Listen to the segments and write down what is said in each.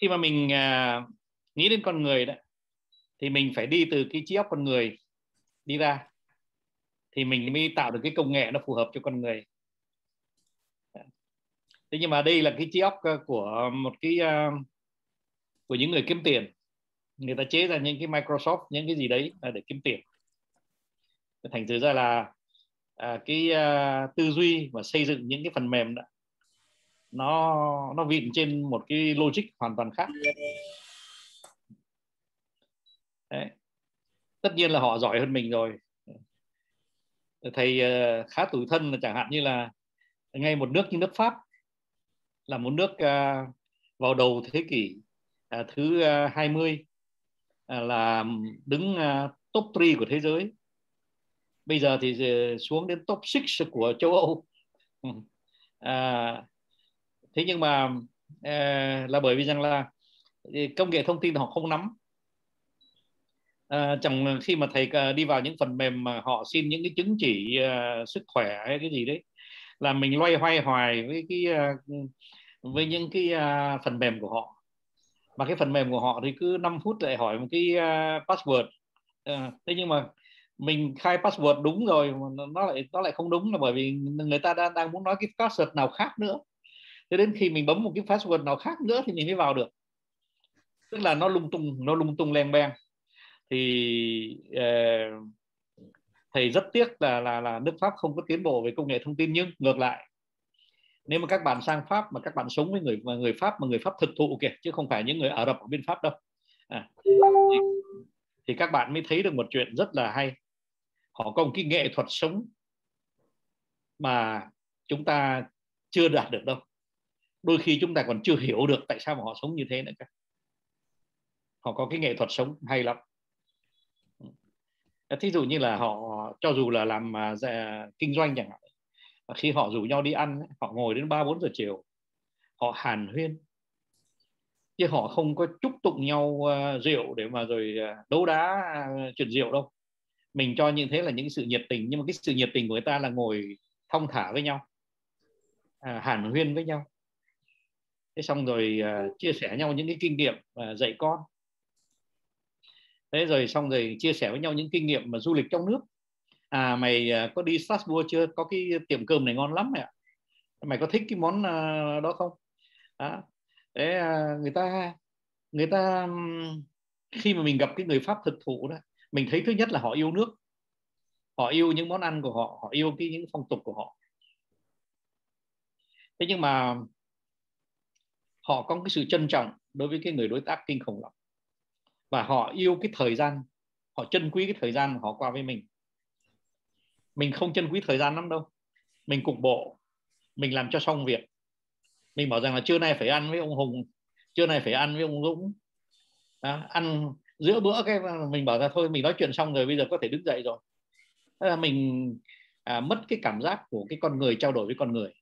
khi mà mình à, nghĩ đến con người đó thì mình phải đi từ cái trí óc con người đi ra thì mình mới tạo được cái công nghệ nó phù hợp cho con người. Thế nhưng mà đây là cái trí óc ờ, của một cái uh, của những người kiếm tiền. Người ta chế ra những cái Microsoft những cái gì đấy là để kiếm tiền. Thành thử ra là à, cái à, tư duy và xây dựng những cái phần mềm đó nó nó vịn trên một cái logic hoàn toàn khác. Đấy. tất nhiên là họ giỏi hơn mình rồi. Thầy ờ, khá tủi thân là chẳng hạn như là ngay một nước như nước pháp là một nước ờ, vào đầu thế kỷ à, thứ ờ, 20 à, là đứng top 3 của thế giới. Bây giờ thì xuống đến top 6 của châu Âu. À, thế nhưng mà ờ, là bởi vì rằng là công nghệ thông tin họ không nắm. À, chẳng khi mà thầy ờ, đi vào những phần mềm mà họ xin những cái chứng chỉ uh, sức khỏe hay cái gì đấy là mình loay hoay hoài với cái uh, với những cái uh, phần mềm của họ. Mà cái phần mềm của họ thì cứ 5 phút lại hỏi một cái uh, password. Uh, thế nhưng mà mình khai password đúng rồi mà nó lại nó lại không đúng là bởi vì người ta đang đang muốn nói cái password nào khác nữa cho đến khi mình bấm một cái password nào khác nữa thì mình mới vào được. Tức là nó lung tung nó lung tung len beng. Thì uh, thầy rất tiếc là là là nước pháp không có tiến bộ về công nghệ thông tin nhưng ngược lại nếu mà các bạn sang pháp mà các bạn sống với người người pháp mà người pháp thực thụ kìa chứ không phải những người ả rập ở bên pháp đâu. À, thì, thì các bạn mới thấy được một chuyện rất là hay. Họ có một cái nghệ thuật sống mà chúng ta chưa đạt được đâu đôi khi chúng ta còn chưa hiểu được tại sao mà họ sống như thế nữa cả họ có cái nghệ thuật sống hay lắm. Thí dụ như là họ cho dù là làm uh, kinh doanh chẳng hạn khi họ rủ nhau đi ăn họ ngồi đến ba bốn giờ chiều họ hàn huyên. Chứ họ không có chúc tụng nhau uh, rượu để mà rồi uh, đấu đá uh, chuyện rượu đâu. Mình cho như thế là những sự nhiệt tình nhưng mà cái sự nhiệt tình của người ta là ngồi thong thả với nhau à, hàn huyên với nhau thế xong rồi uh, chia sẻ nhau những cái kinh nghiệm uh, dạy con. Thế rồi xong rồi chia sẻ với nhau những kinh nghiệm mà du lịch trong nước. À mày uh, có đi Strasbourg chưa? Có cái tiệm cơm này ngon lắm mày ạ. Mày có thích cái món uh, đó không? Đó. thế uh, người ta người ta khi mà mình gặp cái người pháp thực thụ đó mình thấy thứ nhất là họ yêu nước. Họ yêu những món ăn của họ họ yêu cái những phong tục của họ. Thế nhưng mà họ có cái sự trân trọng đối với cái người đối tác kinh khủng lắm. Và họ yêu cái thời gian họ trân quý cái thời gian mà họ qua với mình. Mình không trân quý thời gian lắm đâu. Mình cục bộ mình làm cho xong việc. Mình bảo rằng là trưa nay phải ăn với ông hùng trưa nay phải ăn với ông dũng. Đó, ăn giữa bữa cái mình bảo ra thôi mình nói chuyện xong rồi bây giờ có thể đứng dậy rồi. Thế là mình à, mất cái cảm giác của cái con người trao đổi với con người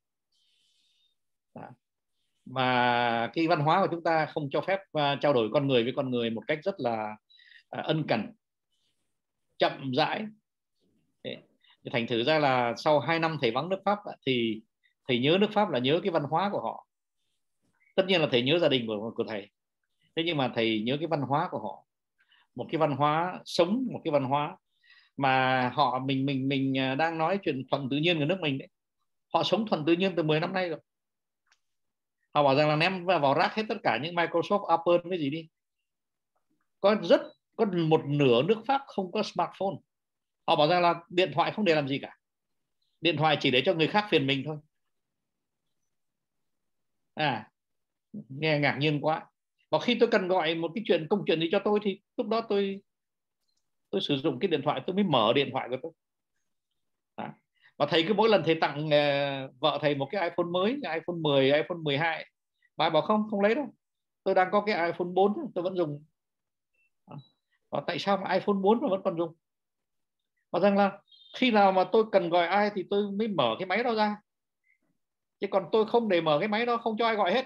mà cái văn hóa của chúng ta không cho phép uh, trao đổi con người với con người một cách rất là uh, ân cần chậm rãi. Thì thành thử ra là sau 2 năm thầy vắng nước pháp thì thầy nhớ nước pháp là nhớ cái văn hóa của họ. Tất nhiên là thầy nhớ gia đình của, của thầy. Thế nhưng mà thầy nhớ cái văn hóa của họ. Một cái văn hóa sống một cái văn hóa mà họ mình mình mình à, đang nói chuyện thuận tự nhiên của nước mình đấy. Họ sống thuần tự nhiên từ 10 năm nay rồi họ bảo rằng là ném vào rác hết tất cả những Microsoft Apple cái gì đi. Có rất có một nửa nước Pháp không có smartphone. Họ bảo rằng là điện thoại không để làm gì cả. Điện thoại chỉ để cho người khác phiền mình thôi. À nghe ngạc nhiên quá. Và khi tôi cần gọi một cái chuyện công chuyện gì cho tôi thì lúc đó tôi tôi sử dụng cái điện thoại tôi mới mở điện thoại của tôi. À. và thầy cứ mỗi lần thầy tặng uh, vợ thầy một cái iPhone mới iPhone 10 iPhone 12 bà bảo không không lấy đâu. Tôi đang có cái iPhone 4 tôi vẫn dùng. Và tại sao mà iPhone 4 mà vẫn còn dùng? Và rằng là khi nào mà tôi cần gọi ai thì tôi mới mở cái máy đó ra. Chứ còn tôi không để mở cái máy đó không cho ai gọi hết.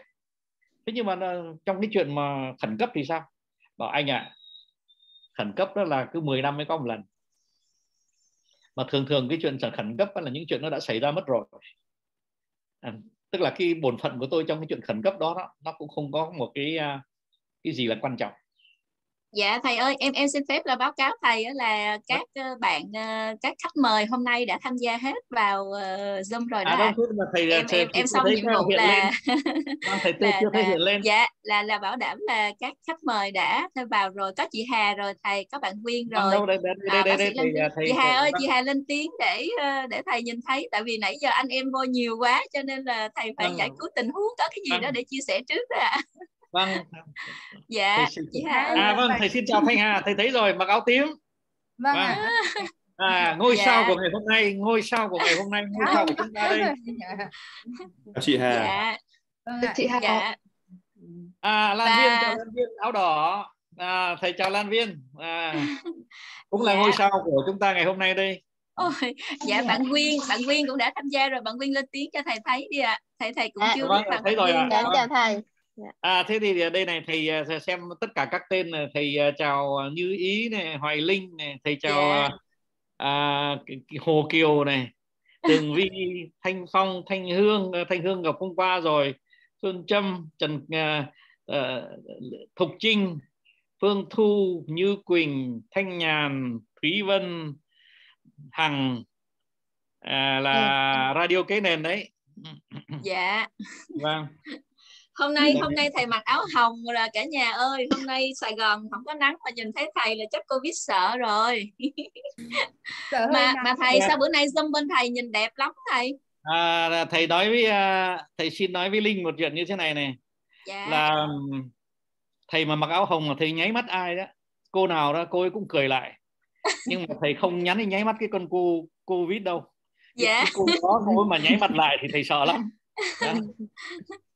Thế nhưng mà ờ, trong cái chuyện mà khẩn cấp thì sao? Bảo anh ạ à, khẩn cấp đó là cứ 10 năm mới có một lần. Mà thường thường cái chuyện khẩn cấp là những chuyện nó đã xảy ra mất rồi. À, tức là cái bổn phận của tôi trong cái chuyện khẩn cấp đó, đó nó cũng không có một cái à, cái gì là quan trọng. Dạ thầy ơi, em em xin phép là báo cáo thầy là các bạn các khách mời hôm nay đã tham gia hết vào Zoom rồi đó. À, mà thầy, em thầy, em, em xong nhiệm vụ là, vâng, thầy là, chưa thấy hiện lên. Dạ là là bảo đảm là các khách mời đã theo vào rồi, có chị Hà rồi, thầy có bạn Nguyên vâng, rồi. Đâu, đây, đây, đây, à, đây, đây, thầy, thầy, chị Hà ơi, chị Hà lên tiếng để để thầy nhìn thấy tại vì nãy giờ anh em vô nhiều quá cho nên là thầy phải vâng. giải cứu tình huống có cái gì vâng. đó để chia sẻ trước đó ạ. À vâng dạ thầy xin... chị Hà à vâng thầy xin chào thanh Hà thầy thấy rồi mặc áo tím vâng, vâng. à ngôi dạ. sao của ngày hôm nay ngôi sao của ngày hôm nay ngôi sao của chúng ta đây chị Hà dạ. Vâng chị Hà dạ. à Lan Và... Viên chào Lan Viên áo đỏ à, thầy chào Lan Viên à, cũng là dạ. ngôi sao của chúng ta ngày hôm nay đây Ôi, dạ bạn Nguyên bạn Nguyên cũng đã tham gia rồi bạn Nguyên lên tiếng cho thầy thấy đi ạ à. thầy thầy cũng à, chưa vâng, biết thấy rồi ạ à. chào thầy Dạ. À thế thì đây này thầy à, xem tất cả các tên này thầy à, chào Như Ý này, Hoài Linh này, thầy chào yeah. Dạ. à, Hồ Kiều này, Tường Vi, Thanh Phong, Thanh Hương, à, Thanh Hương gặp hôm qua rồi, Xuân Trâm, Trần uh, uh, Thục Trinh, Phương Thu, Như Quỳnh, Thanh Nhàn, Thúy Vân, Hằng à, là ừ. radio kế nền đấy. Dạ. Vâng hôm nay hôm nay thầy mặc áo hồng là cả nhà ơi hôm nay Sài Gòn không có nắng mà nhìn thấy thầy là chắc Covid sợ rồi. Sợ mà mà thầy dạ. sao bữa nay zoom bên thầy nhìn đẹp lắm thầy? À, thầy nói với uh, thầy xin nói với Linh một chuyện như thế này này. Dạ. là thầy mà mặc áo hồng mà thầy nháy mắt ai đó cô nào đó cô ấy cũng cười lại. Nhưng mà thầy không nhắn nháy mắt cái con cô covid đâu. Dạ. cô đó cô mà nháy mặt lại thì thầy sợ lắm. Dạ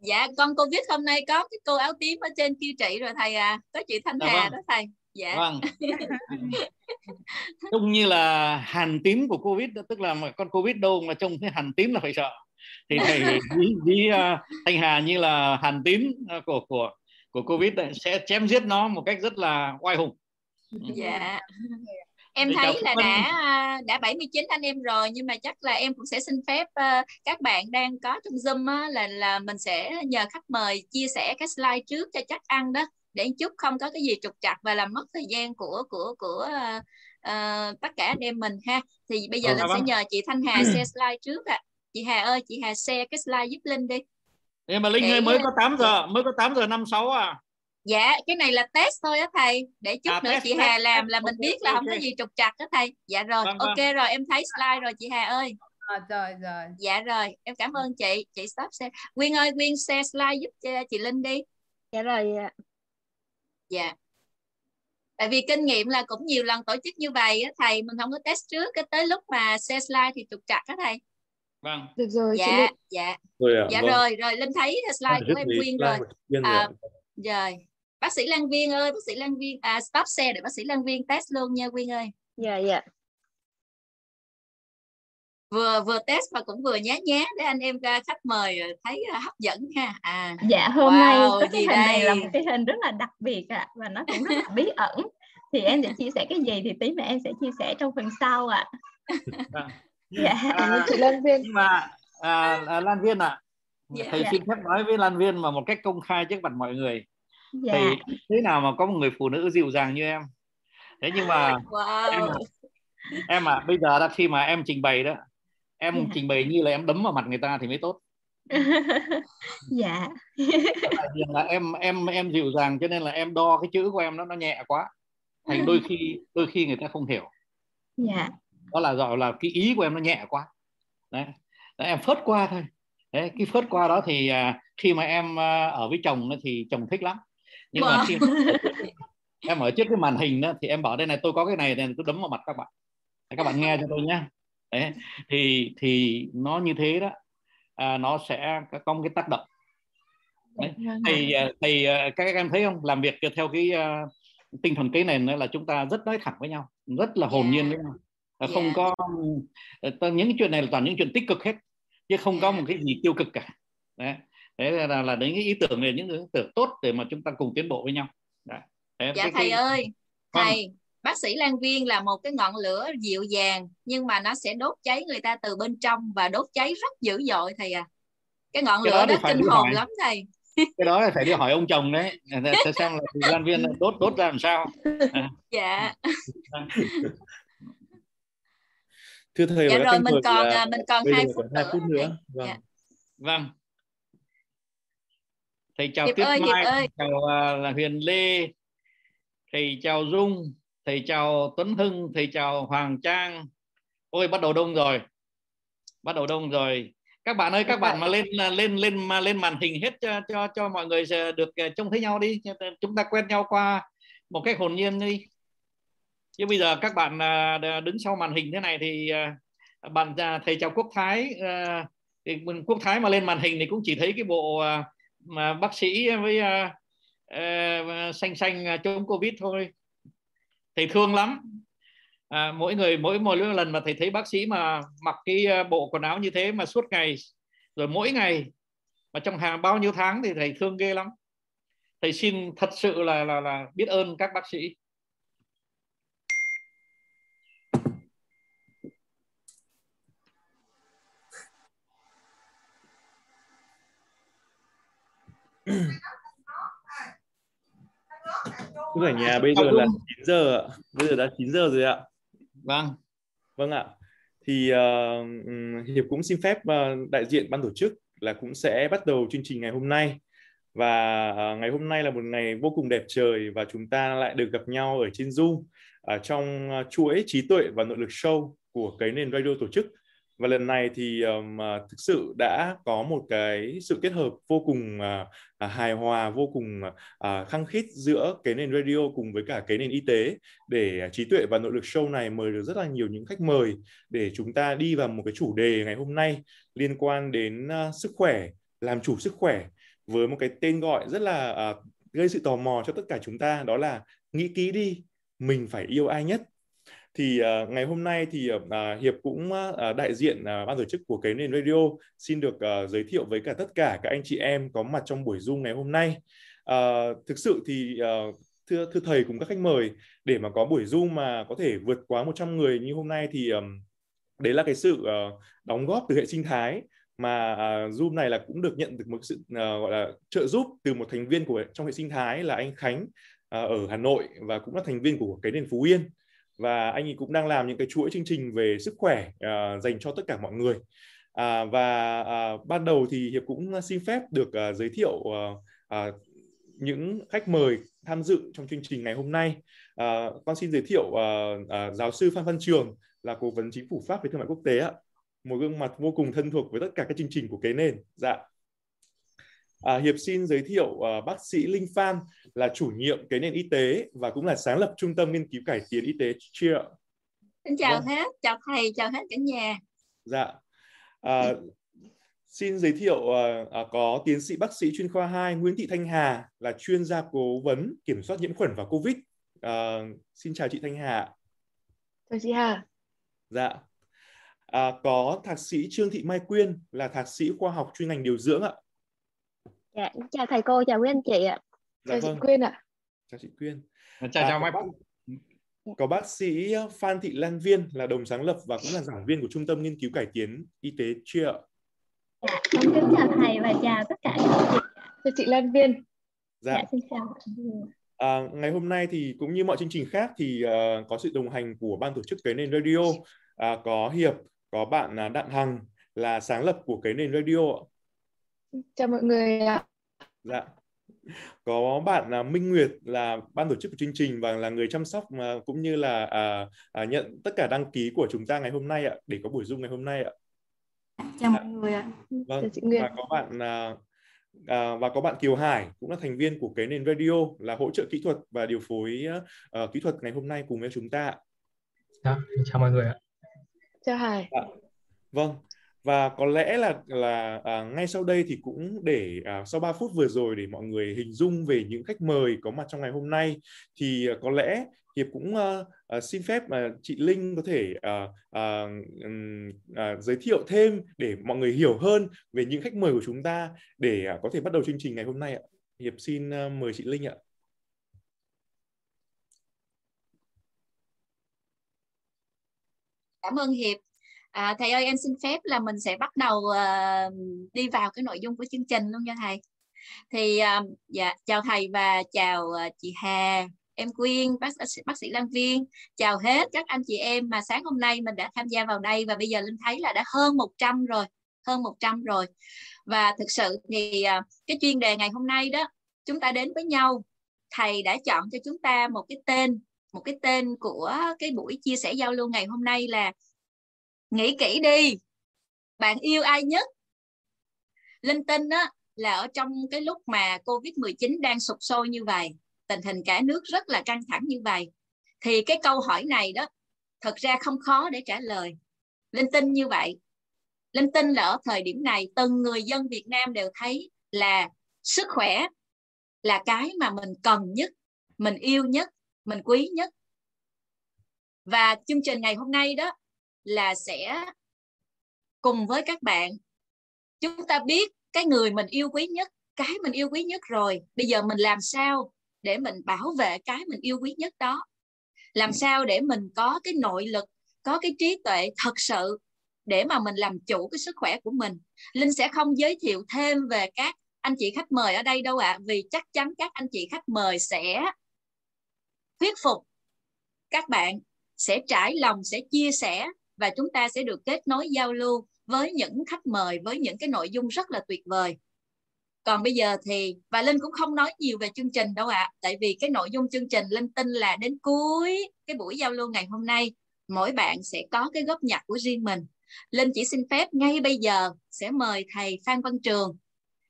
dạ con covid hôm nay có cái cô áo tím ở trên kia trị rồi thầy à. Có chị thanh dạ, hà vâng. đó thầy. Dạ. Vâng. Trông như là hàn tím của covid tức là mà con covid đâu mà trông thấy hàn tím là phải sợ. Thì thầy với, với uh, thanh hà như là hàn tím uh, của của của covid sẽ chém giết nó một cách rất là oai hùng. Dạ em Để thấy là đã à, đã 79 anh em rồi nhưng mà chắc là em cũng sẽ xin phép uh, các bạn đang có trong zoom á, là là mình sẽ nhờ khách mời chia sẻ cái slide trước cho chắc ăn đó để chút không có cái gì trục trặc và làm mất thời gian của của của uh, uh, tất cả anh em mình ha. Thì bây giờ ừ, linh sẽ nhờ chị Thanh Hà share slide trước ạ. À. chị Hà ơi chị Hà share cái slide giúp Linh đi. Nhưng mà Linh để... ơi mới có 8 giờ mới có 8 giờ 56 à dạ cái này là test thôi á thầy. Để chút à, nữa test, chị Hà test, làm là mình biết là không có gì trục trặc đó thầy. Dạ rồi vâng, ok vâng. rồi em thấy slide rồi chị Hà ơi. À, rồi rồi. Dạ rồi em cảm ơn chị. Chị stop share Quyên ơi Quyên share slide giúp cho chị Linh đi. Dạ rồi dạ. Dạ. Tại vì kinh nghiệm là cũng nhiều lần tổ chức như vậy á thầy. Mình không có test trước cái tới lúc mà share slide thì trục trặc đó thầy. Vâng. Được rồi dạ chị dạ. Rồi à, dạ vâng. rồi rồi linh thấy slide của em quyên rồi. à, rồi bác sĩ Lan Viên ơi bác sĩ Lan Viên à, stop xe để bác sĩ Lan Viên test luôn nha Quyên ơi. Dạ dạ. Vừa vừa test và cũng vừa nhá nhá để anh em khách mời thấy hấp dẫn ha. À. Dạ hôm wow, nay cái hình đây? này là một cái hình rất là đặc biệt ạ à, và nó cũng rất là bí ẩn. Thì em sẽ chia sẻ cái gì thì tí mà em sẽ chia sẻ trong phần sau ạ. À. dạ. À, chị Lan Viên. nhưng mà à, à, Lan Viên ạ. À, dạ. thầy dạ. xin phép nói với Lan Viên mà một cách công khai trước mặt mọi người dạ. thì thế nào mà có một người phụ nữ dịu dàng như em? Thế nhưng mà wow. em em à bây giờ là khi mà em trình bày đó em dạ. trình bày như là em đấm vào mặt người ta thì mới tốt. Dạ. Là em em em dịu dàng cho nên là em đo cái chữ của em nó nó nhẹ quá. Thành đôi khi đôi khi người ta không hiểu. Dạ. Đó là gọi là cái ý của em nó nhẹ quá. Đấy, đấy em phớt qua thôi. Đấy cái phớt qua đó thì à, khi mà em à, ở với chồng thì chồng thích lắm nhưng mà vâng. khi em ở trước cái màn hình đó thì em bảo đây này tôi có cái này nên tôi đấm vào mặt các bạn các bạn nghe cho tôi nhé đấy thì thì nó như thế đó à, nó sẽ có một cái tác động đấy. Vâng thì à, thì à, các em thấy không làm việc theo cái uh, tinh thần cái này là chúng ta rất nói thẳng với nhau rất là hồn yeah. nhiên với nhau yeah. không có những cái chuyện này là toàn những chuyện tích cực hết chứ không yeah. có một cái gì tiêu cực cả đấy thế là là đến cái ý tưởng này những ý tưởng tốt để mà chúng ta cùng tiến bộ với nhau. Đấy. Thế dạ cái, thầy cái... ơi. Vâng. thầy bác sĩ Lan Viên là một cái ngọn lửa dịu dàng nhưng mà nó sẽ đốt cháy người ta từ bên trong và đốt cháy rất dữ dội thầy à cái ngọn cái lửa đó, đó kinh hồn lắm thầy. Cái đó là phải đi hỏi ông chồng đấy. Sẽ xem là gian viên đốt đốt ra làm sao. À. dạ. Thưa thầy dạ rồi mình còn là, mình còn hai phút, phút nữa, nữa. vâng. Dạ. vâng thầy chào Tiếp Mai Diệp ơi. chào uh, là Huyền Lê. Thầy chào Dung thầy chào Tuấn Hưng thầy chào Hoàng Trang. Ôi bắt đầu đông rồi. Bắt đầu đông rồi. Các bạn ơi các bạn mà lên lên lên mà lên màn hình hết cho cho, cho mọi người được ờ, trông thấy nhau đi. Chúng ta quen nhau qua một cách hồn nhiên đi. Chứ bây giờ các bạn à, đứng sau màn hình thế này thì à, bạn à, thầy chào quốc thái thì quốc thái mà lên màn hình thì cũng chỉ thấy cái bộ mà bác sĩ với à, à, xanh xanh à, chống covid thôi. Thầy thương lắm. À, mỗi người mỗi một lần mà thầy thấy bác sĩ mà mặc cái bộ quần áo như thế mà suốt ngày rồi mỗi ngày mà trong hàng bao nhiêu tháng thì thầy thương ghê lắm. Thầy xin thật sự là là là biết ơn các bác sĩ. Cứ ở nhà bây giờ là 9 giờ ạ. Bây giờ đã 9 giờ rồi ạ. Vâng. Vâng ạ. Thì uh, Hiệp cũng xin phép uh, đại diện ban tổ chức là cũng sẽ bắt đầu chương trình ngày hôm nay. Và uh, ngày hôm nay là một ngày vô cùng đẹp trời và chúng ta lại được gặp nhau ở trên Zoom ở trong chuỗi trí tuệ và nội lực show của cái nền radio tổ chức và lần này thì um, thực sự đã có một cái sự kết hợp vô cùng uh, hài hòa vô cùng uh, khăng khít giữa cái nền radio cùng với cả cái nền y tế để trí tuệ và nội lực show này mời được rất là nhiều những khách mời để chúng ta đi vào một cái chủ đề ngày hôm nay liên quan đến uh, sức khỏe làm chủ sức khỏe với một cái tên gọi rất là uh, gây sự tò mò cho tất cả chúng ta đó là nghĩ kỹ đi mình phải yêu ai nhất thì uh, ngày hôm nay thì uh, hiệp cũng uh, đại diện uh, ban tổ chức của cái nền radio xin được uh, giới thiệu với cả tất cả các anh chị em có mặt trong buổi zoom ngày hôm nay. Uh, thực sự thì uh, thưa thưa thầy cùng các khách mời để mà có buổi zoom mà có thể vượt quá 100 người như hôm nay thì um, đấy là cái sự uh, đóng góp từ hệ sinh thái mà uh, Zoom này là cũng được nhận được một sự uh, gọi là trợ giúp từ một thành viên của trong hệ sinh thái là anh Khánh uh, ở Hà Nội và cũng là thành viên của cái nền Phú Yên và anh ấy cũng đang làm những cái chuỗi chương trình về sức khỏe uh, dành cho tất cả mọi người. Uh, và uh, ban đầu thì hiệp cũng xin phép được uh, giới thiệu uh, uh, những khách mời tham dự trong chương trình ngày hôm nay. Uh, con xin giới thiệu uh, uh, giáo sư phan văn trường là cố vấn chính phủ pháp về thương mại quốc tế ạ. Một gương mặt vô cùng thân thuộc với tất cả các chương trình của kế nền. Dạ. À, Hiệp xin giới thiệu uh, bác sĩ Linh Phan là chủ nhiệm cái nền y tế và cũng là sáng lập trung tâm nghiên cứu cải tiến y tế Cheer. Xin chào vâng. hết, chào thầy, chào hết cả nhà. Dạ. À, xin giới thiệu uh, uh, có tiến sĩ bác sĩ chuyên khoa 2 Nguyễn Thị Thanh Hà là chuyên gia cố vấn kiểm soát nhiễm khuẩn và Covid. Uh, xin chào chị Thanh Hà. Chào chị Hà. Dạ. À, có thạc sĩ Trương Thị Mai Quyên là thạc sĩ khoa học chuyên ngành điều dưỡng ạ. Dạ, chào thầy cô, chào quý anh chị ạ. Dạ, chào vâng. chị Quyên ạ. Chào chị Quyên. Chào à, chào Mai bác. Có bác sĩ Phan Thị Lan Viên là đồng sáng lập và cũng là giảng viên của Trung tâm Nghiên cứu Cải tiến Y tế Chia. Dạ, con kính chào thầy và chào tất cả các chị. Chào chị Lan Viên. Dạ. dạ xin chào. À, ngày hôm nay thì cũng như mọi chương trình khác thì uh, có sự đồng hành của ban tổ chức cái nền radio uh, có Hiệp, có bạn uh, Đặng Hằng là sáng lập của cái nền radio chào mọi người ạ dạ có bạn uh, Minh Nguyệt là ban tổ chức của chương trình và là người chăm sóc uh, cũng như là uh, uh, nhận tất cả đăng ký của chúng ta ngày hôm nay ạ để có buổi dung ngày hôm nay ạ chào mọi người ạ vâng chào chị Nguyệt. và có bạn uh, À, và có bạn Kiều Hải cũng là thành viên của cái nền radio là hỗ trợ kỹ thuật và điều phối uh, kỹ thuật ngày hôm nay cùng với chúng ta. Dạ, chào mọi người ạ. Chào Hải. À, vâng, và có lẽ là là à, ngay sau đây thì cũng để à, sau 3 phút vừa rồi để mọi người hình dung về những khách mời có mặt trong ngày hôm nay thì à, có lẽ hiệp cũng à, à, xin phép mà chị Linh có thể à, à, à, giới thiệu thêm để mọi người hiểu hơn về những khách mời của chúng ta để à, có thể bắt đầu chương trình ngày hôm nay ạ. Hiệp xin à, mời chị Linh ạ. Cảm ơn Hiệp. À, thầy ơi em xin phép là mình sẽ bắt đầu uh, đi vào cái nội dung của chương trình luôn nha thầy. thì uh, dạ chào thầy và chào uh, chị Hà em Quyên bác bác sĩ Lan Viên. Chào hết các anh chị em mà sáng hôm nay mình đã tham gia vào đây và bây giờ Linh thấy là đã hơn 100 rồi hơn 100 rồi. Và thực sự thì uh, cái chuyên đề ngày hôm nay đó chúng ta đến với nhau. Thầy đã chọn cho chúng ta một cái tên một cái tên của cái buổi chia sẻ giao lưu ngày hôm nay là nghĩ kỹ đi. Bạn yêu ai nhất? Linh tinh á, là ở trong cái lúc mà covid 19 đang sụp sôi như vậy, tình hình cả nước rất là căng thẳng như vậy. Thì cái câu hỏi này đó, thật ra không khó để trả lời. Linh tinh như vậy. Linh tinh là ở thời điểm này, từng người dân việt nam đều thấy là sức khỏe là cái mà mình cần nhất, mình yêu nhất, mình quý nhất. Và chương trình ngày hôm nay đó là sẽ cùng với các bạn. Chúng ta biết cái người mình yêu quý nhất cái mình yêu quý nhất rồi. Bây giờ mình làm sao để mình bảo vệ cái mình yêu quý nhất đó? Làm sao để mình có cái nội lực có cái trí tuệ thật sự để mà mình làm chủ cái sức khỏe của mình? Linh sẽ không giới thiệu thêm về các anh chị khách mời ở đây đâu ạ à, vì chắc chắn các anh chị khách mời sẽ thuyết phục các bạn sẽ trải lòng sẽ chia sẻ và chúng ta sẽ được kết nối giao lưu với những khách mời với những cái nội dung rất là tuyệt vời. Còn bây giờ thì và linh cũng không nói nhiều về chương trình đâu ạ à, tại vì cái nội dung chương trình linh tin là đến cuối cái buổi giao lưu ngày hôm nay mỗi bạn sẽ có cái góp nhặt của riêng mình. Linh chỉ xin phép ngay bây giờ sẽ mời thầy phan văn trường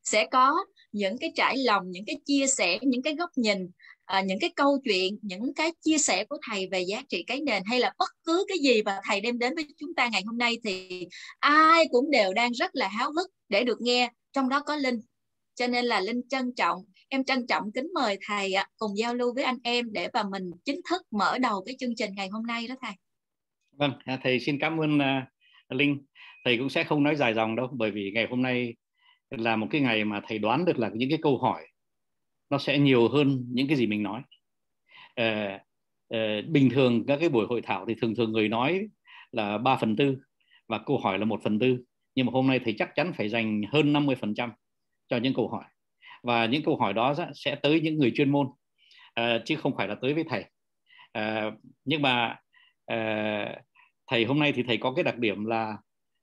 sẽ có những cái trải lòng những cái chia sẻ những cái góc nhìn à, những cái câu chuyện những cái chia sẻ của thầy về giá trị cái nền hay là bất cứ cái gì mà thầy đem đến với chúng ta ngày hôm nay thì ai cũng đều đang rất là háo hức để được nghe. Trong đó có linh. Cho nên là linh trân trọng em trân trọng kính mời thầy cùng giao lưu với anh em để và mình chính thức mở đầu cái chương trình ngày hôm nay đó thầy. Vâng à, thầy xin cảm ơn uh, linh. Thầy cũng sẽ không nói dài dòng đâu bởi vì ngày hôm nay là một cái ngày mà thầy đoán được là những cái câu hỏi nó sẽ nhiều hơn những cái gì mình nói. À, à, bình thường các cái buổi hội thảo thì thường thường người nói là 3 phần tư và câu hỏi là một phần tư nhưng mà hôm nay thầy chắc chắn phải dành hơn 50 phần trăm cho những câu hỏi. Và những câu hỏi đó sẽ tới những người chuyên môn à, chứ không phải là tới với thầy. À, nhưng mà à, thầy hôm nay thì thầy có cái đặc điểm là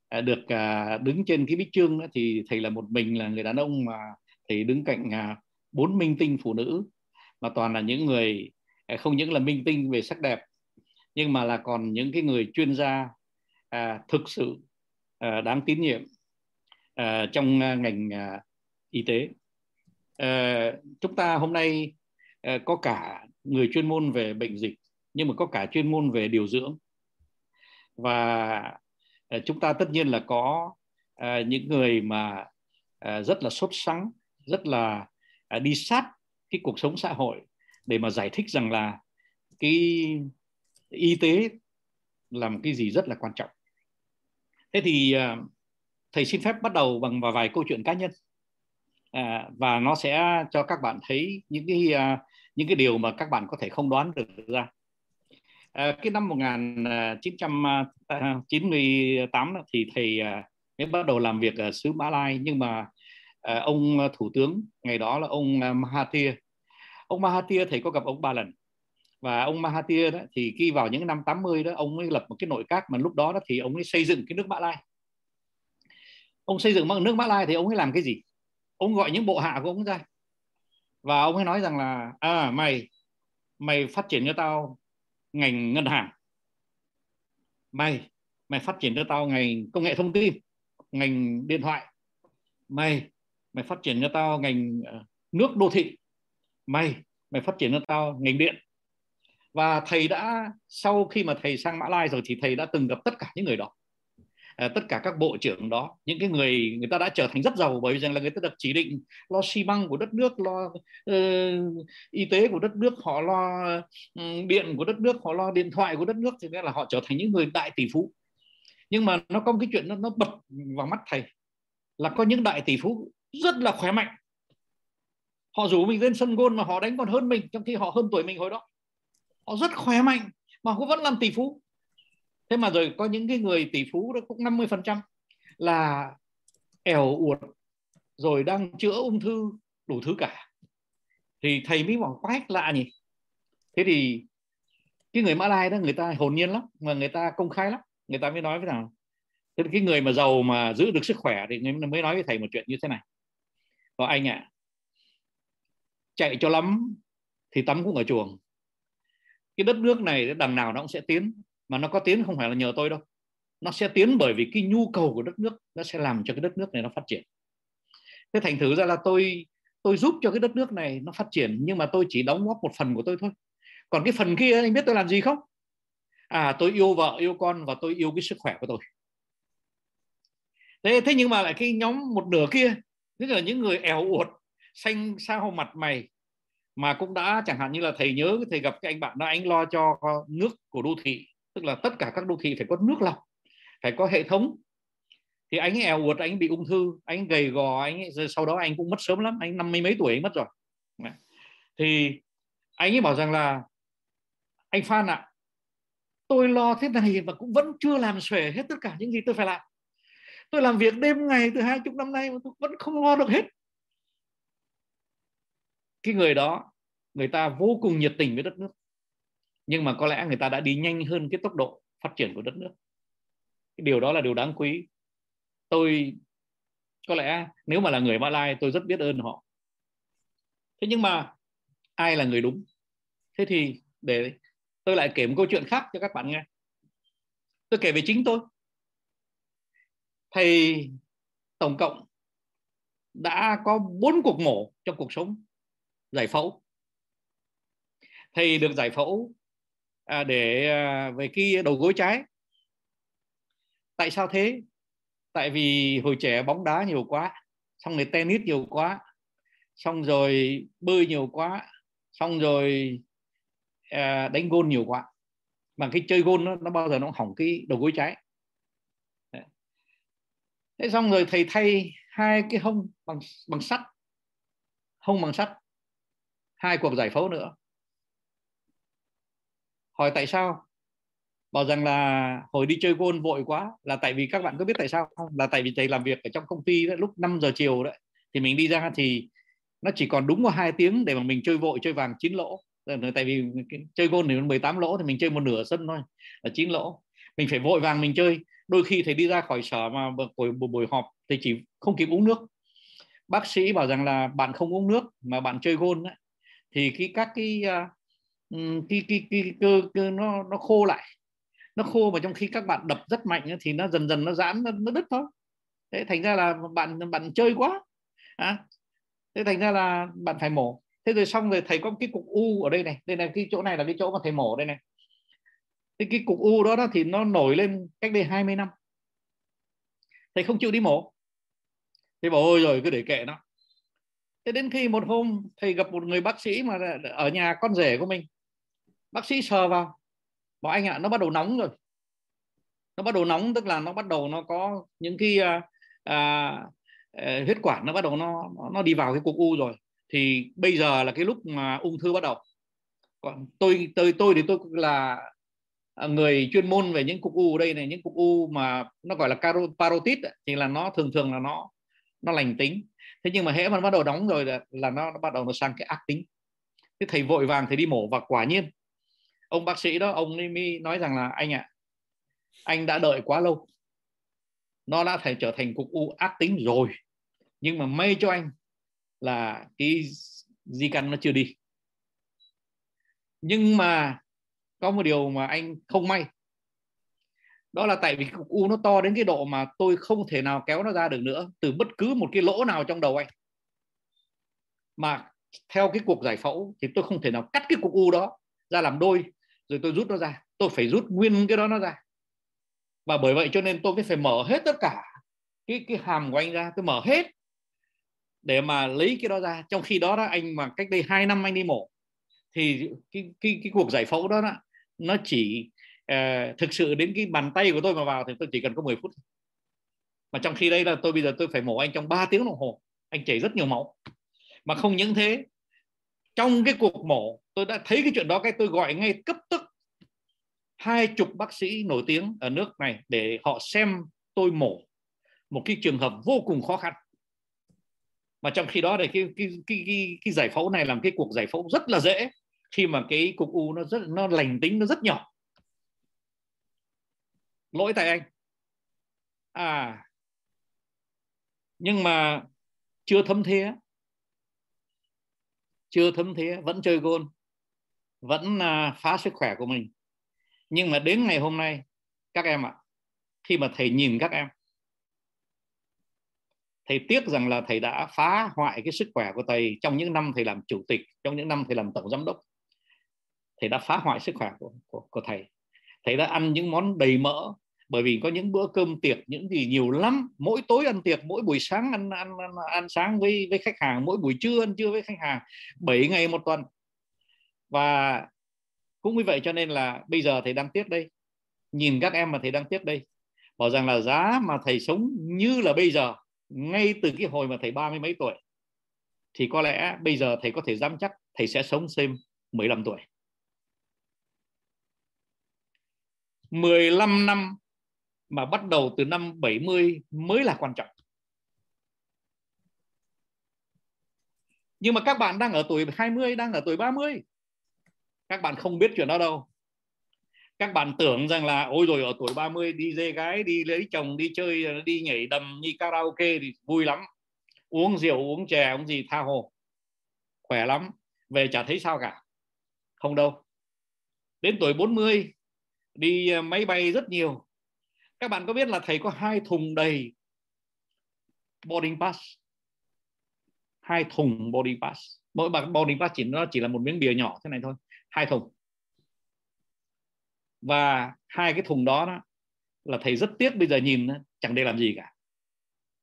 à, được à, đứng trên cái bích trương đó, thì thầy là một mình là người đàn ông mà thầy đứng cạnh à, bốn minh tinh phụ nữ mà toàn là những người à, không những là minh tinh về sắc đẹp nhưng mà là còn những cái người chuyên gia à, thực sự à, đáng tín nhiệm à, trong à, ngành à, y tế. À, chúng ta hôm nay à, có cả người chuyên môn về bệnh dịch nhưng mà có cả chuyên môn về điều dưỡng. Và à, chúng ta tất nhiên là có à, những người mà à, rất là sốt sắng rất là À, đi sát cái cuộc sống xã hội để mà giải thích rằng là cái y tế là một cái gì rất là quan trọng. Thế thì à, thầy xin phép bắt đầu bằng vài câu chuyện cá nhân. À, và nó sẽ cho các bạn thấy những cái à, những cái điều mà các bạn có thể không đoán được ra. À, cái năm 1998 thì thầy mới bắt đầu làm việc ở xứ Mã Lai. Nhưng mà À, ông à, thủ tướng ngày đó là ông à, Mahathir. Ông Mahathir thầy có gặp ông ba lần. Và ông Mahathir đó thì khi vào những năm 80 đó ông ấy lập một cái nội các mà lúc đó đó thì ông ấy xây dựng cái nước Mã Lai. Ông xây dựng nước Mã Lai thì ông ấy làm cái gì? Ông gọi những bộ hạ của ông ra. Và ông ấy nói rằng là à mày mày phát triển cho tao ngành ngân hàng. Mày mày phát triển cho tao ngành công nghệ thông tin ngành điện thoại. Mày mày phát triển cho tao ngành ờ, nước đô thị. Mày mày phát triển cho tao ngành điện. Và thầy đã sau khi mà thầy sang Mã Lai rồi thì thầy đã từng gặp tất cả những người đó. À, tất cả các bộ trưởng đó những cái người người ta đã trở thành rất giàu bởi vì rằng là người ta được chỉ định lo xi măng của đất nước lo uh, y tế của đất nước họ lo um, điện của đất nước họ lo điện thoại của đất nước thì nên là họ trở thành những người đại tỷ phú. Nhưng mà nó có một cái chuyện nó, nó bật vào mắt thầy là có những đại tỷ phú rất là khỏe mạnh. Họ rủ mình lên sân gôn mà họ đánh còn hơn mình, trong khi họ hơn tuổi mình hồi đó. Họ rất khỏe mạnh, mà cũng vẫn làm tỷ phú. Thế mà rồi có những cái người tỷ phú đó cũng 50 phần trăm là ẻo uột, rồi đang chữa ung thư đủ thứ cả. Thì thầy mới bảo quái lạ nhỉ. Thế thì cái người Mã Lai đó, người ta hồn nhiên lắm, mà người ta công khai lắm. Người ta mới nói với nào thế cái người mà giàu mà giữ được sức khỏe thì mới nói với thầy một chuyện như thế này và anh ạ à, chạy cho lắm thì tắm cũng ở chuồng. Cái đất nước này đằng nào nó cũng sẽ tiến mà nó có tiến không phải là nhờ tôi đâu. Nó sẽ tiến bởi vì cái nhu cầu của đất nước nó sẽ làm cho cái đất nước này nó phát triển. Thế thành thử ra là tôi tôi giúp cho cái đất nước này nó phát triển nhưng mà tôi chỉ đóng góp một phần của tôi thôi. Còn cái phần kia anh biết tôi làm gì không? À tôi yêu vợ yêu con và tôi yêu cái sức khỏe của tôi. Thế thế nhưng mà lại cái nhóm một nửa kia tức là những người èo uột xanh sao mặt mày mà cũng đã chẳng hạn như là thầy nhớ thầy gặp cái anh bạn đó anh lo cho nước của đô thị. Tức là tất cả các đô thị phải có nước lọc phải có hệ thống. Thì anh ấy èo uột anh bị ung thư anh gầy gò anh ấy, sau đó anh cũng mất sớm lắm anh năm mươi mấy tuổi anh mất rồi. Thì anh ấy bảo rằng là anh Phan ạ à, tôi lo thế này mà cũng vẫn chưa làm xuể hết tất cả những gì tôi phải làm tôi làm việc đêm ngày từ hai chục năm nay mà tôi vẫn không lo được hết. Cái người đó, người ta vô cùng nhiệt tình với đất nước. Nhưng mà có lẽ người ta đã đi nhanh hơn cái tốc độ phát triển của đất nước. Cái điều đó là điều đáng quý. Tôi, có lẽ nếu mà là người Mã Lai, tôi rất biết ơn họ. Thế nhưng mà ai là người đúng? Thế thì để tôi lại kể một câu chuyện khác cho các bạn nghe. Tôi kể về chính tôi thầy tổng cộng đã có bốn cuộc mổ trong cuộc sống giải phẫu. Thầy được giải phẫu à, để à, về cái đầu gối trái. Tại sao thế? Tại vì hồi trẻ bóng đá nhiều quá xong rồi tennis nhiều quá xong rồi bơi nhiều quá xong rồi à, đánh gôn nhiều quá. Mà cái chơi gôn nó, nó bao giờ nó hỏng cái đầu gối trái thế xong rồi thầy thay hai cái hông bằng bằng sắt. Hông bằng sắt. Hai cuộc giải phẫu nữa. Hỏi tại sao? Bảo rằng là hồi đi chơi gôn vội quá. Là tại vì các bạn có biết tại sao không? Là tại vì thầy làm việc ở trong công ty đó, lúc 5 giờ chiều đấy. Thì mình đi ra thì nó chỉ còn đúng có hai tiếng để mà mình chơi vội chơi vàng chín lỗ. Tại vì chơi gôn thì 18 lỗ thì mình chơi một nửa sân thôi. Là chín lỗ. Mình phải vội vàng mình chơi đôi khi thầy đi ra khỏi sở mà buổi buổi họp thì chỉ không kịp uống nước. Bác sĩ bảo rằng là bạn không uống nước mà bạn chơi gôn ấy, thì cái các cái uh, cái cái cái cơ, cơ nó nó khô lại. Nó khô mà trong khi các bạn đập rất mạnh thì nó dần dần nó giãn nó, nó đứt thôi. Thế thành ra là bạn bạn chơi quá à, thế thành ra là bạn phải mổ. Thế rồi xong rồi thầy có cái cục u ở đây này. Đây là cái chỗ này là cái chỗ mà thầy mổ đây này thì cái cục u đó, đó thì nó nổi lên cách đây 20 năm. Thầy không chịu đi mổ. Thầy bảo ôi rồi cứ để kệ nó. Thế đến khi một hôm thầy gặp một người bác sĩ mà ở nhà con rể của mình. Bác sĩ sờ vào bảo anh ạ à, nó bắt đầu nóng rồi. Nó bắt đầu nóng tức là nó bắt đầu nó có những cái à, à, à huyết quản nó bắt đầu nó nó đi vào cái cục u rồi. Thì bây giờ là cái lúc mà ung thư bắt đầu. Còn tôi tôi tôi thì tôi là À, người chuyên môn về những cục u ở đây này những cục u mà nó gọi là parotid thì là nó thường thường là nó nó lành tính. Thế nhưng mà hễ mà nó bắt đầu đóng rồi là, là nó, nó bắt đầu nó sang cái ác tính. Thế thầy vội vàng thầy đi mổ và quả nhiên ông bác sĩ đó ông ấy mới nói rằng là anh ạ à, anh đã đợi quá lâu. Nó đã thể trở thành cục u ác tính rồi. Nhưng mà may cho anh là cái di căn nó chưa đi. Nhưng mà có một điều mà anh không may. Đó là tại vì cục u nó to đến cái độ mà tôi không thể nào kéo nó ra được nữa từ bất cứ một cái lỗ nào trong đầu anh. Mà theo cái cuộc giải phẫu thì tôi không thể nào cắt cái cục u đó ra làm đôi rồi tôi rút nó ra. Tôi phải rút nguyên cái đó nó ra. Và bởi vậy cho nên tôi mới phải mở hết tất cả cái cái hàm của anh ra. Tôi mở hết để mà lấy cái đó ra. Trong khi đó đó anh mà cách đây 2 năm anh đi mổ thì cái cái cái cuộc giải phẫu đó, đó nó chỉ uh, thực sự đến cái bàn tay của tôi mà vào thì tôi chỉ cần có 10 phút mà trong khi đây là tôi bây giờ tôi phải mổ anh trong 3 tiếng đồng hồ. Anh chảy rất nhiều máu. Mà không những thế trong cái cuộc mổ tôi đã thấy cái chuyện đó cái tôi gọi ngay cấp tức hai chục bác sĩ nổi tiếng ở nước này để họ xem tôi mổ. Một cái trường hợp vô cùng khó khăn. Mà trong khi đó thì cái cái cái cái, cái giải phẫu này làm cái cuộc giải phẫu rất là dễ khi mà cái cục u nó rất nó lành tính nó rất nhỏ. Lỗi tại anh. À nhưng mà chưa thấm thế chưa thấm thế vẫn chơi gôn vẫn uh, phá sức khỏe của mình. Nhưng mà đến ngày hôm nay các em ạ khi mà thầy nhìn các em thầy tiếc rằng là thầy đã phá hoại cái sức khỏe của thầy trong những năm thầy làm chủ tịch trong những năm thầy làm tổng giám đốc thầy đã phá hoại sức khỏe của, của, của thầy. Thầy đã ăn những món đầy mỡ bởi vì có những bữa cơm tiệc những gì nhiều lắm. Mỗi tối ăn tiệc mỗi buổi sáng ăn ăn ăn, ăn sáng với với khách hàng mỗi buổi trưa ăn trưa với khách hàng 7 ngày một tuần. Và cũng như vậy cho nên là bây giờ thầy đang tiếc đây. Nhìn các em mà thầy đang tiếc đây. Bảo rằng là giá mà thầy sống như là bây giờ ngay từ cái hồi mà thầy ba mươi mấy tuổi thì có lẽ bây giờ thầy có thể dám chắc thầy sẽ sống thêm 15 tuổi. 15 năm mà bắt đầu từ năm 70 mới là quan trọng. Nhưng mà các bạn đang ở tuổi 20, đang ở tuổi 30. Các bạn không biết chuyện đó đâu. Các bạn tưởng rằng là ôi rồi ở tuổi 30 đi dê gái, đi lấy chồng, đi chơi, đi nhảy đầm, đi karaoke thì vui lắm. Uống rượu, uống chè, uống gì tha hồ. Khỏe lắm. Về chả thấy sao cả. Không đâu. Đến tuổi 40 đi ờ, máy bay rất nhiều. Các bạn có biết là thầy có hai thùng đầy boarding pass? Hai thùng boarding pass. Mỗi bạn boarding pass chỉ nó chỉ là một miếng bìa nhỏ thế này thôi. Hai thùng. Và hai cái thùng đó, đó là thầy rất tiếc bây giờ nhìn chẳng để làm gì cả.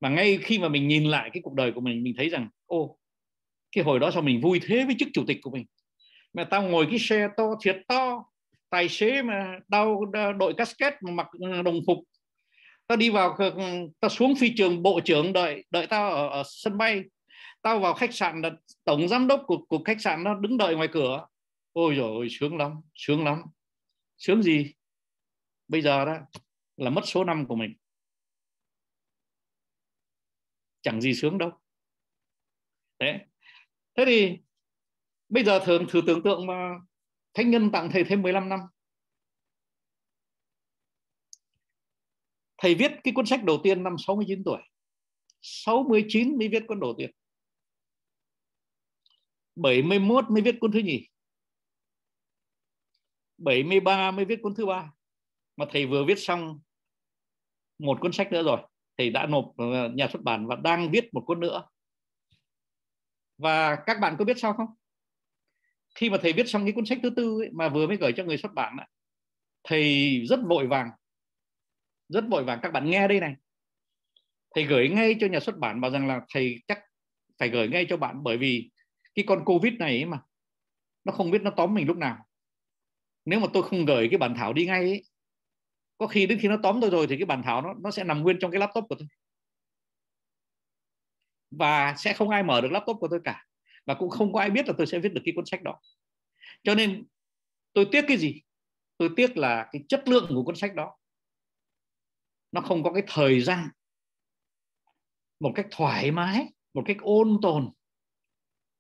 Mà ngay khi mà mình nhìn lại cái cuộc đời của mình mình thấy rằng ô cái hồi đó sao mình vui thế với chức chủ tịch của mình? Mà tao ngồi cái xe to thiệt to tài xế mà đau đội casket mà mặc ờ, đồng phục. Tao đi vào tao xuống phi trường bộ trưởng đợi đợi tao ở, ở sân bay. Tao vào khách sạn là tổng giám đốc của, của khách sạn nó đứng đợi ngoài cửa. Ôi rồi sướng lắm sướng lắm. Sướng gì? Bây giờ đó là mất số năm của mình. Chẳng gì sướng đâu. Thế thế thì bây giờ thường thử tưởng tượng mà thánh nhân tặng thầy thêm 15 năm. Thầy viết cái cuốn sách đầu tiên năm 69 tuổi. 69 mới viết cuốn đầu tiên. 71 mới viết cuốn thứ nhì. 73 mới viết cuốn thứ ba. Mà thầy vừa viết xong một cuốn sách nữa rồi. Thầy đã nộp ờ, nhà xuất bản và đang viết một cuốn nữa. Và các bạn có biết sao không? Khi mà thầy viết xong cái cuốn sách thứ tư ấy, mà vừa mới gửi cho người xuất bản ấy, thầy rất vội vàng rất vội vàng. Các bạn nghe đây này. Thầy gửi ngay cho nhà xuất bản bảo rằng là thầy chắc phải gửi ngay cho bạn bởi vì cái con covid này ấy mà nó không biết nó tóm mình lúc nào. Nếu mà tôi không gửi cái bản thảo đi ngay ấy, có khi đến khi nó tóm tôi rồi thì cái bản thảo nó nó sẽ nằm nguyên trong cái laptop của tôi. Và sẽ không ai mở được laptop của tôi cả và cũng không có ai biết là tôi sẽ viết được cái cuốn sách đó. Cho nên tôi tiếc cái gì? Tôi tiếc là cái chất lượng của cuốn sách đó, nó không có cái thời gian một cách thoải mái, một cách ôn tồn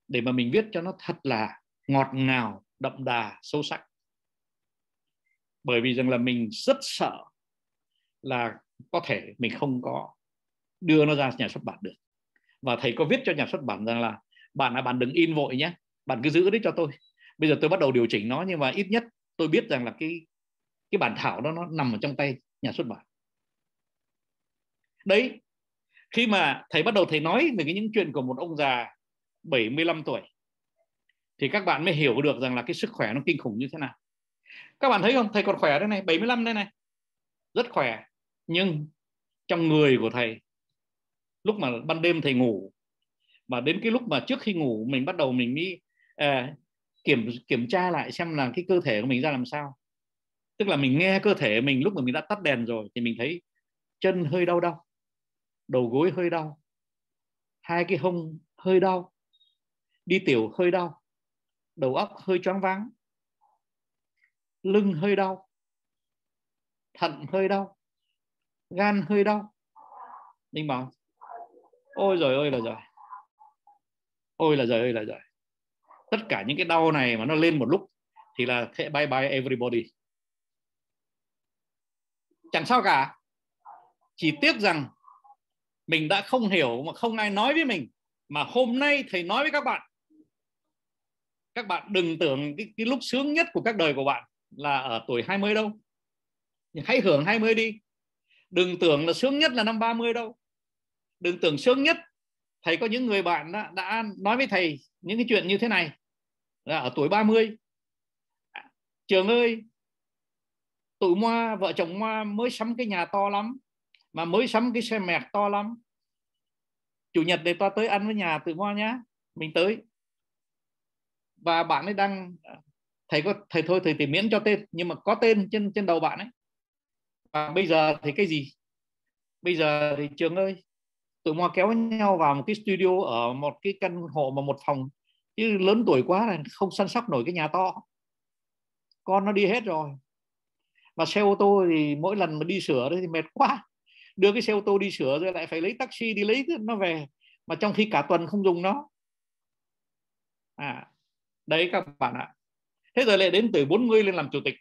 để mà mình viết cho nó thật là ngọt ngào, đậm đà, sâu sắc. Bởi vì rằng là mình rất sợ là có thể mình không có đưa nó ra nhà xuất bản được. Và thầy có viết cho nhà xuất bản rằng là bạn là bạn đừng in vội nhé. Bạn cứ giữ đấy cho tôi. Bây giờ tôi bắt đầu điều chỉnh nó, nhưng mà ít nhất tôi biết rằng là cái cái bản thảo đó nó nằm ở trong tay nhà xuất bản. Đấy, khi mà thầy bắt đầu thầy nói về cái những chuyện của một ông già 75 tuổi, thì các bạn mới hiểu được rằng là cái sức khỏe nó kinh khủng như thế nào. Các bạn thấy không? Thầy còn khỏe đây này 75 đây này. Rất khỏe, nhưng trong người của thầy, lúc mà ban đêm thầy ngủ và đến cái lúc mà trước khi ngủ mình bắt đầu mình đi à, kiểm kiểm tra lại xem là cái cơ thể của mình ra làm sao. Tức là mình nghe cơ thể mình lúc mà mình đã tắt đèn rồi thì mình thấy chân hơi đau đau đầu gối hơi đau hai cái hông hơi đau đi tiểu hơi đau đầu óc hơi choáng váng lưng hơi đau thận hơi đau gan hơi đau. Mình bảo ôi rồi ôi là rồi ôi là giời ơi là giời. Tất cả những cái đau này mà nó lên một lúc thì là thế bye bye everybody. Chẳng sao cả. Chỉ tiếc rằng mình đã không hiểu mà không ai nói với mình mà hôm nay thầy nói với các bạn. Các bạn đừng tưởng cái, cái lúc sướng nhất của các đời của bạn là ở tuổi 20 đâu. Hãy hưởng 20 đi. Đừng tưởng là sướng nhất là năm 30 đâu. Đừng tưởng sướng nhất thầy có những người bạn đã, đã nói với thầy những cái chuyện như thế này. Là ở tuổi 30 trường ơi tụi moa vợ chồng moa mới sắm cái nhà to lắm mà mới sắm cái xe mẹt to lắm. Chủ nhật để ta tới ăn với nhà tụi moa nhá mình tới. Và bạn ấy đang thầy có thầy thôi thầy tìm miễn cho tên nhưng mà có tên trên trên đầu bạn ấy. Và bây giờ thì cái gì? Bây giờ thì trường ơi tụi mò kéo nhau vào một cái studio ở một cái căn hộ mà một phòng. Chứ lớn tuổi quá là không săn sóc nổi cái nhà to. Con nó đi hết rồi. Mà xe ô tô thì mỗi lần mà đi sửa thì mệt quá. Đưa cái xe ô tô đi sửa rồi lại phải lấy taxi đi lấy nó về. Mà trong khi cả tuần không dùng nó. À đấy các bạn ạ. Thế rồi lại đến từ 40 lên làm chủ tịch.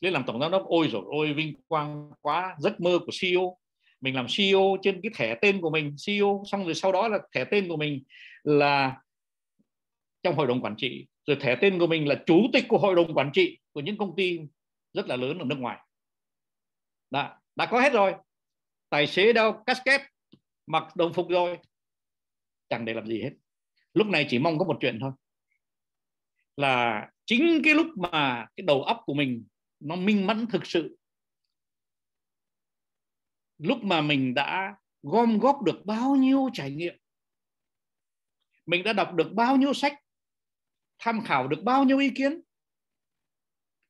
Lên làm tổng giám đốc. Ôi rồi ôi, vinh quang quá. Giấc mơ của CEO mình làm CEO trên cái thẻ tên của mình CEO xong rồi sau đó là thẻ tên của mình là trong hội đồng quản trị. Rồi thẻ tên của mình là chủ tịch của hội đồng quản trị của những công ty rất là lớn ở nước ngoài. Đã đã có hết rồi. Tài xế đeo casket, mặc đồng phục rồi. Chẳng để làm gì hết. Lúc này chỉ mong có một chuyện thôi. Là chính cái lúc mà cái đầu óc của mình nó minh mẫn thực sự lúc mà mình đã gom góp được bao nhiêu trải nghiệm, mình đã đọc được bao nhiêu sách, tham khảo được bao nhiêu ý kiến,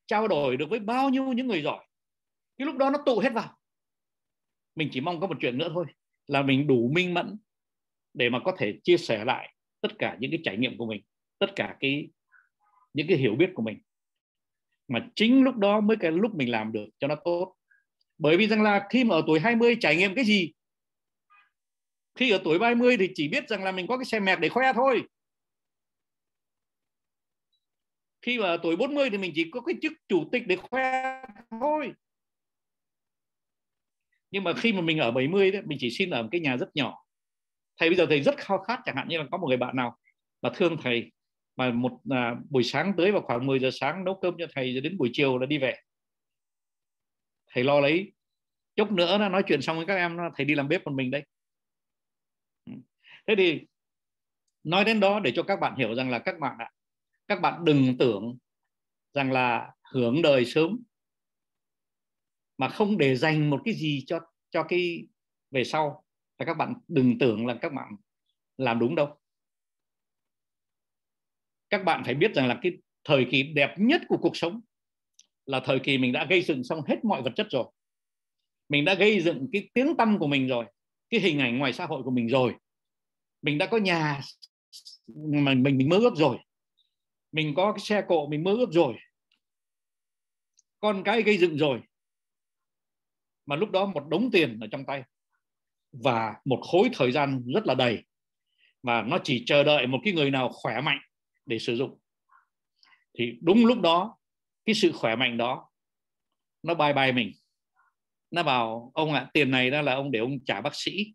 trao đổi được với bao nhiêu những người giỏi, cái lúc đó nó tụ hết vào. Mình chỉ mong có một chuyện nữa thôi, là mình đủ minh mẫn để mà có thể chia sẻ lại tất cả những cái trải nghiệm của mình, tất cả cái, những cái hiểu biết của mình. Mà chính lúc đó mới cái lúc mình làm được cho nó tốt bởi vì rằng là khi mà ở tuổi 20 trải nghiệm cái gì? Khi ở tuổi 30 thì chỉ biết rằng là mình có cái xe mẹt để khoe thôi. Khi mà ở tuổi 40 thì mình chỉ có cái chức chủ tịch để khoe thôi. Nhưng mà khi mà mình ở 70 đấy mình chỉ xin ở một cái nhà rất nhỏ. Thầy bây giờ thầy rất khao khát chẳng hạn như là có một người bạn nào mà thương thầy mà một à, buổi sáng tới vào khoảng 10 giờ sáng nấu cơm cho thầy rồi đến buổi chiều là đi về thầy lo lấy. Chút nữa nó nói chuyện xong với các em thầy đi làm bếp một mình đây ừ. thế thì nói đến đó để cho các bạn hiểu rằng là các bạn ạ, các bạn đừng tưởng rằng là hưởng đời sớm mà không để dành một cái gì cho cho cái về sau. Và các bạn đừng tưởng là các bạn làm đúng đâu. Các bạn phải biết rằng là cái thời kỳ đẹp nhất của cuộc sống là thời kỳ mình đã gây dựng xong hết mọi vật chất rồi. Mình đã gây dựng cái tiếng tâm của mình rồi, cái hình ảnh ngoài xã hội của mình rồi. Mình đã có nhà mà mình mình mơ ước rồi. Mình có cái xe cộ mình mơ ước rồi. Con cái gây dựng rồi. Mà lúc đó một đống tiền ở trong tay và một khối thời gian rất là đầy. Và nó chỉ chờ đợi một cái người nào khỏe mạnh để sử dụng. Thì đúng lúc đó cái sự khỏe mạnh đó nó bài bài mình. Nó bảo ông ạ à, tiền này đó là ông để ông trả bác sĩ.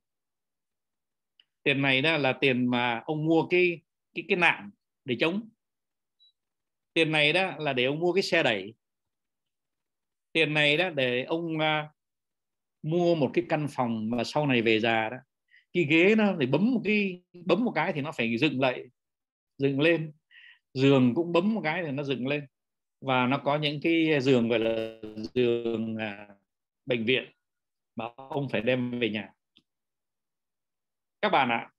Tiền này đó là tiền mà ông mua cái cái cái nạn để chống. Tiền này đó là để ông mua cái xe đẩy. Tiền này đó để ông uh, mua một cái căn phòng mà sau này về già đó. Cái ghế nó để bấm một cái bấm một cái thì nó phải dựng lại dựng lên. Giường cũng bấm một cái thì nó dựng lên và nó có những cái giường gọi là giường à, bệnh viện mà ông phải đem về nhà. Các bạn ạ à,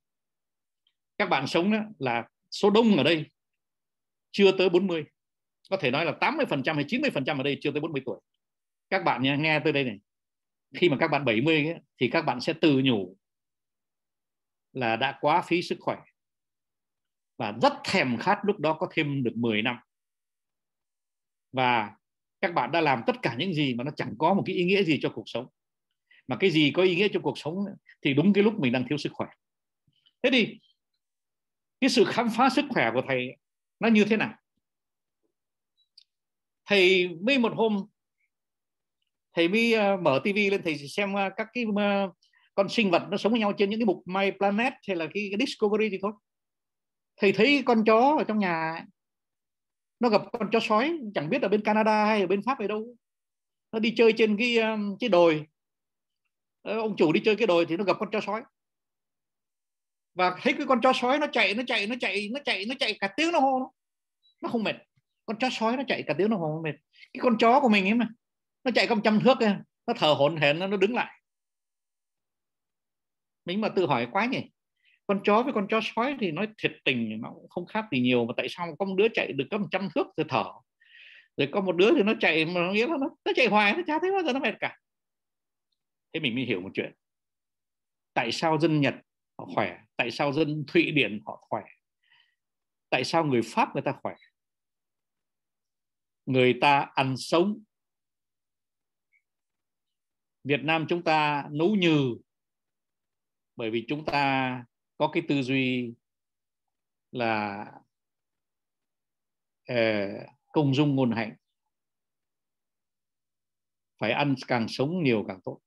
các bạn sống đó là số đông ở đây chưa tới 40 có thể nói là 80% hay 90% ở đây chưa tới 40 tuổi. Các bạn nha, nghe tới đây này. Khi mà các bạn 70 ấy, thì các bạn sẽ tự nhủ là đã quá phí sức khỏe. Và rất thèm khát lúc đó có thêm được 10 năm và các bạn đã làm tất cả những gì mà nó chẳng có một cái ý nghĩa gì cho cuộc sống. Mà cái gì có ý nghĩa cho cuộc sống thì đúng cái lúc mình đang thiếu sức khỏe. Thế thì cái sự khám phá sức khỏe của thầy nó như thế nào? Thầy mới một hôm thầy mới ờ, mở tivi lên thầy xem ờ, các cái ờ, con sinh vật nó sống với nhau trên những cái mục My Planet hay là cái, cái Discovery gì thôi. Thầy thấy con chó ở trong nhà nó gặp con chó sói chẳng biết ở bên Canada hay ở bên Pháp hay đâu. Nó đi chơi trên cái um, cái đồi. Ờ, ông chủ đi chơi cái đồi thì nó gặp con chó sói. Và thấy cái con chó sói nó chạy nó chạy nó chạy nó chạy nó chạy cả tiếng đồng hồ nó. Không mệt. Con chó sói nó chạy cả tiếng đồng hồ không mệt. Cái con chó của mình ấy mà nó chạy không trăm thước ấy, nó thở hổn hển nó đứng lại. Mình mà tự hỏi quá nhỉ? Con chó với con chó sói thì nói thiệt tình nó cũng không khác gì nhiều. Mà tại sao có một đứa chạy được có một trăm thước rồi thở? Rồi có một đứa thì nó chạy mà nghĩa là nó, nó chạy hoài nó chả thấy bao giờ nó mệt cả. Thế mình mới hiểu một chuyện. Tại sao dân Nhật họ khỏe? Tại sao dân Thụy Điển họ khỏe? Tại sao người Pháp người ta khỏe? Người ta ăn sống. Việt Nam chúng ta nấu nhừ. Bởi vì chúng ta có cái tư duy là ờ, công dung ngôn hạnh. Phải ăn càng sống nhiều càng tốt.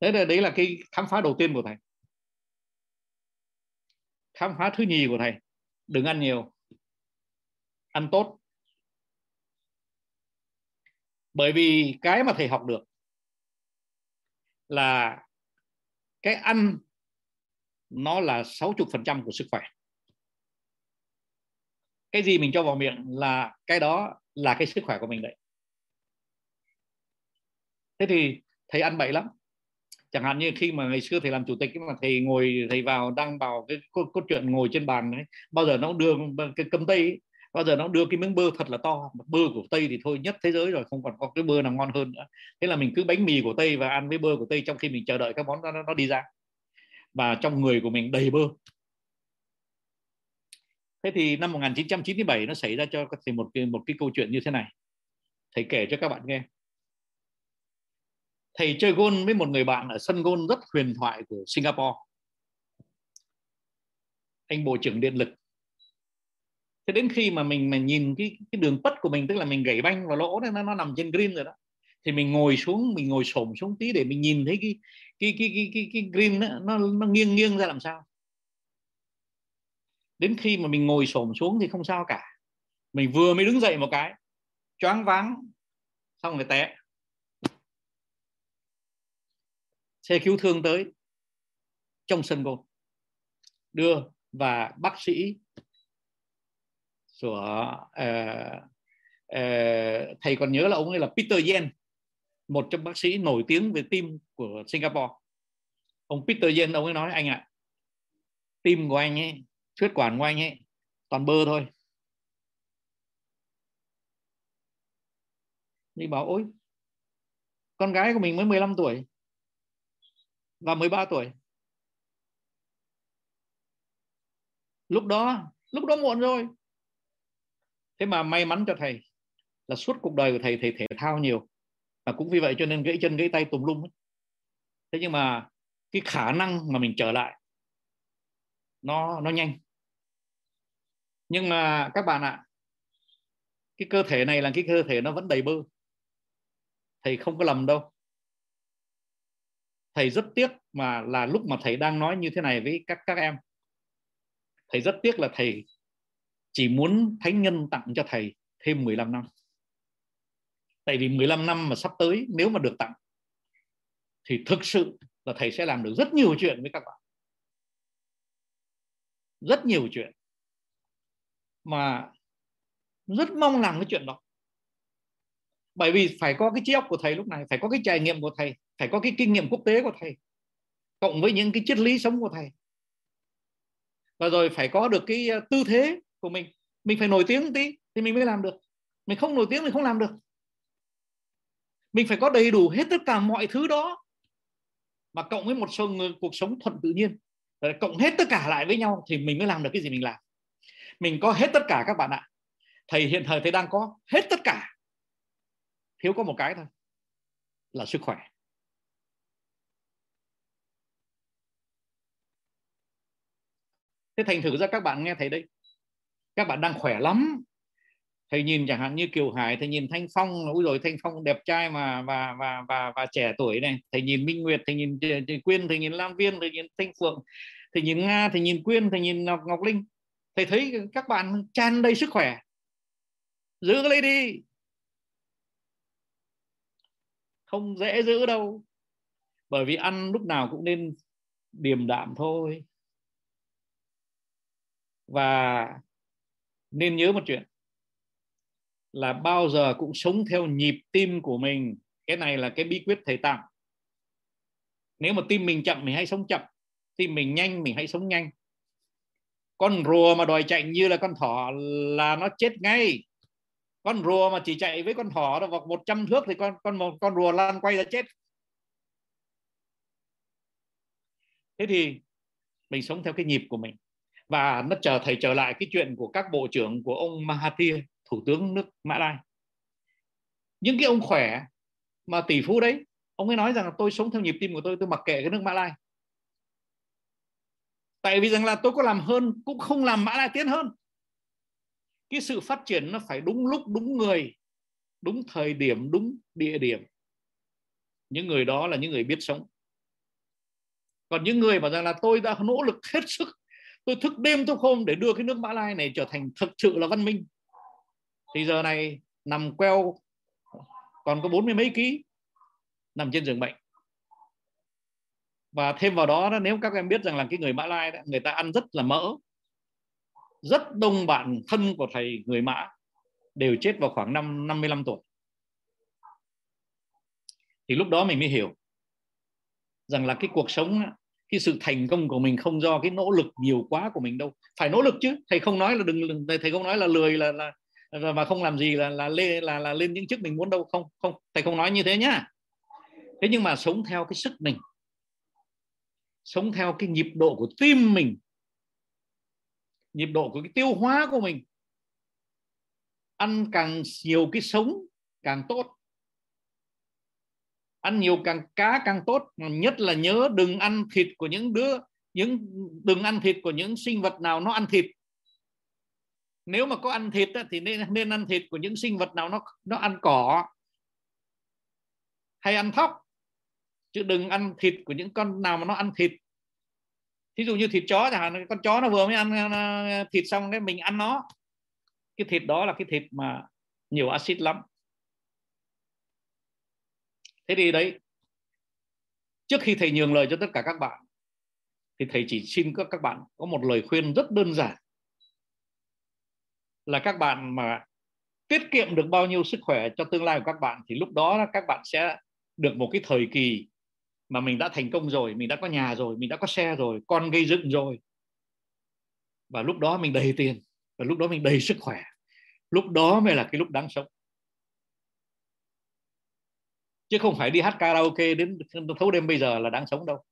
Đấy là đấy là cái khám phá đầu tiên của thầy. Khám phá thứ nhì của thầy. Đừng ăn nhiều. Ăn tốt. Bởi vì cái mà thầy học được là cái ăn nó là 60% của sức khỏe. Cái gì mình cho vào miệng là cái đó là cái sức khỏe của mình đấy. Thế thì thầy ăn bậy lắm. Chẳng hạn như khi mà ngày xưa thầy làm chủ tịch mà thầy ngồi thầy vào đăng vào cái cốt, cốt truyện ngồi trên bàn ấy bao giờ nó cũng đưa cái cơm tây ấy, bao giờ nó đưa cái miếng bơ thật là to bơ của tây thì thôi nhất thế giới rồi không còn có cái bơ nào ngon hơn nữa. Thế là mình cứ bánh mì của tây và ăn với bơ của tây trong khi mình chờ đợi các món nó, nó đi ra. Và trong người của mình đầy bơ. Thế thì năm 1997 nó xảy ra cho thầy một cái một cái câu chuyện như thế này. Thầy kể cho các bạn nghe. Thầy chơi gôn với một người bạn ở sân gôn rất huyền thoại của Singapore. Anh bộ trưởng điện lực thế đến khi mà mình mà nhìn cái cái đường bất của mình tức là mình gãy banh vào lỗ nó nó nằm trên green rồi đó thì mình ngồi xuống mình ngồi xổm xuống tí để mình nhìn thấy cái cái cái cái cái, cái green đó, nó nó nghiêng nghiêng ra làm sao. Đến khi mà mình ngồi xổm xuống thì không sao cả. Mình vừa mới đứng dậy một cái choáng váng xong rồi té. Xe cứu thương tới trong sân gôn đưa và bác sĩ của uh, uh, thầy còn nhớ là ông ấy là Peter Yen một trong bác sĩ nổi tiếng về tim của Singapore. Ông Peter Yen ông ấy nói anh ạ à, tim của anh ấy huyết quản của anh ấy toàn bơ thôi. Đi bảo ôi con gái của mình mới 15 tuổi và 13 tuổi. Lúc đó lúc đó muộn rồi thế mà may mắn cho thầy là suốt cuộc đời của thầy thầy thể thao nhiều. Và cũng vì vậy cho nên gãy chân gãy tay tùm lum thế nhưng mà cái khả năng mà mình trở lại, nó nó nhanh. Nhưng mà các bạn ạ, cái cơ thể này là cái cơ thể nó vẫn đầy bơ. Thầy không có lầm đâu. Thầy rất tiếc mà là lúc mà thầy đang nói như thế này với các các em. Thầy rất tiếc là thầy chỉ muốn thánh nhân tặng cho thầy thêm 15 năm. Tại vì 15 năm mà sắp tới, nếu mà được tặng, thì thực sự là thầy sẽ làm được rất nhiều chuyện với các bạn. Rất nhiều chuyện. Mà rất mong làm cái chuyện đó. Bởi vì phải có cái trí óc của thầy lúc này, phải có cái trải nghiệm của thầy, phải có cái kinh nghiệm quốc tế của thầy, cộng với những cái triết lý sống của thầy. Và rồi phải có được cái ờ, tư thế của mình. Mình phải nổi tiếng tí thì mình mới làm được. Mình không nổi tiếng mình không làm được. Mình phải có đầy đủ hết tất cả mọi thứ đó mà cộng với một số người, cuộc sống thuận tự nhiên. Cộng hết tất cả lại với nhau thì mình mới làm được cái gì mình làm. Mình có hết tất cả các bạn ạ. Thầy hiện thời thầy đang có hết tất cả. Thiếu có một cái thôi là sức khỏe. Thế thành thử ra các bạn nghe thấy đấy các bạn đang khỏe lắm. Thầy nhìn chẳng hạn như kiều hải thầy nhìn thanh phong ui rồi thanh phong đẹp trai mà và và và và trẻ tuổi này. Thầy nhìn minh nguyệt thầy nhìn thầy quyên thầy nhìn lam viên thầy nhìn thanh phượng thầy nhìn nga thầy nhìn quyên thầy nhìn ngọc, ngọc linh. Thầy thấy các bạn tràn đầy sức khỏe. Giữ lấy đi. Không dễ giữ đâu. Bởi vì ăn lúc nào cũng nên điềm đạm thôi. Và nên nhớ một chuyện là bao giờ cũng sống theo nhịp tim của mình. Cái này là cái bí quyết thầy tặng nếu mà tim mình chậm, mình hãy sống chậm. Tim mình nhanh, mình hãy sống nhanh. Con rùa mà đòi chạy như là con thỏ là nó chết ngay. Con rùa mà chỉ chạy với con thỏ đó vào 100 thước thì con con một, con rùa lăn quay ra chết. Thế thì mình sống theo cái nhịp của mình và nó chờ thầy trở lại cái chuyện của các bộ trưởng của ông Mahathir, thủ tướng nước Mã Lai. Những cái ông khỏe mà tỷ phú đấy, ông ấy nói rằng là tôi sống theo nhịp tim của tôi tôi mặc kệ cái nước Mã Lai. Tại vì rằng là tôi có làm hơn, cũng không làm Mã Lai tiến hơn. Cái sự phát triển nó phải đúng lúc, đúng người, đúng thời điểm, đúng địa điểm. Những người đó là những người biết sống. Còn những người mà rằng là tôi đã nỗ lực hết sức tôi thức đêm thức hôm để đưa cái nước Mã Lai này trở thành thực sự là văn minh. Thì giờ này nằm queo còn có bốn mươi mấy ký nằm trên giường bệnh. Và thêm vào đó nếu các em biết rằng là cái người Mã Lai đó, người ta ăn rất là mỡ. Rất đông bạn thân của thầy người Mã đều chết vào khoảng năm 55 tuổi. Thì lúc đó mình mới hiểu rằng là cái cuộc sống cái sự thành công của mình không do cái nỗ lực nhiều quá của mình đâu. Phải nỗ lực chứ. Thầy không nói là đừng thầy không nói là lười, là là và không làm gì là là lên là là lên những chức mình muốn đâu. Không không. Thầy không nói như thế nhá. Thế nhưng mà sống theo cái sức mình, sống theo cái nhịp độ của tim mình, nhịp độ của cái tiêu hóa của mình, ăn càng nhiều cái sống càng tốt ăn nhiều càng cá càng tốt nhất là nhớ đừng ăn thịt của những đứa, những, đừng ăn thịt của những sinh vật nào nó ăn thịt. Nếu mà có ăn thịt thì nên nên ăn thịt của những sinh vật nào nó nó ăn cỏ. Hay ăn thóc, chứ đừng ăn thịt của những con nào mà nó ăn thịt. Thí dụ như thịt chó chẳng hạn, con chó nó vừa mới ăn thịt xong đấy mình ăn nó. Cái thịt đó là cái thịt mà nhiều axit lắm thế thì đấy, trước khi thầy nhường lời cho tất cả các bạn, thì thầy chỉ xin các các bạn có một lời khuyên rất đơn giản. Là các bạn mà tiết kiệm được bao nhiêu sức khỏe cho tương lai của các bạn, thì lúc đó các bạn sẽ được một cái thời kỳ mà mình đã thành công rồi, mình đã có nhà rồi, mình đã có xe rồi, con gây dựng rồi. Và lúc đó mình đầy tiền, và lúc đó mình đầy sức khỏe. Lúc đó mới là cái lúc đáng sống chứ không phải đi hát karaoke đến thấu đêm bây giờ là đáng sống đâu.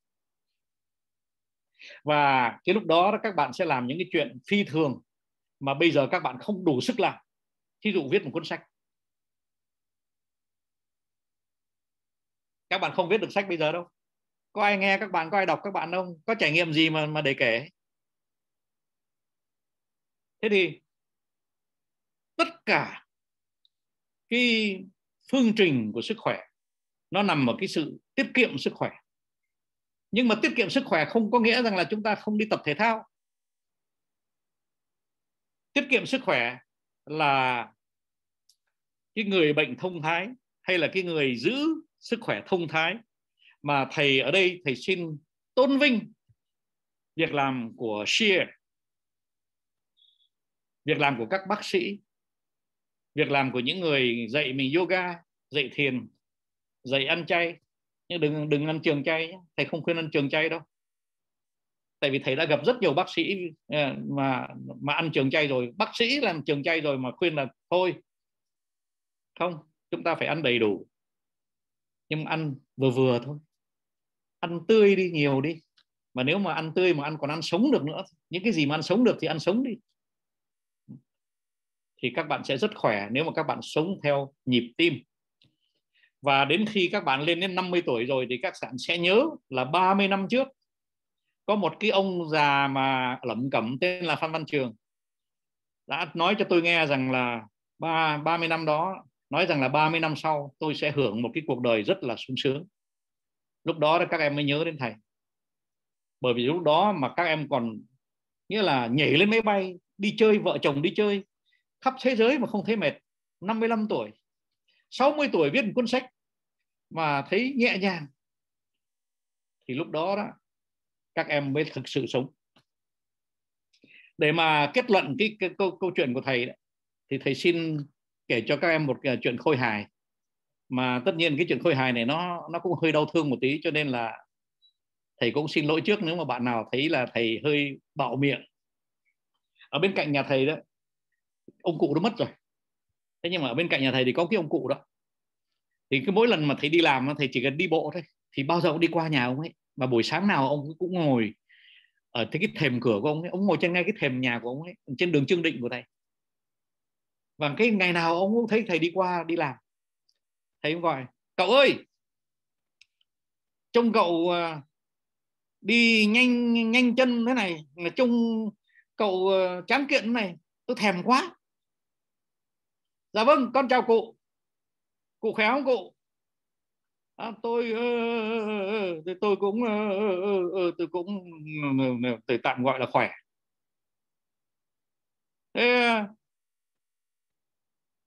Và cái lúc đó các bạn sẽ làm những cái chuyện phi thường mà bây giờ các bạn không đủ sức làm. Thí dụ viết một cuốn sách. Các bạn không viết được sách bây giờ đâu. Có ai nghe các bạn, có ai đọc các bạn không? Có trải nghiệm gì mà mà để kể? Thế thì tất cả cái phương trình của sức khỏe nó nằm ở cái sự tiết kiệm sức khỏe. Nhưng mà tiết kiệm sức khỏe không có nghĩa rằng là chúng ta không đi tập thể thao. Tiết kiệm sức khỏe là cái người bệnh thông thái hay là cái người giữ sức khỏe thông thái mà thầy ở đây, thầy xin tôn vinh việc làm của Shear việc làm của các bác sĩ, việc làm của những người dạy mình yoga, dạy thiền dạy ăn chay. Nhưng đừng đừng ăn trường chay nhé. thầy không khuyên ăn trường chay đâu. Tại vì thầy đã gặp rất nhiều bác sĩ à, mà mà ăn trường chay rồi. Bác sĩ làm trường chay rồi mà khuyên là, thôi, không, chúng ta phải ăn đầy đủ. Nhưng ăn vừa vừa thôi. Ăn tươi đi, nhiều đi. Mà nếu mà ăn tươi mà ăn còn ăn sống được nữa, những cái gì mà ăn sống được thì ăn sống đi. Thì các bạn sẽ rất khỏe nếu mà các bạn sống theo nhịp tim và đến khi các bạn lên đến 50 tuổi rồi thì các bạn sẽ nhớ là 30 năm trước, có một cái ông già mà lẩm cẩm tên là Phan Văn Trường, đã nói cho tôi nghe rằng là ba 30 năm đó, nói rằng là 30 năm sau tôi sẽ hưởng một cái cuộc đời rất là sung sướng. Lúc đó các em mới nhớ đến thầy. Bởi vì lúc đó mà các em còn, nghĩa là nhảy lên máy bay, đi chơi, vợ chồng đi chơi, khắp thế giới mà không thấy mệt 55 tuổi 60 tuổi viết một cuốn sách mà thấy nhẹ nhàng thì lúc đó đó các em mới thực sự sống. Để mà kết luận cái, cái câu câu chuyện của thầy đấy, thì thầy xin kể cho các em một uh, chuyện khôi hài. Mà tất nhiên cái chuyện khôi hài này nó nó cũng hơi đau thương một tí cho nên là thầy cũng xin lỗi trước. Nếu mà bạn nào thấy là thầy hơi bạo miệng ở bên cạnh nhà thầy đó ông cụ nó mất rồi thế nhưng mà ở bên cạnh nhà thầy thì có cái ông cụ đó. Thì cứ mỗi lần mà thầy đi làm thầy chỉ cần đi bộ thôi. Thì bao giờ cũng đi qua nhà ông ấy. Mà buổi sáng nào ông cũng ngồi ở cái thềm cửa của ông ấy. Ông ngồi trên ngay cái thềm nhà của ông ấy, trên đường trương định của thầy. Và cái ngày nào ông cũng thấy thầy đi qua, đi làm. Thầy cũng gọi, cậu ơi, trông cậu à, đi nhanh nhanh chân thế này, mà trông cậu à, chán kiện thế này. Tôi thèm quá dạ vâng con chào cụ. Cụ khỏe không cụ? À, tôi uh, tôi cũng uh, uh, tôi cũng tôi tạm gọi là khỏe. Thế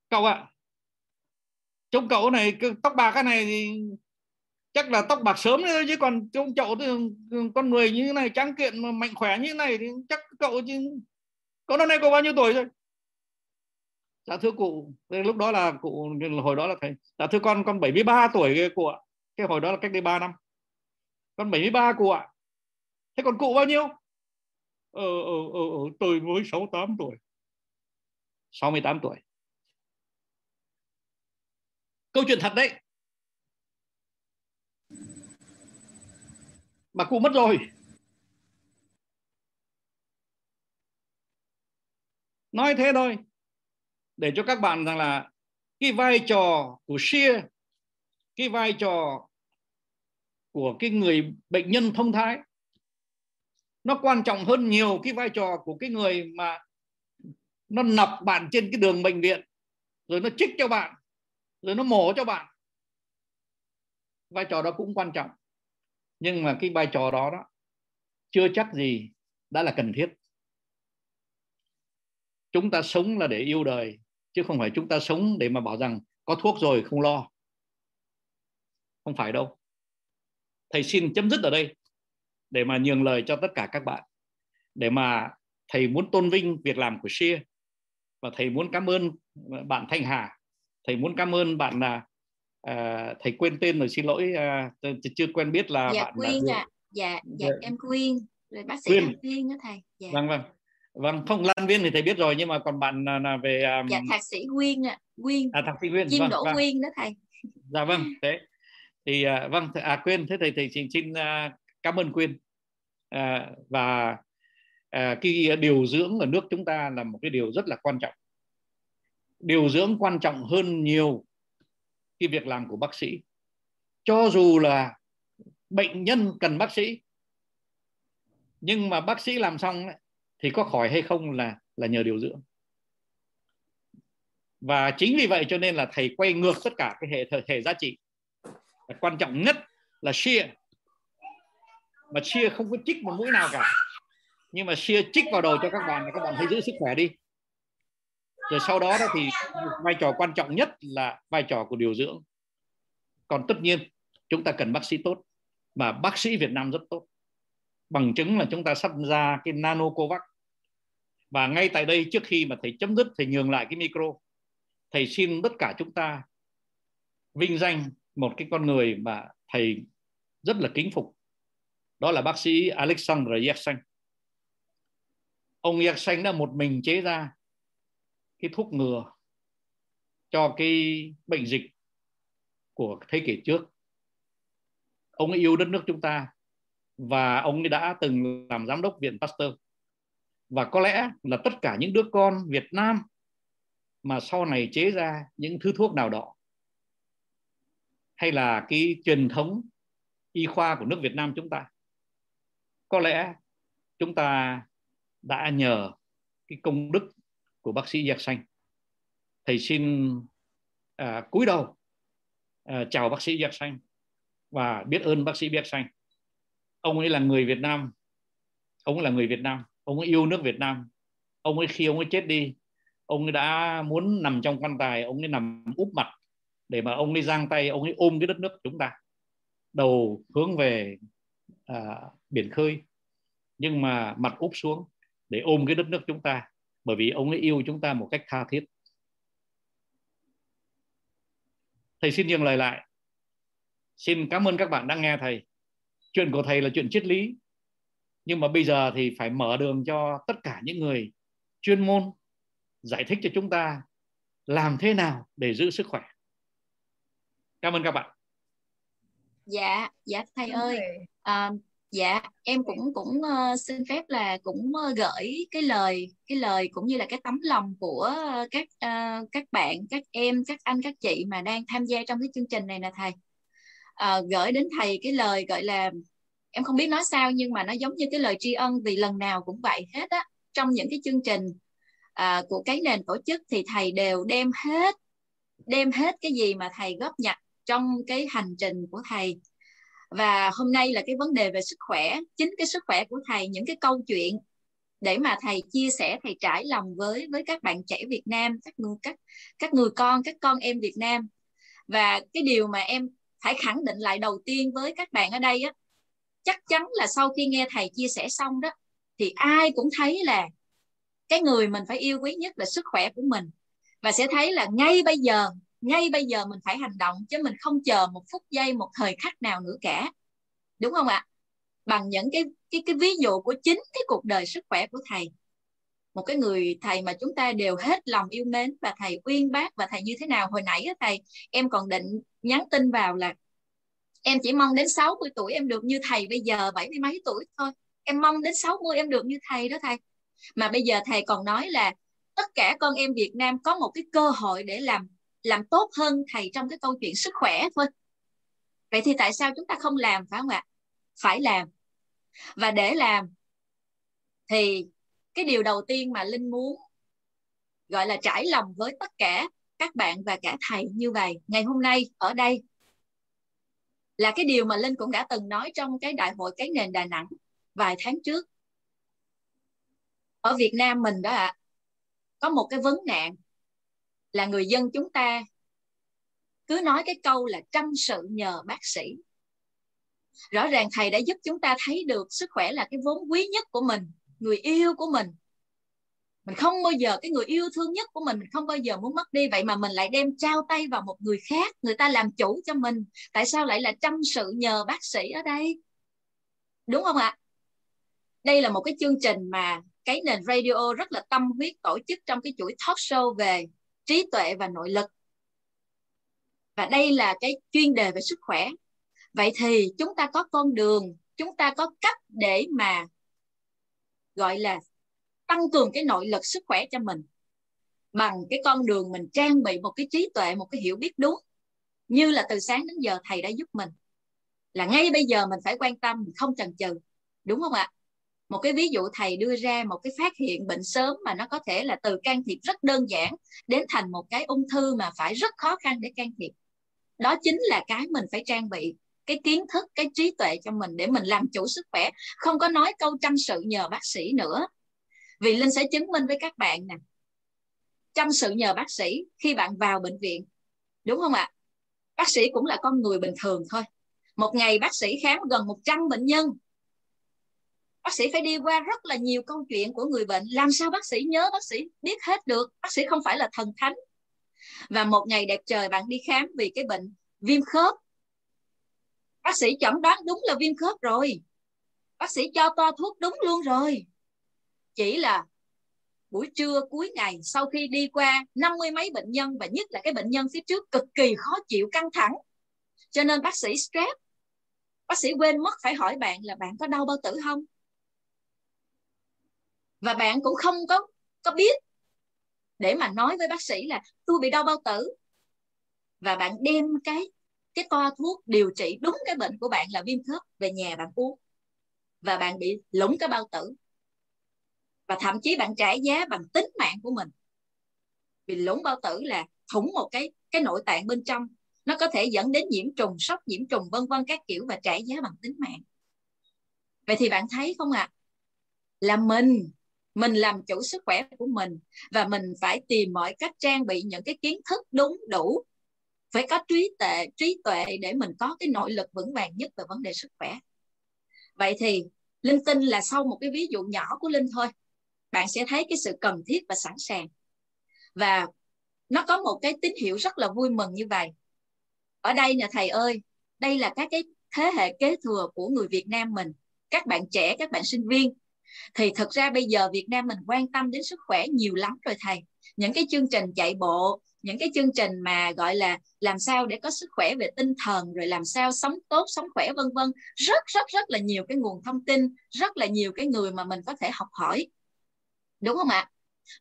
cậu ạ trông cậu này tóc bạc cái này thì chắc là tóc bạc sớm nữa chứ còn trông cậu thì con người như thế này trắng kiện mà mạnh khỏe như thế này thì chắc cậu chứ cậu năm nay có bao nhiêu tuổi rồi? Dạ thưa cụ lúc đó là cụ hồi đó là thầy dạ thưa con con 73 tuổi cụ ạ. Cái hồi đó là cách đây 3 năm. Con 73 cụ ạ. Thế còn cụ bao nhiêu? Ờ, ờ, ờ, ờ tôi mới 68 tuổi. 68 tuổi. Câu chuyện thật đấy. Mà cụ mất rồi. Nói thế thôi để cho các bạn rằng là cái vai trò của shia cái vai trò của cái người bệnh nhân thông thái nó quan trọng hơn nhiều cái vai trò của cái người mà nó nập bạn trên cái đường bệnh viện, rồi nó trích cho bạn, rồi nó mổ cho bạn. Vai trò đó cũng quan trọng. Nhưng mà cái vai trò đó đó, chưa chắc gì đã là cần thiết. Chúng ta sống là để yêu đời chứ không phải chúng ta sống để mà bảo rằng có thuốc rồi không lo. Không phải đâu. Thầy xin chấm dứt ở đây để mà nhường lời cho tất cả các bạn. Để mà thầy muốn tôn vinh việc làm của Shia và thầy muốn cảm ơn bạn Thanh Hà. Thầy muốn cảm ơn bạn là à, thầy quên tên rồi xin lỗi à, chưa quen biết là dạ, bạn Quyên ạ. À. dạ dạ. em Quyên. Rồi bác sĩ Quyên. Quyên đó thầy. Dạ. vâng vâng vâng không lan viên thì thầy biết rồi nhưng mà còn bạn là, về um... dạ thạc sĩ Quyên ạ. Quyên à thạc sĩ Quyên Chim vâng, đỗ vâng. Quyên đó thầy. Dạ vâng thế. Thì uh, vâng à Quyên thế thầy thầy xin xin uh, cảm ơn Quyên. Uh, và uh, cái điều dưỡng ở nước chúng ta là một cái điều rất là quan trọng. Điều dưỡng quan trọng hơn nhiều cái việc làm của bác sĩ. Cho dù là bệnh nhân cần bác sĩ nhưng mà bác sĩ làm xong ấy, thì có khỏi hay không là là nhờ điều dưỡng. Và chính vì vậy cho nên là thầy quay ngược tất cả cái hệ hệ giá trị. Và quan trọng nhất là chia mà chia không có chích một mũi nào cả. Nhưng mà chia chích vào đầu cho các bạn là các bạn hãy giữ sức khỏe đi. Rồi sau đó đó thì vai trò quan trọng nhất là vai trò của điều dưỡng. Còn tất nhiên, chúng ta cần bác sĩ tốt. Và bác sĩ Việt Nam rất tốt. Bằng chứng là chúng ta sắp ra cái nano covax và ngay tại đây trước khi mà thầy chấm dứt, thầy nhường lại cái micro, thầy xin tất cả chúng ta vinh danh một cái con người mà thầy rất là kính phục. Đó là bác sĩ Alexander Yersin ông Yersin đã một mình chế ra cái thuốc ngừa cho cái bệnh dịch của thế kỷ trước. Ông ấy yêu đất nước chúng ta và ông ấy đã từng làm giám đốc viện Pasteur và có lẽ là tất cả những đứa con Việt Nam mà sau này chế ra những thứ thuốc nào đó hay là cái truyền thống y khoa của nước Việt Nam chúng ta có lẽ chúng ta đã nhờ cái công đức của bác sĩ Giặc Xanh thầy xin à, cúi đầu à, chào bác sĩ Giặc Xanh và biết ơn bác sĩ Giặc Xanh ông ấy là người Việt Nam ông ấy là người Việt Nam ông ấy yêu nước Việt Nam. Ông ấy khi ông ấy chết đi ông ấy đã muốn nằm trong quan tài ông ấy nằm úp mặt để mà ông ấy giang tay ông ấy ôm cái đất nước chúng ta. Đầu hướng về à, biển khơi. Nhưng mà mặt úp xuống để ôm cái đất nước chúng ta bởi vì ông ấy yêu chúng ta một cách tha thiết. Thầy xin dừng lời lại. Xin cảm ơn các bạn đã nghe thầy. Chuyện của thầy là chuyện triết lý nhưng mà bây giờ thì phải mở đường cho tất cả những người chuyên môn giải thích cho chúng ta làm thế nào để giữ sức khỏe. Cảm ơn các bạn. Dạ dạ thầy ơi. à, dạ em cũng cũng uh, xin phép là cũng uh, gửi cái lời cái lời cũng như là cái tấm lòng của uh, các uh, các bạn các em các anh các chị mà đang tham gia trong cái chương trình này nè thầy. Uh, gửi đến thầy cái lời gọi là em không biết nói sao nhưng mà nó giống như cái lời tri ân vì lần nào cũng vậy hết á. Trong những cái chương trình à, của cái nền tổ chức thì thầy đều đem hết đem hết cái gì mà thầy góp nhặt trong cái hành trình của thầy. Và hôm nay là cái vấn đề về sức khỏe chính cái sức khỏe của thầy những cái câu chuyện để mà thầy chia sẻ thầy trải lòng với với các bạn trẻ Việt Nam các người các các người con các con em Việt Nam. Và cái điều mà em phải khẳng định lại đầu tiên với các bạn ở đây á chắc chắn là sau khi nghe thầy chia sẻ xong đó, thì ai cũng thấy là cái người mình phải yêu quý nhất là sức khỏe của mình. Và sẽ thấy là ngay bây giờ, ngay bây giờ mình phải hành động chứ mình không chờ một phút giây, một thời khắc nào nữa cả. Đúng không ạ? Bằng những cái cái cái ví dụ của chính cái cuộc đời sức khỏe của thầy. Một cái người thầy mà chúng ta đều hết lòng yêu mến và thầy uyên bác và thầy như thế nào. Hồi nãy á thầy, em còn định nhắn tin vào là em chỉ mong đến 60 tuổi em được như thầy, bây giờ bảy mươi mấy tuổi thôi. Em mong đến 60 em được như thầy đó thầy. Mà bây giờ thầy còn nói là tất cả con em Việt Nam có một cái cơ hội để làm làm tốt hơn thầy trong cái câu chuyện sức khỏe thôi. Vậy thì tại sao chúng ta không làm, phải không ạ? Phải làm. Và để làm thì cái điều đầu tiên mà linh muốn gọi là trải lòng với tất cả các bạn và cả thầy như vậy, ngày hôm nay ở đây là cái điều mà linh cũng đã từng nói trong cái đại hội cái nền đà nẵng vài tháng trước. Ở việt nam mình đó ạ à, có một cái vấn nạn là người dân chúng ta cứ nói cái câu là trăm sự nhờ bác sĩ rõ ràng thầy đã giúp chúng ta thấy được sức khỏe là cái vốn quý nhất của mình người yêu của mình mình không bao giờ, cái người yêu thương nhất của mình mình không bao giờ muốn mất đi. Vậy mà mình lại đem trao tay vào một người khác, người ta làm chủ cho mình. Tại sao lại là trăm sự nhờ bác sĩ ở đây? Đúng không ạ? Đây là một cái chương trình mà cái nền radio rất là tâm huyết tổ chức trong cái chuỗi talk show về trí tuệ và nội lực. Và đây là cái chuyên đề về sức khỏe. Vậy thì chúng ta có con đường, chúng ta có cách để mà gọi là tăng cường cái nội lực sức khỏe cho mình bằng cái con đường mình trang bị một cái trí tuệ, một cái hiểu biết đúng như là từ sáng đến giờ thầy đã giúp mình. Là ngay bây giờ mình phải quan tâm không chần chừ, đúng không ạ? Một cái ví dụ thầy đưa ra một cái phát hiện bệnh sớm mà nó có thể là từ can thiệp rất đơn giản đến thành một cái ung thư mà phải rất khó khăn để can thiệp. Đó chính là cái mình phải trang bị cái kiến thức, cái trí tuệ cho mình để mình làm chủ sức khỏe, không có nói câu chăm sự nhờ bác sĩ nữa vì linh sẽ chứng minh với các bạn nè. Trong sự nhờ bác sĩ khi bạn vào bệnh viện, đúng không ạ? Bác sĩ cũng là con người bình thường thôi. Một ngày bác sĩ khám gần 100 bệnh nhân. Bác sĩ phải đi qua rất là nhiều câu chuyện của người bệnh. Làm sao bác sĩ nhớ bác sĩ biết hết được? Bác sĩ không phải là thần thánh. Và một ngày đẹp trời bạn đi khám vì cái bệnh viêm khớp. Bác sĩ chẩn đoán đúng là viêm khớp rồi. Bác sĩ cho to thuốc đúng luôn rồi chỉ là buổi trưa cuối ngày sau khi đi qua năm mươi mấy bệnh nhân và nhất là cái bệnh nhân phía trước cực kỳ khó chịu, căng thẳng. Cho nên bác sĩ stress, bác sĩ quên mất phải hỏi bạn là bạn có đau bao tử không? Và bạn cũng không có có biết để mà nói với bác sĩ là tôi bị đau bao tử. Và bạn đem cái cái toa thuốc điều trị đúng cái bệnh của bạn là viêm khớp về nhà bạn uống. Và bạn bị lũng cái bao tử và thậm chí bạn trả giá bằng tính mạng của mình. Vì lũng bao tử là thủng một cái cái nội tạng bên trong. Nó có thể dẫn đến nhiễm trùng, sốc, nhiễm trùng, vân vân các kiểu và trả giá bằng tính mạng. Vậy thì bạn thấy không ạ? À? là mình mình làm chủ sức khỏe của mình và mình phải tìm mọi cách trang bị những cái kiến thức đúng, đủ, phải có trí tuệ trí tuệ để mình có cái nội lực vững vàng nhất về vấn đề sức khỏe. Vậy thì linh tin là sau một cái ví dụ nhỏ của linh thôi bạn sẽ thấy cái sự cần thiết và sẵn sàng. Và nó có một cái tín hiệu rất là vui mừng như vậy. Ở đây nè, thầy ơi, đây là các cái thế hệ kế thừa của người Việt Nam mình, các bạn trẻ, các bạn sinh viên. Thì thật ra bây giờ Việt Nam mình quan tâm đến sức khỏe nhiều lắm rồi thầy. Những cái chương trình chạy bộ, những cái chương trình mà gọi là làm sao để có sức khỏe về tinh thần, rồi làm sao sống tốt, sống khỏe, vân vân. Rất rất rất là nhiều cái nguồn thông tin, rất là nhiều cái người mà mình có thể học hỏi đúng không ạ?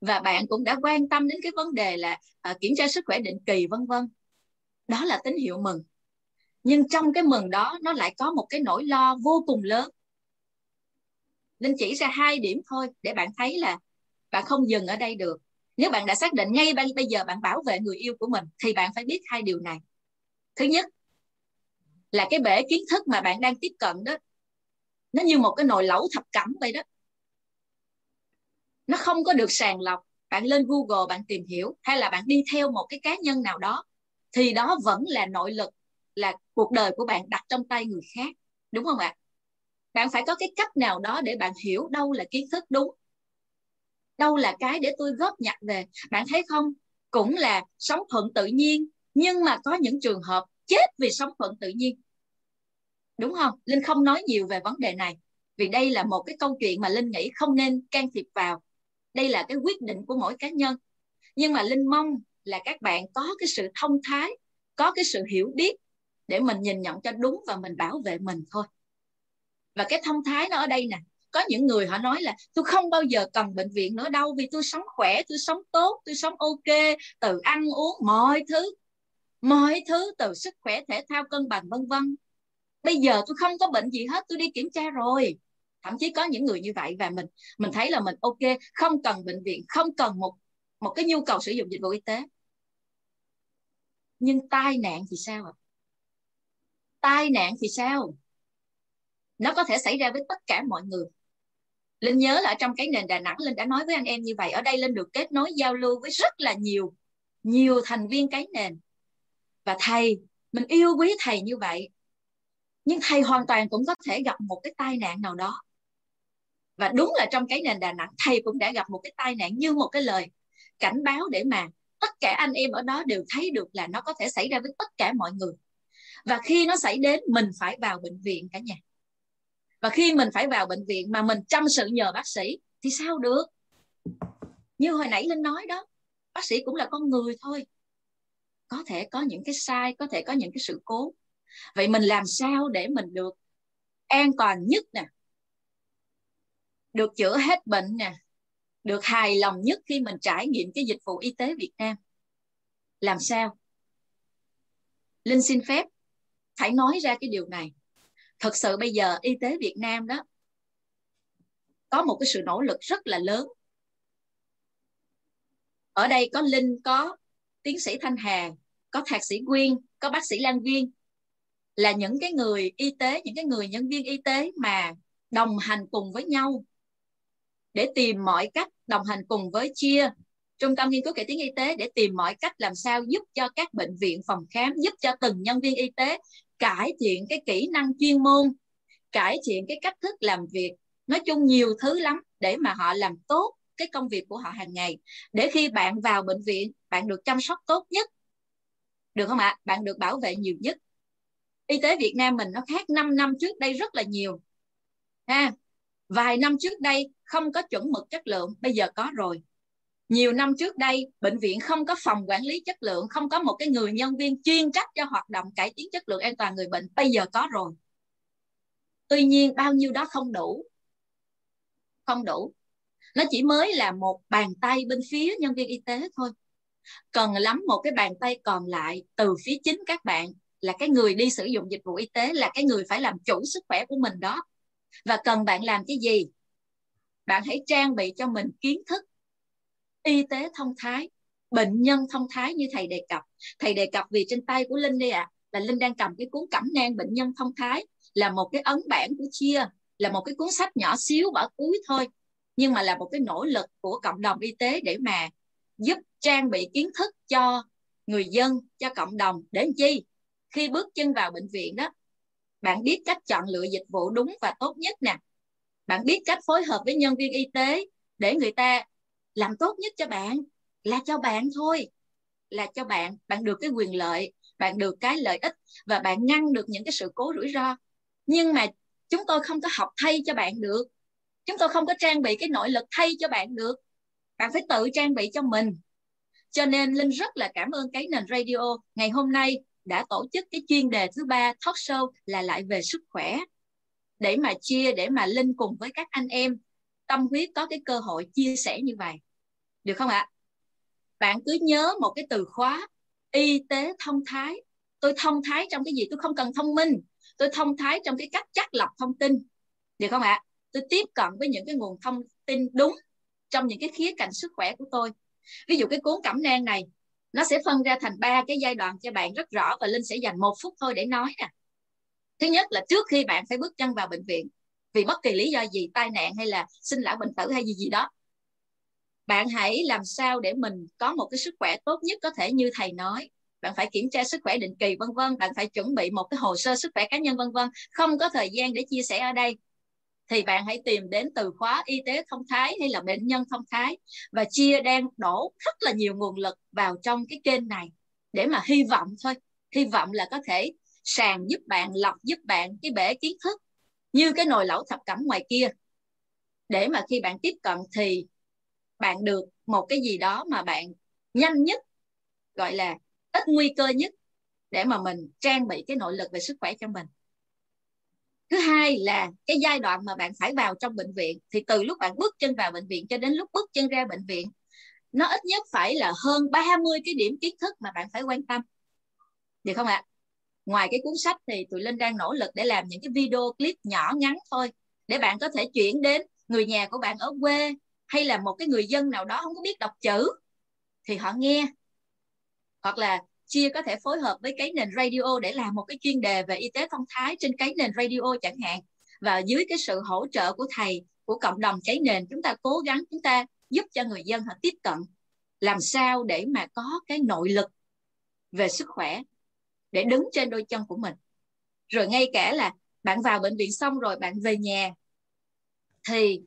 Và bạn cũng đã quan tâm đến cái vấn đề là à, kiểm tra sức khỏe định kỳ vân vân. Đó là tín hiệu mừng. Nhưng trong cái mừng đó nó lại có một cái nỗi lo vô cùng lớn. Linh chỉ ra hai điểm thôi để bạn thấy là bạn không dừng ở đây được. Nếu bạn đã xác định ngay bây giờ bạn bảo vệ người yêu của mình thì bạn phải biết hai điều này. Thứ nhất là cái bể kiến thức mà bạn đang tiếp cận đó nó như một cái nồi lẩu thập cẩm vậy đó nó không có được sàng lọc. Bạn lên google, bạn tìm hiểu, hay là bạn đi theo một cái cá nhân nào đó, thì đó vẫn là nội lực, là cuộc đời của bạn đặt trong tay người khác. Đúng không ạ? Bạn phải có cái cách nào đó để bạn hiểu đâu là kiến thức đúng, đâu là cái để tôi góp nhặt về. Bạn thấy không? Cũng là sống thuận tự nhiên, nhưng mà có những trường hợp chết vì sống thuận tự nhiên. Đúng không? Linh không nói nhiều về vấn đề này, vì đây là một cái câu chuyện mà linh nghĩ không nên can thiệp vào đây là cái quyết định của mỗi cá nhân. Nhưng mà linh mong là các bạn có cái sự thông thái, có cái sự hiểu biết để mình nhìn nhận cho đúng và mình bảo vệ mình thôi. Và cái thông thái nó ở đây nè. Có những người họ nói là, tôi không bao giờ cần bệnh viện nữa đâu vì tôi sống khỏe, tôi sống tốt, tôi sống ok từ ăn uống mọi thứ mọi thứ từ sức khỏe, thể thao, cân bằng, vân vân. Bây giờ tôi không có bệnh gì hết, tôi đi kiểm tra rồi thậm chí có những người như vậy và mình mình thấy là mình ok không cần bệnh viện không cần một một cái nhu cầu sử dụng dịch vụ y tế. Nhưng tai nạn thì sao ạ? Tai nạn thì sao? Nó có thể xảy ra với tất cả mọi người. Linh nhớ là trong cái nền đà nẵng linh đã nói với anh em như vậy ở đây linh được kết nối giao lưu với rất là nhiều nhiều thành viên cái nền. Và thầy mình yêu quý thầy như vậy nhưng thầy hoàn toàn cũng có thể gặp một cái tai nạn nào đó và đúng là trong cái nền đà nẵng, thầy cũng đã gặp một cái tai nạn như một cái lời cảnh báo để mà tất cả anh em ở đó đều thấy được là nó có thể xảy ra với tất cả mọi người. Và khi nó xảy đến, mình phải vào bệnh viện cả nhà. Và khi mình phải vào bệnh viện mà mình chăm sự nhờ bác sĩ thì sao được? Như hồi nãy linh nói đó, bác sĩ cũng là con người thôi. Có thể có những cái sai, có thể có những cái sự cố. Vậy mình làm sao để mình được an toàn nhất nè? Được chữa hết bệnh nè. Được hài lòng nhất khi mình trải nghiệm cái dịch vụ y tế Việt Nam. Làm sao? Linh xin phép phải nói ra cái điều này. Thật sự bây giờ y tế Việt Nam đó có một cái sự nỗ lực rất là lớn. Ở đây có Linh, có tiến sĩ Thanh Hà, có thạc sĩ Quyên, có bác sĩ Lan Viên là những cái người y tế, những cái người nhân viên y tế mà đồng hành cùng với nhau để tìm mọi cách đồng hành cùng với chia. Trung tâm nghiên cứu cải tiến y tế để tìm mọi cách làm sao giúp cho các bệnh viện phòng khám, giúp cho từng nhân viên y tế cải thiện cái kỹ năng chuyên môn, cải thiện cái cách thức làm việc. Nói chung nhiều thứ lắm để mà họ làm tốt cái công việc của họ hàng ngày. Để khi bạn vào bệnh viện, bạn được chăm sóc tốt nhất. Được không ạ? Bạn được bảo vệ nhiều nhất. Y tế Việt Nam mình nó khác 5 năm trước đây rất là nhiều. Ha? Vài năm trước đây không có chuẩn mực chất lượng, bây giờ có rồi. Nhiều năm trước đây, bệnh viện không có phòng quản lý chất lượng, không có một cái người nhân viên chuyên trách cho hoạt động cải tiến chất lượng an toàn người bệnh, bây giờ có rồi. Tuy nhiên, bao nhiêu đó không đủ. Không đủ. Nó chỉ mới là một bàn tay bên phía nhân viên y tế thôi. Cần lắm một cái bàn tay còn lại từ phía chính các bạn, là cái người đi sử dụng dịch vụ y tế, là cái người phải làm chủ sức khỏe của mình đó và cần bạn làm cái gì? Bạn hãy trang bị cho mình kiến thức y tế thông thái bệnh nhân thông thái như thầy đề cập. Thầy đề cập vì trên tay của linh đây ạ à, là linh đang cầm cái cuốn cẩm nang bệnh nhân thông thái là một cái ấn bản của chia là một cái cuốn sách nhỏ xíu ở cuối thôi. Nhưng mà là một cái nỗ lực của cộng đồng y tế để mà giúp trang bị kiến thức cho người dân cho cộng đồng. Để chi? Khi bước chân vào bệnh viện đó bạn biết cách chọn lựa dịch vụ đúng và tốt nhất nè. Bạn biết cách phối hợp với nhân viên y tế để người ta làm tốt nhất cho bạn. Là cho bạn thôi. Là cho bạn. Bạn được cái quyền lợi, bạn được cái lợi ích và bạn ngăn được những cái sự cố rủi ro. Nhưng mà chúng tôi không có học thay cho bạn được. Chúng tôi không có trang bị cái nội lực thay cho bạn được. Bạn phải tự trang bị cho mình. Cho nên linh rất là cảm ơn cái nền radio ngày hôm nay đã tổ chức cái chuyên đề thứ ba talk show là lại về sức khỏe. Để mà chia, để mà linh cùng với các anh em, tâm huyết có cái cơ hội chia sẻ như vậy. Được không ạ? Bạn cứ nhớ một cái từ khóa, y tế thông thái. Tôi thông thái trong cái gì? Tôi không cần thông minh. Tôi thông thái trong cái cách chắc lọc thông tin. Được không ạ? Tôi tiếp cận với những cái nguồn thông tin đúng trong những cái khía cạnh sức khỏe của tôi. Ví dụ cái cuốn cẩm nang này nó sẽ phân ra thành ba cái giai đoạn cho bạn rất rõ và linh sẽ dành một phút thôi để nói nè. Thứ nhất là trước khi bạn phải bước chân vào bệnh viện, vì bất kỳ lý do gì, tai nạn hay là sinh lão bệnh tử hay gì gì đó, bạn hãy làm sao để mình có một cái sức khỏe tốt nhất có thể như thầy nói. Bạn phải kiểm tra sức khỏe định kỳ, vân vân. Bạn phải chuẩn bị một cái hồ sơ sức khỏe cá nhân, vân vân. Không có thời gian để chia sẻ ở đây thì bạn hãy tìm đến từ khóa y tế thông thái hay là bệnh nhân thông thái và chia đang đổ rất là nhiều nguồn lực vào trong cái kênh này để mà hy vọng thôi. Hy vọng là có thể sàng giúp bạn, lọc giúp bạn cái bể kiến thức như cái nồi lẩu thập cẩm ngoài kia. Để mà khi bạn tiếp cận thì bạn được một cái gì đó mà bạn nhanh nhất, gọi là ít nguy cơ nhất để mà mình trang bị cái nội lực về sức khỏe cho mình thứ hai là cái giai đoạn mà bạn phải vào trong bệnh viện thì từ lúc bạn bước chân vào bệnh viện cho đến lúc bước chân ra bệnh viện, nó ít nhất phải là hơn 30 cái điểm kiến thức mà bạn phải quan tâm. Được không ạ? Ngoài cái cuốn sách thì tụi linh đang nỗ lực để làm những cái video clip nhỏ ngắn thôi, để bạn có thể chuyển đến người nhà của bạn ở quê hay là một cái người dân nào đó không có biết đọc chữ thì họ nghe. Hoặc là chia có thể phối hợp với cái nền radio để làm một cái chuyên đề về y tế thông thái trên cái nền radio chẳng hạn. Và dưới cái sự hỗ trợ của thầy, của cộng đồng cháy nền, chúng ta cố gắng chúng ta giúp cho người dân họ tiếp cận. Làm sao để mà có cái nội lực về sức khỏe để đứng trên đôi chân của mình. Rồi ngay cả là bạn vào bệnh viện xong rồi bạn về nhà thì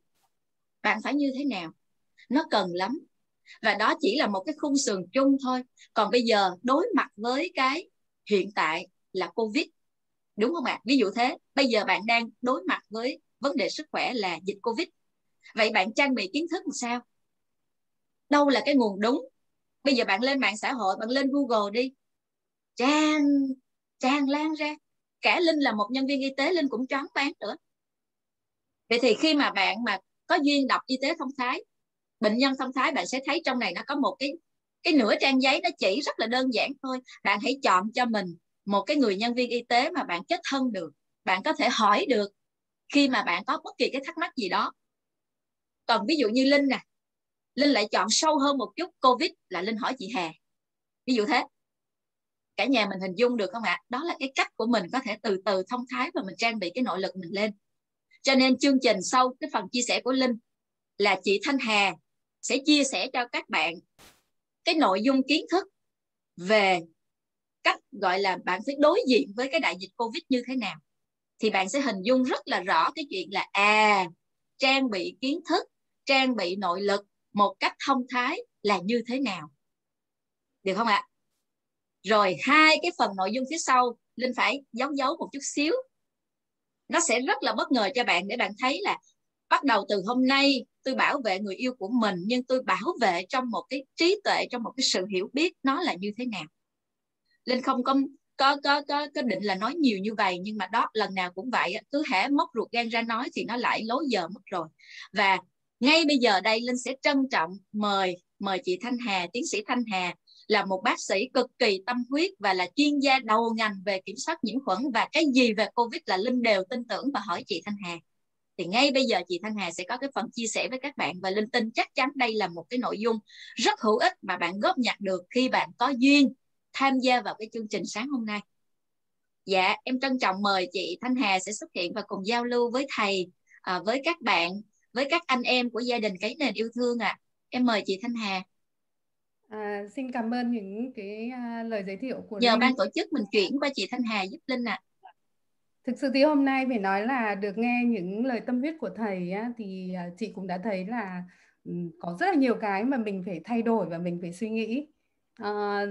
bạn phải như thế nào? Nó cần lắm và đó chỉ là một cái khung sườn chung thôi. Còn bây giờ đối mặt với cái hiện tại là covid, đúng không ạ? Ví dụ thế, bây giờ bạn đang đối mặt với vấn đề sức khỏe là dịch covid. Vậy bạn trang bị kiến thức làm sao? Đâu là cái nguồn đúng? Bây giờ bạn lên mạng xã hội, bạn lên google đi. Tràn tràn lan ra. Cả linh là một nhân viên y tế, linh cũng choáng bán nữa. Vậy thì khi mà bạn mà có duyên đọc y tế thông thái bệnh nhân thông thái, bạn sẽ thấy trong này nó có một cái cái nửa trang giấy nó chỉ rất là đơn giản thôi. Bạn hãy chọn cho mình một cái người nhân viên y tế mà bạn kết thân được, bạn có thể hỏi được khi mà bạn có bất kỳ cái thắc mắc gì đó. Còn ví dụ như linh nè, linh lại chọn sâu hơn một chút, covid là linh hỏi chị hà. Ví dụ thế. Cả nhà mình hình dung được không ạ? Đó là cái cách của mình có thể từ từ thông thái và mình trang bị cái nội lực mình lên. Cho nên chương trình sau, cái phần chia sẻ của linh là chị thanh hà sẽ chia sẻ cho các bạn cái nội dung kiến thức về cách gọi là bạn phải đối diện với cái đại dịch covid như thế nào. Thì bạn sẽ hình dung rất là rõ cái chuyện là à trang bị kiến thức, trang bị nội lực một cách thông thái là như thế nào. Được không ạ? Rồi hai cái phần nội dung phía sau, linh phải giấu giấu một chút xíu. Nó sẽ rất là bất ngờ cho bạn để bạn thấy là bắt đầu từ hôm nay, tôi bảo vệ người yêu của mình, nhưng tôi bảo vệ trong một cái trí tuệ, trong một cái sự hiểu biết nó là như thế nào. Linh không có có có có có định là nói nhiều như vậy, nhưng mà đó, lần nào cũng vậy cứ hễ móc ruột gan ra nói thì nó lại lối giờ mất rồi. Và ngay bây giờ đây, linh sẽ trân trọng mời mời chị thanh hà, tiến sĩ thanh hà là một bác sĩ cực kỳ tâm huyết và là chuyên gia đầu ngành về kiểm soát nhiễm khuẩn. Và cái gì về covid là linh đều tin tưởng và hỏi chị thanh hà thì ngay bây giờ chị Thanh Hà sẽ có cái phần chia sẻ với các bạn và Linh tin chắc chắn đây là một cái nội dung rất hữu ích mà bạn góp nhặt được khi bạn có duyên tham gia vào cái chương trình sáng hôm nay. Dạ, em trân trọng mời chị Thanh Hà sẽ xuất hiện và cùng giao lưu với thầy, à, với các bạn, với các anh em của gia đình cái nền yêu thương ạ. À. Em mời chị Thanh Hà. À, xin cảm ơn những cái uh, lời giới thiệu của Nhờ Linh. ban tổ chức mình chuyển qua chị Thanh Hà giúp Linh ạ. À. Thực sự thì hôm nay phải nói là được nghe những lời tâm huyết của thầy á, thì à, chị cũng đã thấy là ừ, có rất là nhiều cái mà mình phải thay đổi và mình phải suy nghĩ. À,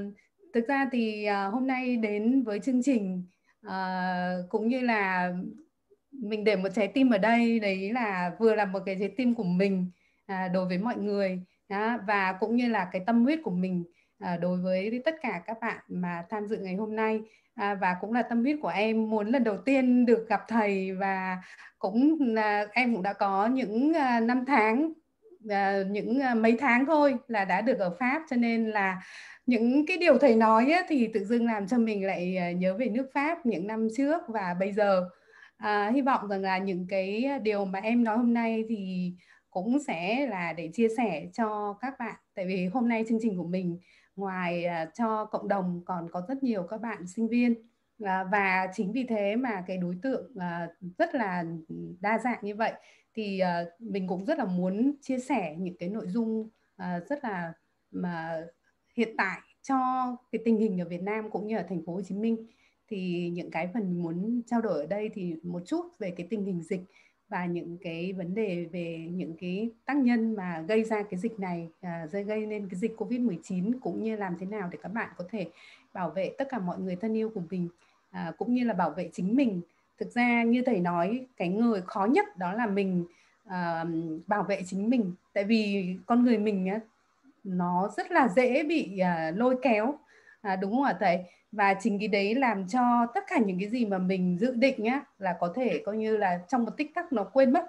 thực ra thì à, hôm nay đến với chương trình à, cũng như là mình để một trái tim ở đây đấy là vừa là một cái trái tim của mình à, đối với mọi người đó, và cũng như là cái tâm huyết của mình à, đối với tất cả các bạn mà tham dự ngày hôm nay. À, và cũng là tâm huyết của em muốn lần đầu tiên được gặp thầy và cũng à, em cũng đã có những à, năm tháng à, những à, mấy tháng thôi là đã được ở Pháp. Cho nên là những cái điều thầy nói ấy, thì tự dưng làm cho mình lại à, nhớ về nước Pháp những năm trước và bây giờ. À, hy vọng rằng là những cái điều mà em nói hôm nay thì cũng sẽ là để chia sẻ cho các bạn. Tại vì hôm nay chương trình của mình ngoài à, cho cộng đồng còn có rất nhiều các bạn sinh viên. À, và chính vì thế mà cái đối tượng à, rất là đa dạng như vậy thì mình cũng rất là muốn chia sẻ những cái nội dung rất là mà hiện tại cho cái tình hình ở Việt Nam cũng như ở thành phố Hồ Chí Minh. Thì những cái phần mình muốn trao đổi ở đây thì một chút về cái tình hình dịch và những cái vấn đề về những cái tác nhân mà gây ra cái dịch này uh, gây nên cái dịch Covid-19 cũng như làm thế nào để các bạn có thể bảo vệ tất cả mọi người thân yêu của mình uh, cũng như là bảo vệ chính mình. Thực ra như thầy nói cái người khó nhất đó là mình uh, bảo vệ chính mình. Tại vì con người mình uh, nó rất là dễ bị uh, lôi kéo. Uh, đúng không ạ thầy? Và chính cái đấy làm cho tất cả những cái gì mà mình dự định nhá là có thể coi như là trong một tích tắc nó quên mất.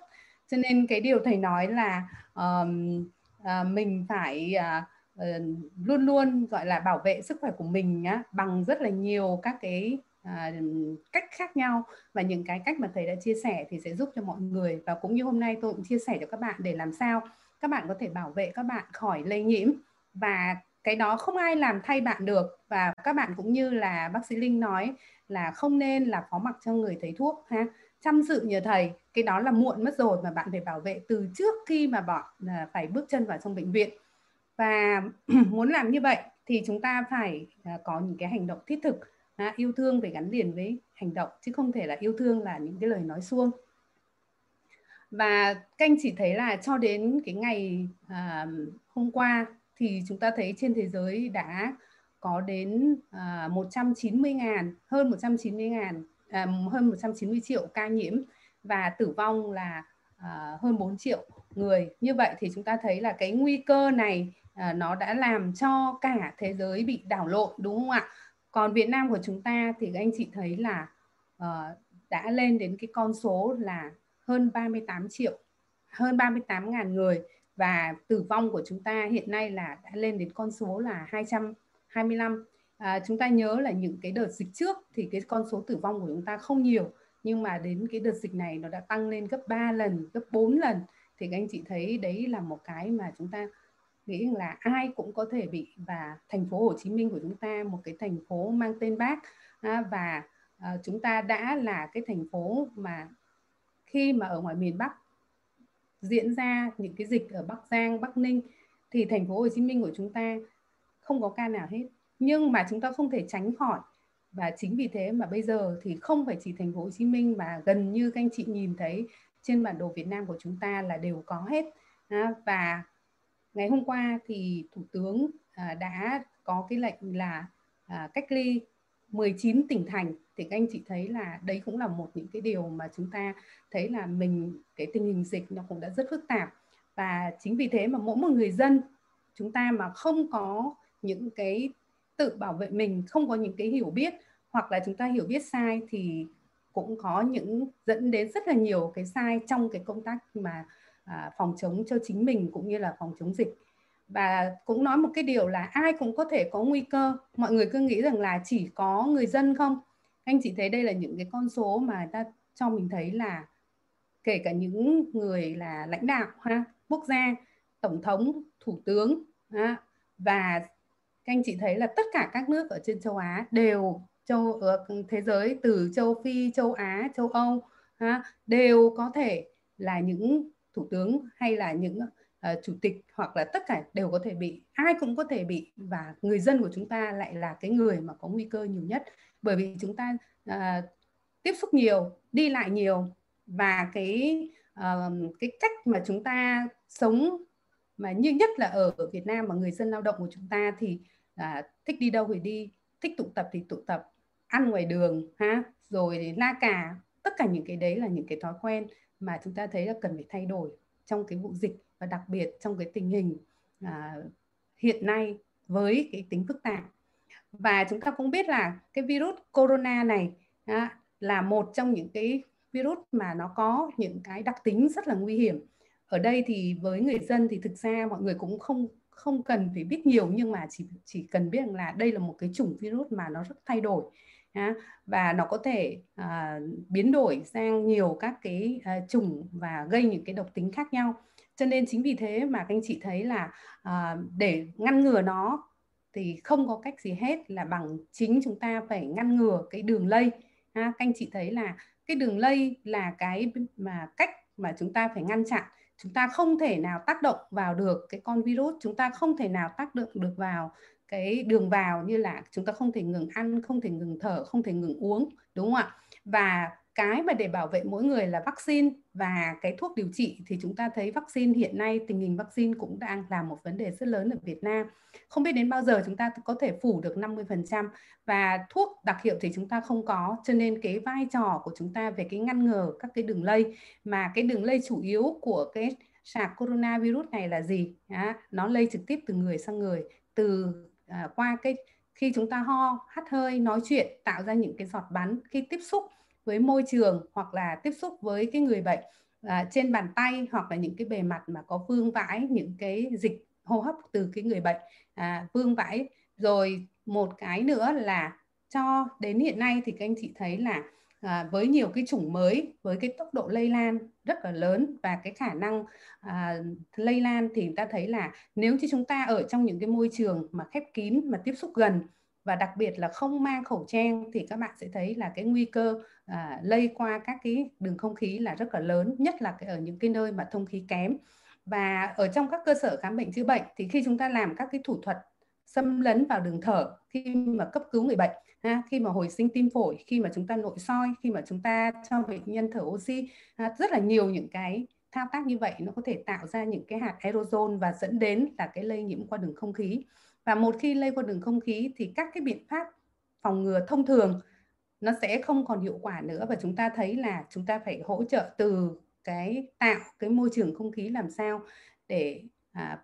Cho nên cái điều thầy nói là um, uh, mình phải uh, uh, luôn luôn gọi là bảo vệ sức khỏe của mình nhá bằng rất là nhiều các cái uh, cách khác nhau. Và những cái cách mà thầy đã chia sẻ thì sẽ giúp cho mọi người. Và cũng như hôm nay tôi cũng chia sẻ cho các bạn để làm sao các bạn có thể bảo vệ các bạn khỏi lây nhiễm. Và cái đó không ai làm thay bạn được và các bạn cũng như là bác sĩ Linh nói là không nên là phó mặc cho người thấy thuốc ha chăm sự nhờ thầy cái đó là muộn mất rồi mà bạn phải bảo vệ từ trước khi mà bọn à, phải bước chân vào trong bệnh viện và muốn làm như vậy thì chúng ta phải à, có những cái hành động thiết thực ha? yêu thương phải gắn liền với hành động chứ không thể là yêu thương là những cái lời nói suông và canh chỉ thấy là cho đến cái ngày à, hôm qua thì chúng ta thấy trên thế giới đã có đến à, uh, 190 ngàn, hơn 190 ngàn, uh, hơn 190 triệu ca nhiễm và tử vong là uh, hơn 4 triệu người. Như vậy thì chúng ta thấy là cái nguy cơ này uh, nó đã làm cho cả thế giới bị đảo lộn đúng không ạ? Còn Việt Nam của chúng ta thì anh chị thấy là uh, đã lên đến cái con số là hơn 38 triệu, hơn 38 ngàn người và tử vong của chúng ta hiện nay là đã lên đến con số là 25 à, chúng ta nhớ là những cái đợt dịch trước thì cái con số tử vong của chúng ta không nhiều nhưng mà đến cái đợt dịch này nó đã tăng lên gấp 3 lần gấp 4 lần. Thì các anh chị thấy đấy là một cái mà chúng ta nghĩ là ai cũng có thể bị và thành phố Hồ Chí Minh của chúng ta một cái thành phố mang tên Bác. À, và à, chúng ta đã là cái thành phố mà khi mà ở ngoài miền Bắc diễn ra những cái dịch ở Bắc Giang, Bắc Ninh thì thành phố Hồ Chí Minh của chúng ta không có ca nào hết. Nhưng mà chúng ta không thể tránh khỏi và chính vì thế mà bây giờ thì không phải chỉ thành phố Hồ Chí Minh mà gần như các anh chị nhìn thấy trên bản đồ Việt Nam của chúng ta là đều có hết. À, và ngày hôm qua thì Thủ tướng à, đã có cái lệnh là à, cách ly 19 tỉnh thành thì các anh chị thấy là đấy cũng là một những cái điều mà chúng ta thấy là mình cái tình hình dịch nó cũng đã rất phức tạp và chính vì thế mà mỗi một người dân chúng ta mà không có những cái tự bảo vệ mình không có những cái hiểu biết hoặc là chúng ta hiểu biết sai thì cũng có những dẫn đến rất là nhiều cái sai trong cái công tác mà à, phòng chống cho chính mình cũng như là phòng chống dịch. Và cũng nói một cái điều là ai cũng có thể có nguy cơ. Mọi người cứ nghĩ rằng là chỉ có người dân không? Anh chị thấy đây là những cái con số mà ta cho mình thấy là kể cả những người là lãnh đạo ha quốc gia tổng thống thủ tướng ha, và các anh chị thấy là tất cả các nước ở trên châu Á đều châu ờ, thế giới từ châu Phi châu Á châu Âu ha, đều có thể là những thủ tướng hay là những uh, chủ tịch hoặc là tất cả đều có thể bị ai cũng có thể bị và người dân của chúng ta lại là cái người mà có nguy cơ nhiều nhất. Bởi vì chúng ta uh, tiếp xúc nhiều đi lại nhiều và cái uh, cái cách mà chúng ta sống mà như nhất là ở, ở Việt Nam mà người dân lao động của chúng ta thì à, thích đi đâu thì đi thích tụ tập thì tụ tập ăn ngoài đường ha? Rồi la cà tất cả những cái đấy là những cái thói quen mà chúng ta thấy là cần phải thay đổi trong cái vụ dịch và đặc biệt trong cái tình hình à, hiện nay với cái tính phức tạp. Và chúng ta cũng biết là cái virus corona này à, là một trong những cái virus mà nó có những cái đặc tính rất là nguy hiểm. Ở đây thì với người dân thì thực ra mọi người cũng không không cần phải biết nhiều nhưng mà chỉ chỉ cần biết là đây là một cái chủng virus mà nó rất thay đổi và nó có thể uh, biến đổi sang nhiều các cái uh, chủng và gây những cái độc tính khác nhau. Cho nên chính vì thế mà các anh chị thấy là uh, để ngăn ngừa nó thì không có cách gì hết là bằng chính chúng ta phải ngăn ngừa cái đường lây ha, các anh chị thấy là cái đường lây là cái mà cách mà chúng ta phải ngăn chặn chúng ta không thể nào tác động vào được cái con virus, chúng ta không thể nào tác động được vào cái đường vào như là chúng ta không thể ngừng ăn, không thể ngừng thở, không thể ngừng uống, đúng không ạ? Và cái mà để bảo vệ mỗi người là vaccine và cái thuốc điều trị thì chúng ta thấy vaccine hiện nay tình hình vaccine cũng đang là một vấn đề rất lớn ở Việt Nam. Không biết đến bao giờ chúng ta có thể phủ được 50% và thuốc đặc hiệu thì chúng ta không có cho nên cái vai trò của chúng ta về cái ngăn ngừa các cái đường lây mà cái đường lây chủ yếu của cái sạc coronavirus này là gì? Nó lây trực tiếp từ người sang người từ à, qua cái khi chúng ta ho, hắt hơi, nói chuyện tạo ra những cái giọt bắn khi tiếp xúc với môi trường hoặc là tiếp xúc với cái người bệnh à, trên bàn tay hoặc là những cái bề mặt mà có vương vãi những cái dịch hô hấp từ cái người bệnh à, vương vãi. Rồi một cái nữa là cho đến hiện nay thì các anh chị thấy là à, với nhiều cái chủng mới với cái tốc độ lây lan rất là lớn và cái khả năng à, lây lan thì ta thấy là nếu như chúng ta ở trong những cái môi trường mà khép kín mà tiếp xúc gần và đặc biệt là không mang khẩu trang thì các bạn sẽ thấy là cái nguy cơ à, lây qua các cái đường không khí là rất là lớn nhất là ở những cái nơi mà thông khí kém. Và ở trong các cơ sở khám bệnh chữa bệnh thì khi chúng ta làm các cái thủ thuật xâm lấn vào đường thở khi mà cấp cứu người bệnh ha, khi mà hồi sinh tim phổi khi mà chúng ta nội soi khi mà chúng ta cho bệnh nhân thở oxy ha, rất là nhiều những cái thao tác như vậy nó có thể tạo ra những cái hạt aerosol và dẫn đến là cái lây nhiễm qua đường không khí và một khi lây qua đường không khí thì các cái biện pháp phòng ngừa thông thường nó sẽ không còn hiệu quả nữa. Và chúng ta thấy là chúng ta phải hỗ trợ từ cái tạo cái môi trường không khí làm sao để à,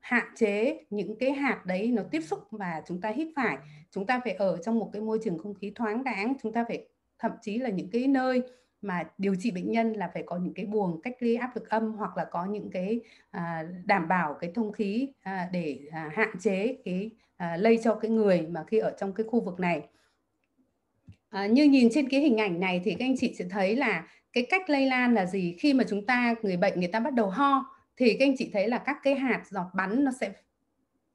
hạn chế những cái hạt đấy nó tiếp xúc và chúng ta hít phải. Chúng ta phải ở trong một cái môi trường không khí thoáng đãng chúng ta phải thậm chí là những cái nơi mà điều trị bệnh nhân là phải có những cái buồng cách ly áp lực âm hoặc là có những cái à, đảm bảo cái thông khí à, để à, hạn chế cái à, lây cho cái người mà khi ở trong cái khu vực này. À, như nhìn trên cái hình ảnh này thì các anh chị sẽ thấy là cái cách lây lan là gì? Khi mà chúng ta người bệnh người ta bắt đầu ho thì các anh chị thấy là các cái hạt giọt bắn nó sẽ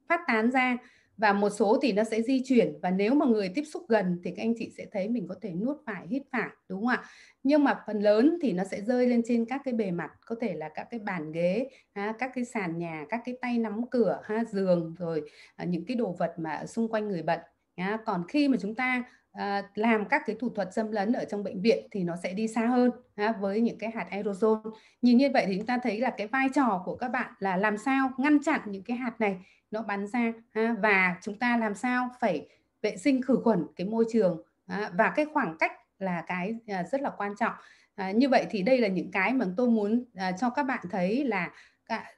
phát tán ra và một số thì nó sẽ di chuyển. Và nếu mà người tiếp xúc gần thì các anh chị sẽ thấy mình có thể nuốt phải hít phải đúng không ạ? Nhưng mà phần lớn thì nó sẽ rơi lên trên các cái bề mặt có thể là các cái bàn ghế ha, các cái sàn nhà các cái tay nắm cửa ha, giường rồi à, những cái đồ vật mà xung quanh người bệnh ha. còn khi mà chúng ta à, làm các cái thủ thuật xâm lấn ở trong bệnh viện thì nó sẽ đi xa hơn ha, với những cái hạt aerosol. Nhìn như vậy thì chúng ta thấy là cái vai trò của các bạn là làm sao ngăn chặn những cái hạt này nó bắn ra ha, và chúng ta làm sao phải vệ sinh khử khuẩn cái môi trường ha, và cái khoảng cách là cái à, rất là quan trọng. À, như vậy thì đây là những cái mà tôi muốn à, cho các bạn thấy là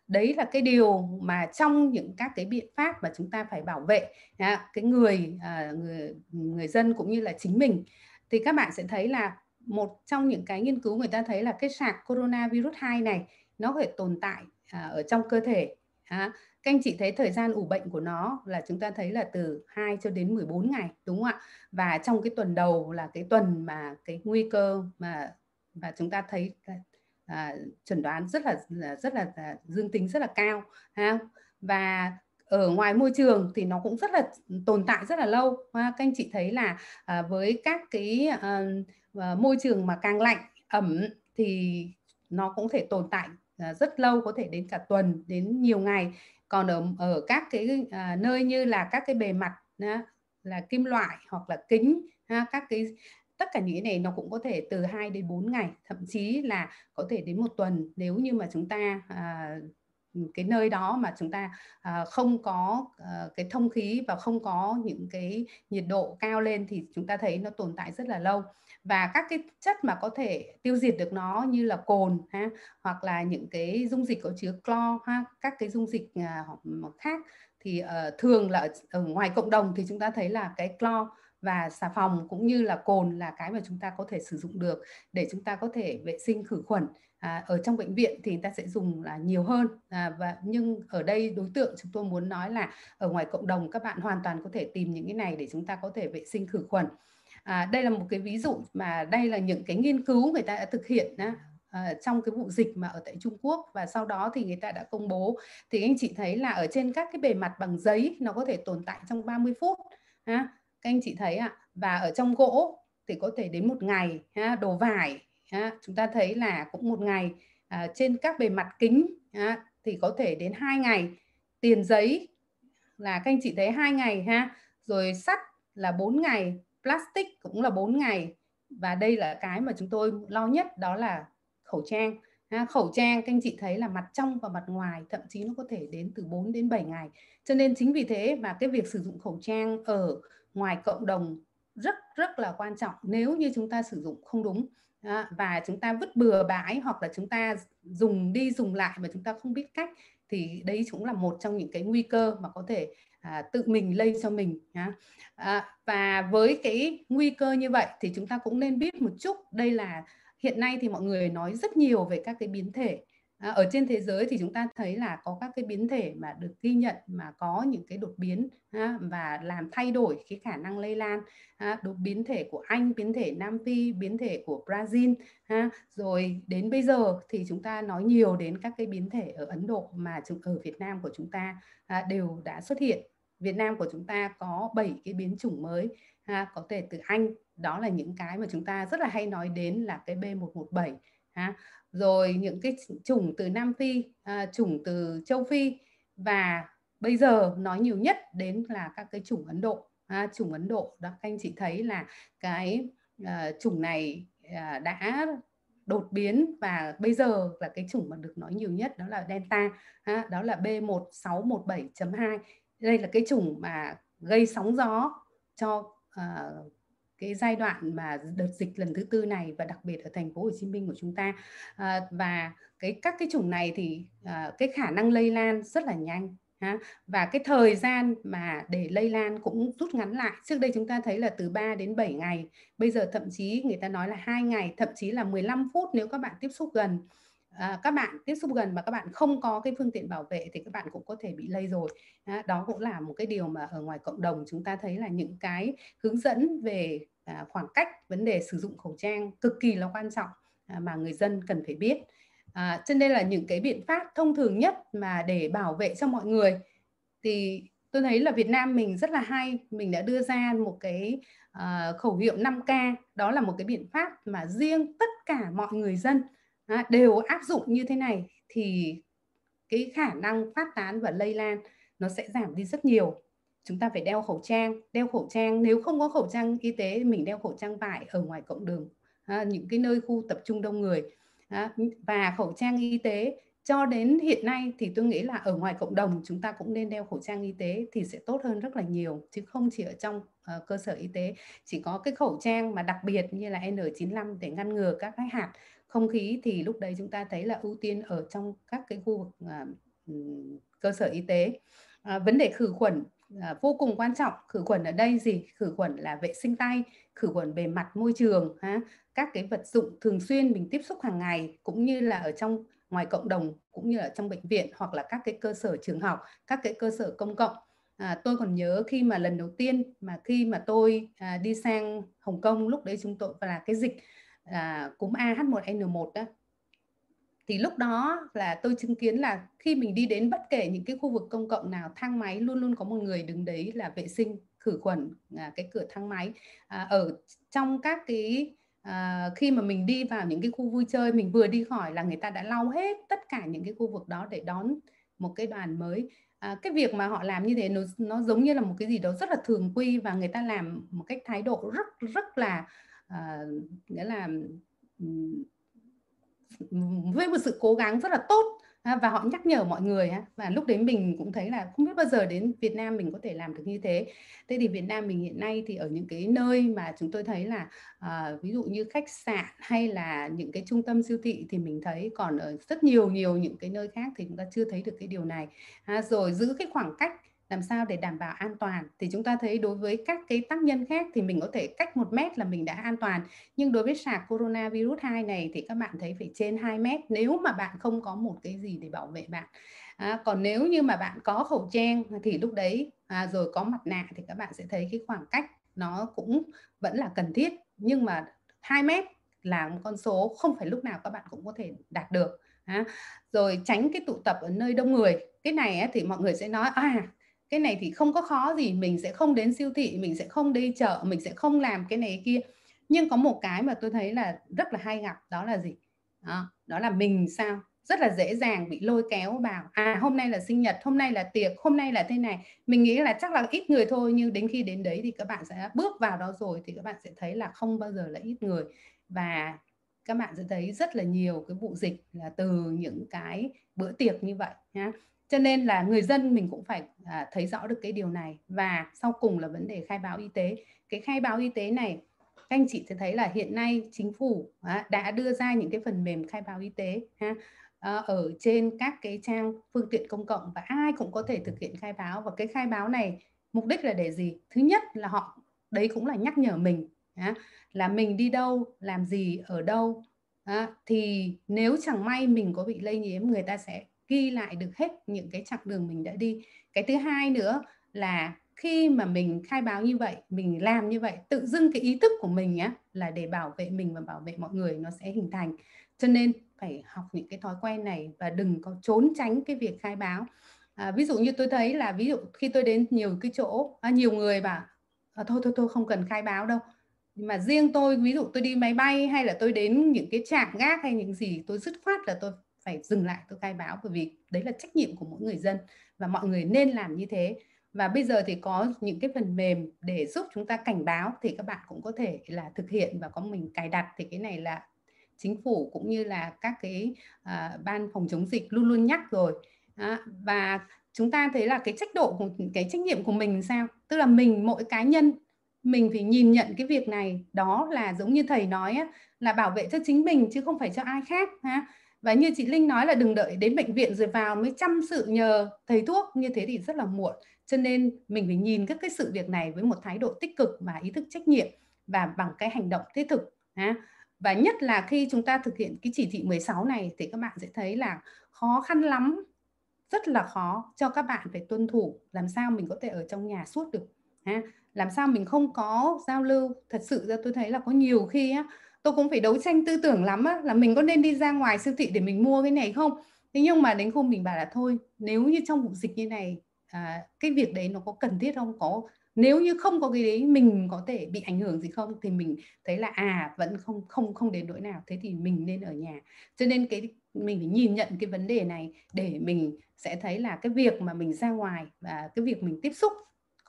đấy là cái điều mà trong những các cái biện pháp mà chúng ta phải bảo vệ cái người à, người người dân cũng như là chính mình. Thì các bạn sẽ thấy là một trong những cái nghiên cứu người ta thấy là cái sạc coronavirus 2 này nó có thể tồn tại à, ở trong cơ thể à, các anh chị thấy thời gian ủ bệnh của nó là chúng ta thấy là từ 2 cho đến 14 ngày đúng không ạ? Và trong cái tuần đầu là cái tuần mà cái nguy cơ mà và chúng ta thấy à, chuẩn đoán rất là rất là à, dương tính rất là cao ha? Và ở ngoài môi trường thì nó cũng rất là tồn tại rất là lâu ha. các anh chị thấy là à, với các cái à, à môi trường mà càng lạnh ẩm thì nó cũng thể tồn tại à, rất lâu có thể đến cả tuần đến nhiều ngày còn ở ở các cái à, nơi như là các cái bề mặt á, là kim loại hoặc là kính ha, các cái tất cả những cái này nó cũng có thể từ 2 đến 4 ngày thậm chí là có thể đến một tuần. Nếu như mà chúng ta à, cái nơi đó mà chúng ta à, không có à, cái thông khí và không có những cái nhiệt độ cao lên thì chúng ta thấy nó tồn tại rất là lâu và các cái chất mà có thể tiêu diệt được nó như là cồn ha hoặc là những cái dung dịch có chứa clo ha các cái dung dịch à, khác thì uh, thường là ở, ở ngoài cộng đồng thì chúng ta thấy là cái clo và xà phòng cũng như là cồn là cái mà chúng ta có thể sử dụng được để chúng ta có thể vệ sinh khử khuẩn. À, ở trong bệnh viện thì người ta sẽ dùng là nhiều hơn. À, và nhưng ở đây đối tượng chúng tôi muốn nói là ở ngoài cộng đồng các bạn hoàn toàn có thể tìm những cái này để chúng ta có thể vệ sinh khử khuẩn à, đây là một cái ví dụ mà đây là những cái nghiên cứu người ta đã thực hiện á, ờ, trong cái vụ dịch mà ở tại Trung Quốc. Và sau đó thì người ta đã công bố. Thì anh chị thấy là ở trên các cái bề mặt bằng giấy nó có thể tồn tại trong 30 phút ha. Các anh chị thấy ạ. À? và ở trong gỗ thì có thể đến một ngày ha đồ vải ha. Chúng ta thấy là cũng một ngày à, trên các bề mặt kính ha, thì có thể đến hai ngày. Tiền giấy là các anh chị thấy hai ngày ha. Rồi sắt là 4 ngày plastic cũng là 4 ngày. Và đây là cái mà chúng tôi lo nhất đó là khẩu trang. Ha, khẩu trang các anh chị thấy là mặt trong và mặt ngoài thậm chí nó có thể đến từ 4 đến 7 ngày. Cho nên chính vì thế mà cái việc sử dụng khẩu trang ở ngoài cộng đồng rất rất là quan trọng nếu như chúng ta sử dụng không đúng. Và chúng ta vứt bừa bãi hoặc là chúng ta dùng đi dùng lại mà chúng ta không biết cách thì đấy cũng là một trong những cái nguy cơ mà có thể à, tự mình lây cho mình nhá. À, và với cái nguy cơ như vậy thì chúng ta cũng nên biết một chút đây là hiện nay thì mọi người nói rất nhiều về các cái biến thể À, ở trên thế giới thì chúng ta thấy là có các cái biến thể mà được ghi nhận mà có những cái đột biến và làm thay đổi cái khả năng lây lan à, đột biến thể của Anh, biến thể Nam Phi, biến thể của Brazil rồi đến bây giờ thì chúng ta nói nhiều đến các cái biến thể ở Ấn Độ mà ở Việt Nam của chúng ta à, đều đã xuất hiện. Việt Nam của chúng ta có 7 cái biến chủng mới ha, có thể từ Anh đó là những cái mà chúng ta rất là hay nói đến là cái B117 ha rồi những cái chủng từ Nam Phi, à, chủng từ châu Phi và bây giờ nói nhiều nhất đến là các cái chủng Ấn Độ. ha. chủng Ấn Độ đó các anh chị thấy là cái à, chủng này à, đã đột biến và bây giờ là cái chủng mà được nói nhiều nhất đó là Delta, ha, đó là B1617.2. Đây là cái chủng mà gây sóng gió cho uh, cái giai đoạn mà đợt dịch lần thứ tư này và đặc biệt ở thành phố Hồ Chí Minh của chúng ta. À, và cái các cái chủng này thì à, cái khả năng lây lan rất là nhanh ha. Và cái thời gian mà để lây lan cũng rút ngắn lại. Trước đây chúng ta thấy là từ 3 đến 7 ngày bây giờ thậm chí người ta nói là hai ngày thậm chí là 15 phút nếu các bạn tiếp xúc gần à, các bạn tiếp xúc gần mà các bạn không có cái phương tiện bảo vệ thì các bạn cũng có thể bị lây rồi. À, đó cũng là một cái điều mà ở ngoài cộng đồng chúng ta thấy là những cái hướng dẫn về à, khoảng cách vấn đề sử dụng khẩu trang cực kỳ là quan trọng à, mà người dân cần phải biết. À, cho nên là những cái biện pháp thông thường nhất mà để bảo vệ cho mọi người thì tôi thấy là Việt Nam mình rất là hay. Mình đã đưa ra một cái uh, khẩu hiệu 5K đó là một cái biện pháp mà riêng tất cả mọi người dân uh, đều áp dụng như thế này thì cái khả năng phát tán và lây lan nó sẽ giảm đi rất nhiều. Chúng ta phải đeo khẩu trang đeo khẩu trang nếu không có khẩu trang y tế mình đeo khẩu trang vải ở ngoài cộng đường à, những cái nơi khu tập trung đông người à, và khẩu trang y tế. Cho đến hiện nay thì tôi nghĩ là ở ngoài cộng đồng chúng ta cũng nên đeo khẩu trang y tế thì sẽ tốt hơn rất là nhiều chứ không chỉ ở trong uh, cơ sở y tế. Chỉ có cái khẩu trang mà đặc biệt như là N95 để ngăn ngừa các cái hạt không khí thì lúc đấy chúng ta thấy là ưu tiên ở trong các cái khu vực à, cơ sở y tế. À, vấn đề khử khuẩn à, vô cùng quan trọng. Khử khuẩn ở đây gì? Khử khuẩn là vệ sinh tay khử khuẩn bề mặt môi trường ha. Các cái vật dụng thường xuyên mình tiếp xúc hàng ngày cũng như là ở trong ngoài cộng đồng cũng như ở trong bệnh viện hoặc là các cái cơ sở trường học các cái cơ sở công cộng. À, tôi còn nhớ khi mà lần đầu tiên mà khi mà tôi à, đi sang Hồng Kông lúc đấy chúng tôi là cái dịch à, cúm AH1N1 đó thì lúc đó là tôi chứng kiến là khi mình đi đến bất kể những cái khu vực công cộng nào thang máy luôn luôn có một người đứng đấy là vệ sinh khử khuẩn à, cái cửa thang máy. À, ở trong các cái à, khi mà mình đi vào những cái khu vui chơi mình vừa đi khỏi là người ta đã lau hết tất cả những cái khu vực đó để đón một cái đoàn mới. À, cái việc mà họ làm như thế nó nó giống như là một cái gì đó rất là thường quy và người ta làm một cách thái độ rất rất là à, nghĩa là với một sự cố gắng rất là tốt và họ nhắc nhở mọi người và lúc đấy mình cũng thấy là không biết bao giờ đến Việt Nam mình có thể làm được như thế. Thế thì Việt Nam mình hiện nay thì ở những cái nơi mà chúng tôi thấy là à, ví dụ như khách sạn hay là những cái trung tâm siêu thị thì mình thấy còn ở rất nhiều nhiều những cái nơi khác thì chúng ta chưa thấy được cái điều này. À, rồi giữ cái khoảng cách làm sao để đảm bảo an toàn? Thì chúng ta thấy đối với các cái tác nhân khác thì mình có thể cách một mét là mình đã an toàn. Nhưng đối với sars coronavirus 2 này thì các bạn thấy phải trên 2 mét nếu mà bạn không có một cái gì để bảo vệ bạn. À, còn nếu như mà bạn có khẩu trang thì lúc đấy à, rồi có mặt nạ thì các bạn sẽ thấy cái khoảng cách nó cũng vẫn là cần thiết. Nhưng mà 2 mét là một con số không phải lúc nào các bạn cũng có thể đạt được à, rồi tránh cái tụ tập ở nơi đông người. Cái này thì mọi người sẽ nói à cái này thì không có khó gì mình sẽ không đến siêu thị mình sẽ không đi chợ mình sẽ không làm cái này kia. Nhưng có một cái mà tôi thấy là rất là hay gặp đó là gì? Đó, đó là mình sao? Rất là dễ dàng bị lôi kéo vào. À hôm nay là sinh nhật hôm nay là tiệc hôm nay là thế này. Mình nghĩ là chắc là ít người thôi nhưng đến khi đến đấy thì các bạn sẽ bước vào đó rồi thì các bạn sẽ thấy là không bao giờ là ít người. Và các bạn sẽ thấy rất là nhiều cái vụ dịch là từ những cái bữa tiệc như vậy nhá cho nên là người dân mình cũng phải à, thấy rõ được cái điều này. Và sau cùng là vấn đề khai báo y tế. Cái khai báo y tế này các anh chị sẽ thấy là hiện nay chính phủ à, đã đưa ra những cái phần mềm khai báo y tế ha à, ở trên các cái trang phương tiện công cộng và ai cũng có thể thực hiện khai báo. Và cái khai báo này mục đích là để gì? Thứ nhất là họ đấy cũng là nhắc nhở mình à, là mình đi đâu làm gì ở đâu à, thì nếu chẳng may mình có bị lây nhiễm người ta sẽ ghi lại được hết những cái chặng đường mình đã đi. Cái thứ hai nữa là khi mà mình khai báo như vậy mình làm như vậy tự dưng cái ý thức của mình á là để bảo vệ mình và bảo vệ mọi người nó sẽ hình thành. Cho nên phải học những cái thói quen này và đừng có trốn tránh cái việc khai báo. À, ví dụ như tôi thấy là ví dụ khi tôi đến nhiều cái chỗ à, nhiều người bảo à, thôi thôi thôi không cần khai báo đâu. Nhưng mà riêng tôi ví dụ tôi đi máy bay hay là tôi đến những cái trạm gác hay những gì tôi dứt khoát là tôi phải dừng lại tôi khai báo bởi vì đấy là trách nhiệm của mỗi người dân và mọi người nên làm như thế. Và bây giờ thì có những cái phần mềm để giúp chúng ta cảnh báo thì các bạn cũng có thể là thực hiện và có mình cài đặt. Thì cái này là chính phủ cũng như là các cái uh, ban phòng chống dịch luôn luôn nhắc rồi. À, và chúng ta thấy là cái trách độ của cái trách nhiệm của mình sao? Tức là mình mỗi cá nhân mình phải nhìn nhận cái việc này. Đó là giống như thầy nói á, là bảo vệ cho chính mình chứ không phải cho ai khác ha? Và như chị Linh nói là đừng đợi đến bệnh viện rồi vào mới chăm sự nhờ thầy thuốc, như thế thì rất là muộn. Cho nên mình phải nhìn các cái sự việc này với một thái độ tích cực và ý thức trách nhiệm và bằng cái hành động thiết thực, ha. và nhất là khi chúng ta thực hiện cái chỉ thị 16 này thì các bạn sẽ thấy là khó khăn lắm, rất là khó cho các bạn phải tuân thủ. Làm sao mình có thể ở trong nhà suốt được, ha? Làm sao mình không có giao lưu? Thật sự ra tôi thấy là có nhiều khi á tôi cũng phải đấu tranh tư tưởng lắm á, là mình có nên đi ra ngoài siêu thị để mình mua cái này không? Thế nhưng mà đến hôm mình bảo là thôi nếu như trong vụ dịch như này à, cái việc đấy nó có cần thiết không? Có nếu như không có cái đấy mình có thể bị ảnh hưởng gì không? Thì mình thấy là à vẫn không không không đến nỗi nào. Thế thì mình nên ở nhà. Cho nên cái mình phải nhìn nhận cái vấn đề này để mình sẽ thấy là cái việc mà mình ra ngoài và cái việc mình tiếp xúc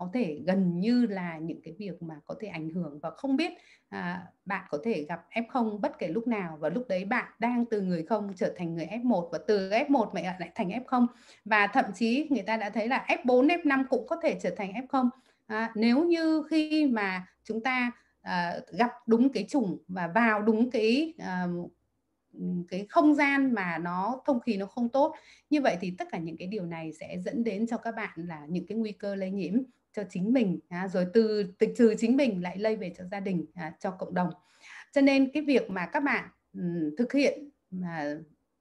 có thể gần như là những cái việc mà có thể ảnh hưởng và không biết à, bạn có thể gặp F0 bất kể lúc nào. Và lúc đấy bạn đang từ người không trở thành người F1 và từ F1 mày lại thành F0 và thậm chí người ta đã thấy là F4 F5 cũng có thể trở thành F0 à, nếu như khi mà chúng ta à, gặp đúng cái chủng và vào đúng cái à, cái không gian mà nó thông khí nó không tốt như vậy thì tất cả những cái điều này sẽ dẫn đến cho các bạn là những cái nguy cơ lây nhiễm cho chính mình à, rồi từ tịch trừ chính mình lại lây về cho gia đình à, cho cộng đồng. Cho nên cái việc mà các bạn um, thực hiện mà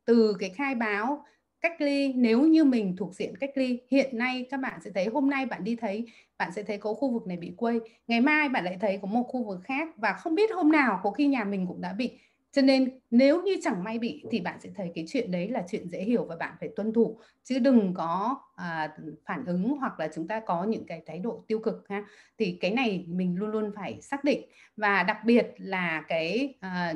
từ cái khai báo cách ly nếu như mình thuộc diện cách ly hiện nay các bạn sẽ thấy hôm nay bạn đi thấy bạn sẽ thấy có khu vực này bị quây ngày mai bạn lại thấy có một khu vực khác và không biết hôm nào có khi nhà mình cũng đã bị cho nên nếu như chẳng may bị thì bạn sẽ thấy cái chuyện đấy là chuyện dễ hiểu và bạn phải tuân thủ. Chứ đừng có à, phản ứng hoặc là chúng ta có những cái thái độ tiêu cực ha. Thì cái này mình luôn luôn phải xác định. Và đặc biệt là cái à,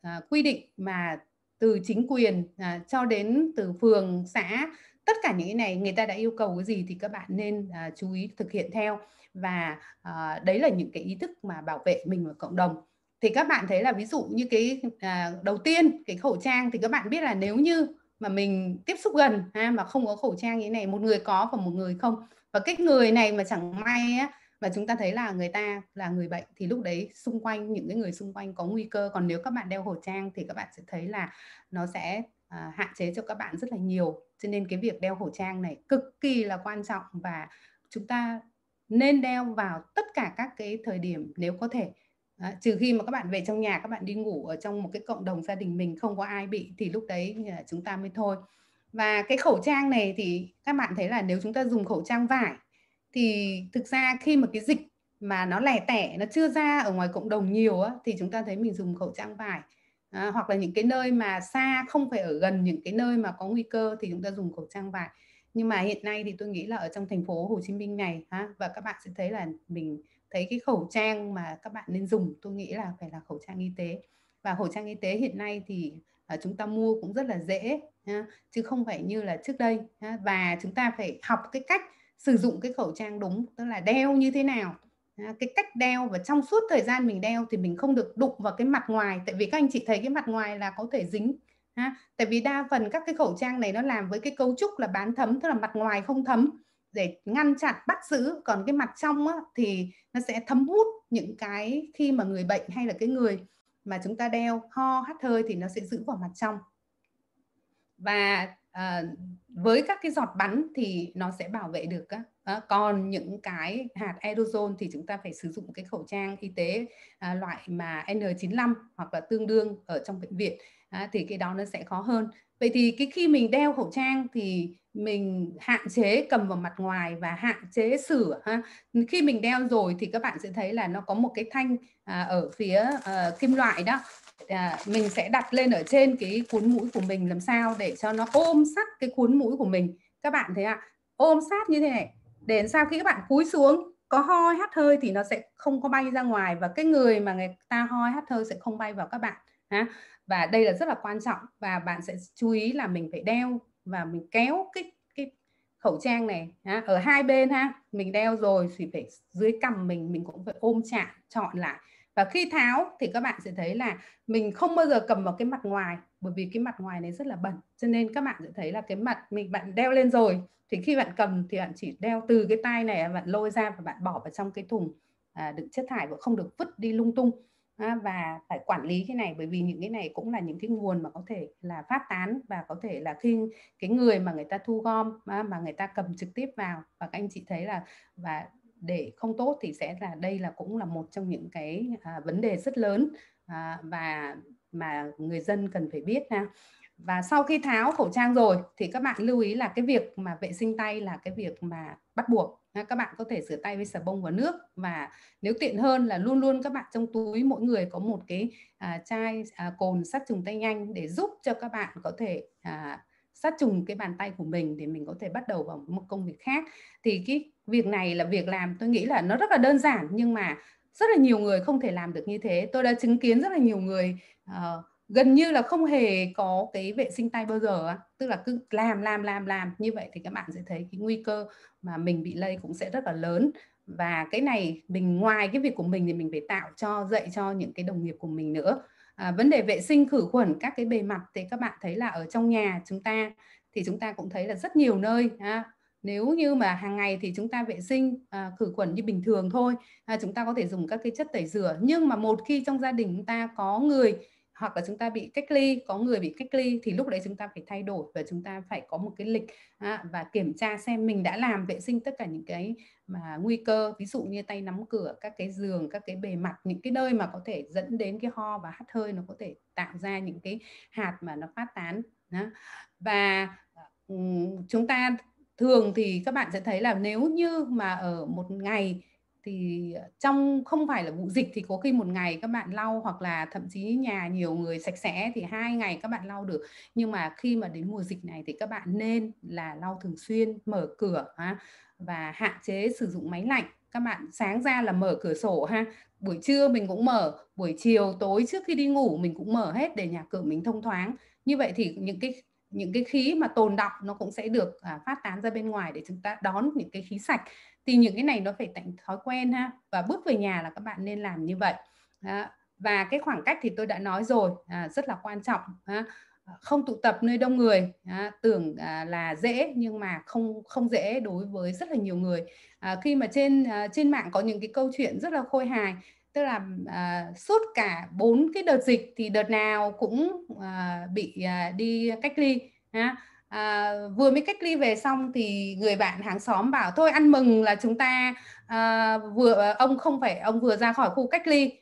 à, quy định mà từ chính quyền à, cho đến từ phường xã tất cả những cái này người ta đã yêu cầu cái gì thì các bạn nên à, chú ý thực hiện theo. Và à, đấy là những cái ý thức mà bảo vệ mình và cộng đồng thì các bạn thấy là ví dụ như cái à, đầu tiên cái khẩu trang thì các bạn biết là nếu như mà mình tiếp xúc gần ha, mà không có khẩu trang như thế này một người có và một người không. Và cái người này mà chẳng may á và chúng ta thấy là người ta là người bệnh thì lúc đấy xung quanh những cái người xung quanh có nguy cơ. Còn nếu các bạn đeo khẩu trang thì các bạn sẽ thấy là nó sẽ à, hạn chế cho các bạn rất là nhiều. Cho nên cái việc đeo khẩu trang này cực kỳ là quan trọng và chúng ta nên đeo vào tất cả các cái thời điểm nếu có thể. À, trừ khi mà các bạn về trong nhà các bạn đi ngủ ở trong một cái cộng đồng gia đình mình không có ai bị thì lúc đấy chúng ta mới thôi. Và cái khẩu trang này thì các bạn thấy là nếu chúng ta dùng khẩu trang vải thì thực ra khi mà cái dịch mà nó lẻ tẻ nó chưa ra ở ngoài cộng đồng nhiều á, thì chúng ta thấy mình dùng khẩu trang vải. À, hoặc là những cái nơi mà xa không phải ở gần những cái nơi mà có nguy cơ thì chúng ta dùng khẩu trang vải. Nhưng mà hiện nay thì tôi nghĩ là ở trong thành phố Hồ Chí Minh này ha, và các bạn sẽ thấy là mình thấy cái khẩu trang mà các bạn nên dùng tôi nghĩ là phải là khẩu trang y tế. Và khẩu trang y tế hiện nay thì uh, chúng ta mua cũng rất là dễ ha, chứ không phải như là trước đây ha, và chúng ta phải học cái cách sử dụng cái khẩu trang đúng tức là đeo như thế nào cái cách đeo và trong suốt thời gian mình đeo thì mình không được đụng vào cái mặt ngoài tại vì các anh chị thấy cái mặt ngoài là có thể dính ha. Tại vì đa phần các cái khẩu trang này nó làm với cái cấu trúc là bán thấm tức là mặt ngoài không thấm để ngăn chặn bắt giữ. Còn cái mặt trong á, thì nó sẽ thấm hút những cái khi mà người bệnh hay là cái người mà chúng ta đeo ho hắt hơi thì nó sẽ giữ vào mặt trong. Và à, với các cái giọt bắn thì nó sẽ bảo vệ được á. À, còn những cái hạt aerosol thì chúng ta phải sử dụng cái khẩu trang y tế à, loại mà N95 hoặc là tương đương ở trong bệnh viện. À, thì cái đó nó sẽ khó hơn. Vậy thì cái khi mình đeo khẩu trang thì mình hạn chế cầm vào mặt ngoài và hạn chế sửa ha. Khi mình đeo rồi thì các bạn sẽ thấy là nó có một cái thanh à, ở phía à, kim loại đó. À, mình sẽ đặt lên ở trên cái cuốn mũi của mình làm sao để cho nó ôm sát cái cuốn mũi của mình. Các bạn thấy ạ à? ôm sát như thế này để sao khi các bạn cúi xuống có ho hắt hơi thì nó sẽ không có bay ra ngoài và cái người mà người ta ho hắt hơi sẽ không bay vào các bạn ha. Và đây là rất là quan trọng và bạn sẽ chú ý là mình phải đeo và mình kéo cái cái khẩu trang này ha, ở hai bên ha mình đeo rồi thì phải dưới cằm mình mình cũng phải ôm chặt chọn lại. Và khi tháo thì các bạn sẽ thấy là mình không bao giờ cầm vào cái mặt ngoài bởi vì cái mặt ngoài này rất là bẩn. Cho nên các bạn sẽ thấy là cái mặt mình bạn đeo lên rồi thì khi bạn cầm thì bạn chỉ đeo từ cái tay này bạn lôi ra và bạn bỏ vào trong cái thùng à, đựng chất thải và không được vứt đi lung tung và phải quản lý cái này bởi vì những cái này cũng là những cái nguồn mà có thể là phát tán và có thể là khi cái người mà người ta thu gom mà người ta cầm trực tiếp vào. Và các anh chị thấy là và để không tốt thì sẽ là đây là cũng là một trong những cái à, vấn đề rất lớn à, và mà người dân cần phải biết ha. Và sau khi tháo khẩu trang rồi thì các bạn lưu ý là cái việc mà vệ sinh tay là cái việc mà bắt buộc các bạn có thể rửa tay với xà bông và nước. Và nếu tiện hơn là luôn luôn các bạn trong túi mỗi người có một cái à, chai à, cồn sát trùng tay nhanh để giúp cho các bạn có thể à, sát trùng cái bàn tay của mình để mình có thể bắt đầu vào một công việc khác. Thì cái việc này là việc làm tôi nghĩ là nó rất là đơn giản nhưng mà rất là nhiều người không thể làm được như thế. Tôi đã chứng kiến rất là nhiều người uh, gần như là không hề có cái vệ sinh tay bao giờ tức là cứ làm làm làm làm. Như vậy thì các bạn sẽ thấy cái nguy cơ mà mình bị lây cũng sẽ rất là lớn. Và cái này mình ngoài cái việc của mình thì mình phải tạo cho dạy cho những cái đồng nghiệp của mình nữa. À, vấn đề vệ sinh khử khuẩn các cái bề mặt thì các bạn thấy là ở trong nhà chúng ta thì chúng ta cũng thấy là rất nhiều nơi ha, nếu như mà hàng ngày thì chúng ta vệ sinh à, khử khuẩn như bình thường thôi. À, chúng ta có thể dùng các cái chất tẩy rửa. Nhưng mà một khi trong gia đình chúng ta có người hoặc là chúng ta bị cách ly có người bị cách ly thì lúc đấy chúng ta phải thay đổi và chúng ta phải có một cái lịch à, và kiểm tra xem mình đã làm vệ sinh tất cả những cái mà nguy cơ ví dụ như tay nắm cửa các cái giường các cái bề mặt những cái nơi mà có thể dẫn đến cái ho và hắt hơi nó có thể tạo ra những cái hạt mà nó phát tán đó. và um, chúng ta thường thì các bạn sẽ thấy là nếu như mà ở một ngày thì ờ, trong không phải là vụ dịch thì có khi một ngày các bạn lau hoặc là thậm chí nhà nhiều người sạch sẽ thì hai ngày các bạn lau được. Nhưng mà khi mà đến mùa dịch này thì các bạn nên là lau thường xuyên mở cửa ha, và hạn chế sử dụng máy lạnh. Các bạn sáng ra là mở cửa sổ ha buổi trưa mình cũng mở buổi chiều tối trước khi đi ngủ mình cũng mở hết để nhà cửa mình thông thoáng. Như vậy thì những cái những cái khí mà tồn đọng nó cũng sẽ được à, phát tán ra bên ngoài để chúng ta đón những cái khí sạch thì những cái này nó phải thành thói quen ha. Và bước về nhà là các bạn nên làm như vậy. À, và cái khoảng cách thì tôi đã nói rồi à, rất là quan trọng à, không tụ tập nơi đông người à, tưởng à, là dễ nhưng mà không không dễ đối với rất là nhiều người. À, khi mà trên à, trên mạng có những cái câu chuyện rất là khôi hài tức là à, suốt cả bốn cái đợt dịch thì đợt nào cũng à, bị à, đi cách ly ha à, vừa mới cách ly về xong thì người bạn hàng xóm bảo thôi ăn mừng là chúng ta à, vừa ông không phải ông vừa ra khỏi khu cách ly.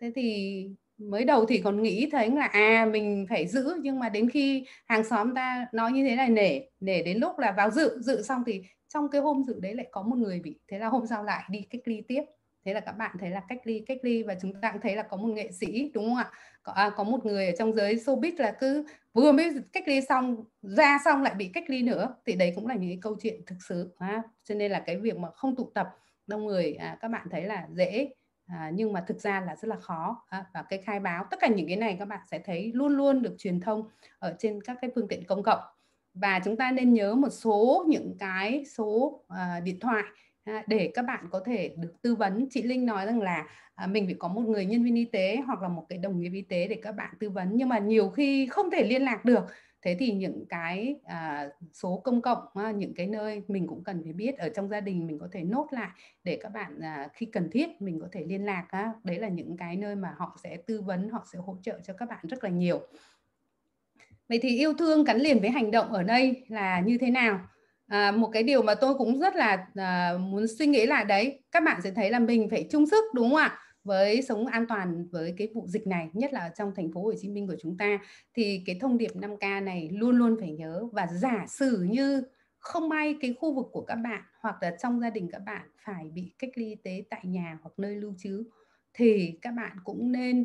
Thế thì mới đầu thì còn nghĩ thấy là à mình phải giữ nhưng mà đến khi hàng xóm ta nói như thế này nể nể đến lúc là vào dự dự xong thì trong cái hôm dự đấy lại có một người bị thế là hôm sau lại đi cách ly tiếp thế là các bạn thấy là cách ly cách ly và chúng ta cũng thấy là có một nghệ sĩ đúng không ạ? Có, à, có một người ở trong giới showbiz là cứ vừa mới cách ly xong ra xong lại bị cách ly nữa. Thì đấy cũng là những cái câu chuyện thực sự ha. Cho nên là cái việc mà không tụ tập đông người à, các bạn thấy là dễ à, nhưng mà thực ra là rất là khó à, và cái khai báo tất cả những cái này các bạn sẽ thấy luôn luôn được truyền thông ở trên các cái phương tiện công cộng. Và chúng ta nên nhớ một số những cái số uh, điện thoại để các bạn có thể được tư vấn chị Linh nói rằng là à, mình phải có một người nhân viên y tế hoặc là một cái đồng nghiệp y tế để các bạn tư vấn. Nhưng mà nhiều khi không thể liên lạc được. Thế thì những cái à, số công cộng à, những cái nơi mình cũng cần phải biết ở trong gia đình mình có thể nốt lại để các bạn à, khi cần thiết mình có thể liên lạc á. đấy là những cái nơi mà họ sẽ tư vấn họ sẽ hỗ trợ cho các bạn rất là nhiều. Vậy thì yêu thương gắn liền với hành động ở đây là như thế nào? À, một cái điều mà tôi cũng rất là à, muốn suy nghĩ là đấy. Các bạn sẽ thấy là mình phải chung sức đúng không ạ? Với sống an toàn với cái vụ dịch này nhất là trong thành phố Hồ Chí Minh của chúng ta. Thì cái thông điệp 5K này luôn luôn phải nhớ và giả sử như không may cái khu vực của các bạn hoặc là trong gia đình các bạn phải bị cách ly y tế tại nhà hoặc nơi lưu trú thì các bạn cũng nên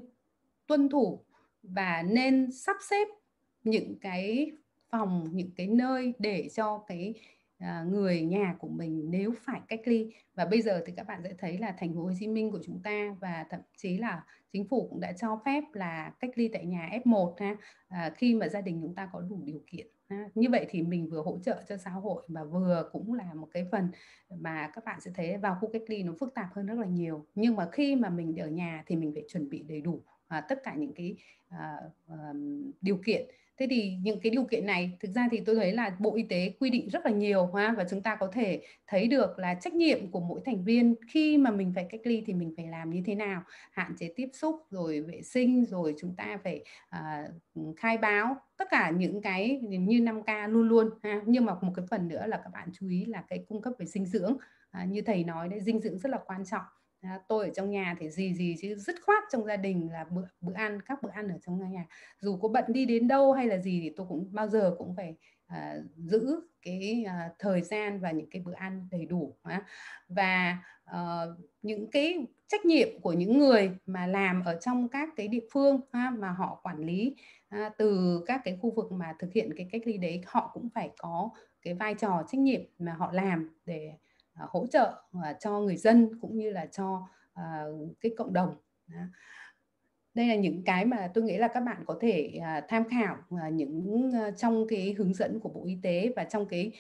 tuân thủ và nên sắp xếp những cái phòng những cái nơi để cho cái À, người nhà của mình nếu phải cách ly và bây giờ thì các bạn sẽ thấy là thành phố Hồ Chí Minh của chúng ta và thậm chí là chính phủ cũng đã cho phép là cách ly tại nhà F1 ha à, khi mà gia đình chúng ta có đủ điều kiện ha. như vậy thì mình vừa hỗ trợ cho xã hội mà vừa cũng là một cái phần mà các bạn sẽ thấy vào khu cách ly nó phức tạp hơn rất là nhiều nhưng mà khi mà mình ở nhà thì mình phải chuẩn bị đầy đủ à, tất cả những cái à, à, điều kiện thế thì những cái điều kiện này thực ra thì tôi thấy là bộ y tế quy định rất là nhiều ha và chúng ta có thể thấy được là trách nhiệm của mỗi thành viên khi mà mình phải cách ly thì mình phải làm như thế nào hạn chế tiếp xúc rồi vệ sinh rồi chúng ta phải uh, khai báo. Tất cả những cái như 5K luôn luôn ha. Nhưng mà một cái phần nữa là các bạn chú ý là cái cung cấp về dinh dưỡng. À, như thầy nói đấy dinh dưỡng rất là quan trọng. À, tôi ở trong nhà thì gì gì chứ dứt khoát trong gia đình là bữa bữa ăn các bữa ăn ở trong nhà dù có bận đi đến đâu hay là gì thì tôi cũng bao giờ cũng phải à, giữ cái à, thời gian và những cái bữa ăn đầy đủ à. và à, những cái trách nhiệm của những người mà làm ở trong các cái địa phương ha, mà họ quản lý à, từ các cái khu vực mà thực hiện cái cách ly đấy họ cũng phải có cái vai trò trách nhiệm mà họ làm để À, hỗ trợ à, cho người dân cũng như là cho à, cái cộng đồng đây là những cái mà tôi nghĩ là các bạn có thể tham khảo những trong cái hướng dẫn của Bộ Y tế và trong cái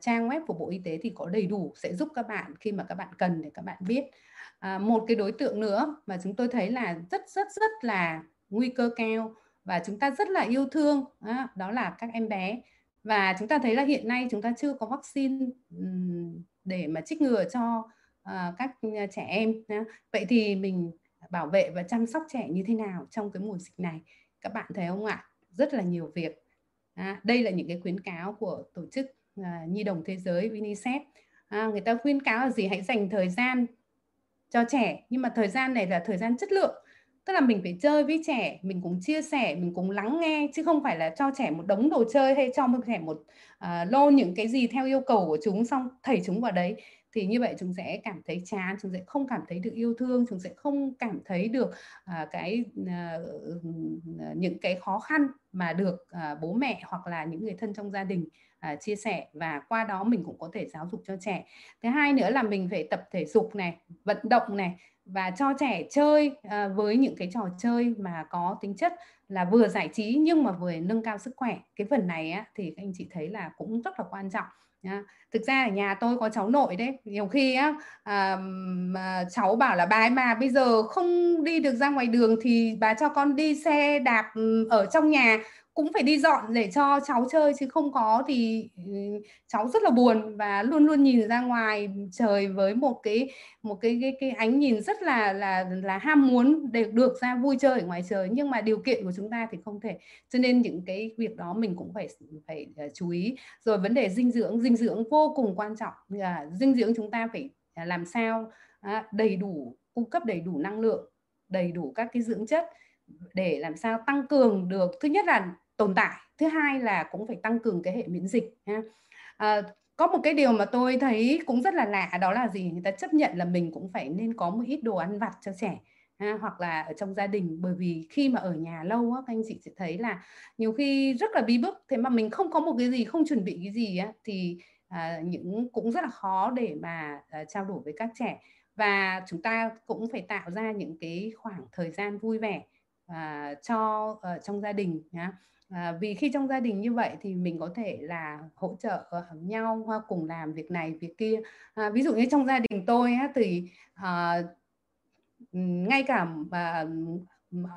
trang web của Bộ Y tế thì có đầy đủ, sẽ giúp các bạn khi mà các bạn cần để các bạn biết. Một cái đối tượng nữa mà chúng tôi thấy là rất rất rất là nguy cơ cao và chúng ta rất là yêu thương, đó là các em bé. Và chúng ta thấy là hiện nay chúng ta chưa có vaccine để mà trích ngừa cho uh, các ờ, trẻ em vậy thì mình bảo vệ và chăm sóc trẻ như thế nào trong cái mùa dịch này? Các bạn thấy không ạ? Rất là nhiều việc. À, đây là những cái khuyến cáo của tổ chức uh, nhi đồng thế giới UNICEF. À, người ta khuyến cáo là gì? Hãy dành thời gian cho trẻ. Nhưng mà thời gian này là thời gian chất lượng tức là mình phải chơi với trẻ mình cũng chia sẻ mình cũng lắng nghe chứ không phải là cho trẻ một đống đồ chơi hay cho một trẻ một uh, lô những cái gì theo yêu cầu của chúng xong thầy chúng vào đấy. Thì như vậy chúng sẽ cảm thấy chán chúng sẽ không cảm thấy được yêu thương chúng sẽ không cảm thấy được uh, cái uh, những cái khó khăn mà được uh, bố mẹ hoặc là những người thân trong gia đình uh, chia sẻ. Và qua đó mình cũng có thể giáo dục cho trẻ. Thứ hai nữa là mình phải tập thể dục này vận động này và cho trẻ chơi ờ, với những cái trò chơi mà có tính chất là vừa giải trí nhưng mà vừa nâng cao sức khỏe cái phần này á, thì các anh chị thấy là cũng rất là quan trọng nhá. thực ra ở nhà tôi có cháu nội đấy nhiều khi á à, mà cháu bảo là bà ấy mà bây giờ không đi được ra ngoài đường thì bà cho con đi xe đạp ừ, ở trong nhà cũng phải đi dọn để cho cháu chơi chứ không có thì ừ, cháu rất là buồn và luôn luôn nhìn ra ngoài trời với một cái một cái cái, cái ánh nhìn rất là là là ham muốn để được ra vui chơi ở ngoài trời. Nhưng mà điều kiện của chúng ta thì không thể. Cho nên những cái việc đó mình cũng phải phải ờ, chú ý. Rồi vấn đề dinh dưỡng dinh dưỡng vô cùng quan trọng. Là dinh dưỡng chúng ta phải à, làm sao à, đầy đủ cung cấp đầy đủ năng lượng đầy đủ các cái dưỡng chất để làm sao tăng cường được. Thứ nhất là tồn tại. Thứ hai là cũng phải tăng cường cái hệ miễn dịch ha. À, có một cái điều mà tôi thấy cũng rất là lạ đó là gì? Người ta chấp nhận là mình cũng phải nên có một ít đồ ăn vặt cho trẻ ha, hoặc là ở trong gia đình. Bởi vì khi mà ở nhà lâu á, các anh chị sẽ thấy là nhiều khi rất là bí bức. Thế mà mình không có một cái gì không chuẩn bị cái gì á, thì à, những cũng rất là khó để mà à, trao đổi với các trẻ. Và chúng ta cũng phải tạo ra những cái khoảng thời gian vui vẻ à, cho uh, trong gia đình nhá à, vì khi trong gia đình như vậy thì mình có thể là hỗ trợ ờ, nhau cùng làm việc này việc kia. À, ví dụ như trong gia đình tôi á, thì à, ngay cả à,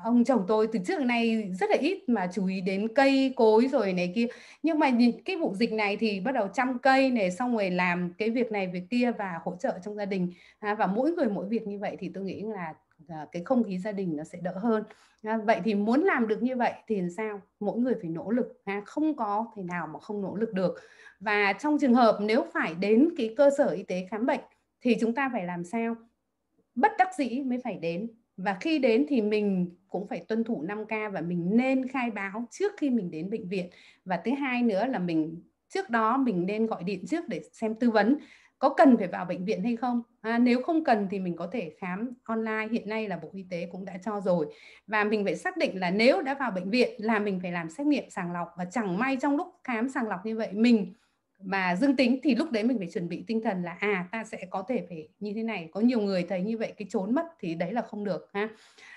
ông chồng tôi từ trước đến nay rất là ít mà chú ý đến cây cối rồi này kia. Nhưng mà cái vụ dịch này thì bắt đầu chăm cây này xong rồi làm cái việc này việc kia và hỗ trợ trong gia đình. À, và mỗi người mỗi việc như vậy thì tôi nghĩ là à, cái không khí gia đình nó sẽ đỡ hơn. À, vậy thì muốn làm được như vậy thì sao? Mỗi người phải nỗ lực ha? không có thể nào mà không nỗ lực được. Và trong trường hợp nếu phải đến cái cơ sở y tế khám bệnh thì chúng ta phải làm sao? Bất đắc dĩ mới phải đến. Và khi đến thì mình cũng phải tuân thủ 5K và mình nên khai báo trước khi mình đến bệnh viện. Và thứ hai nữa là mình trước đó mình nên gọi điện trước để xem tư vấn có cần phải vào bệnh viện hay không à, nếu không cần thì mình có thể khám online hiện nay là bộ y tế cũng đã cho rồi. Và mình phải xác định là nếu đã vào bệnh viện là mình phải làm xét nghiệm sàng lọc và chẳng may trong lúc khám sàng lọc như vậy mình mà dương tính thì lúc đấy mình phải chuẩn bị tinh thần là à ta sẽ có thể phải như thế này có nhiều người thấy như vậy cái trốn mất thì đấy là không được ha.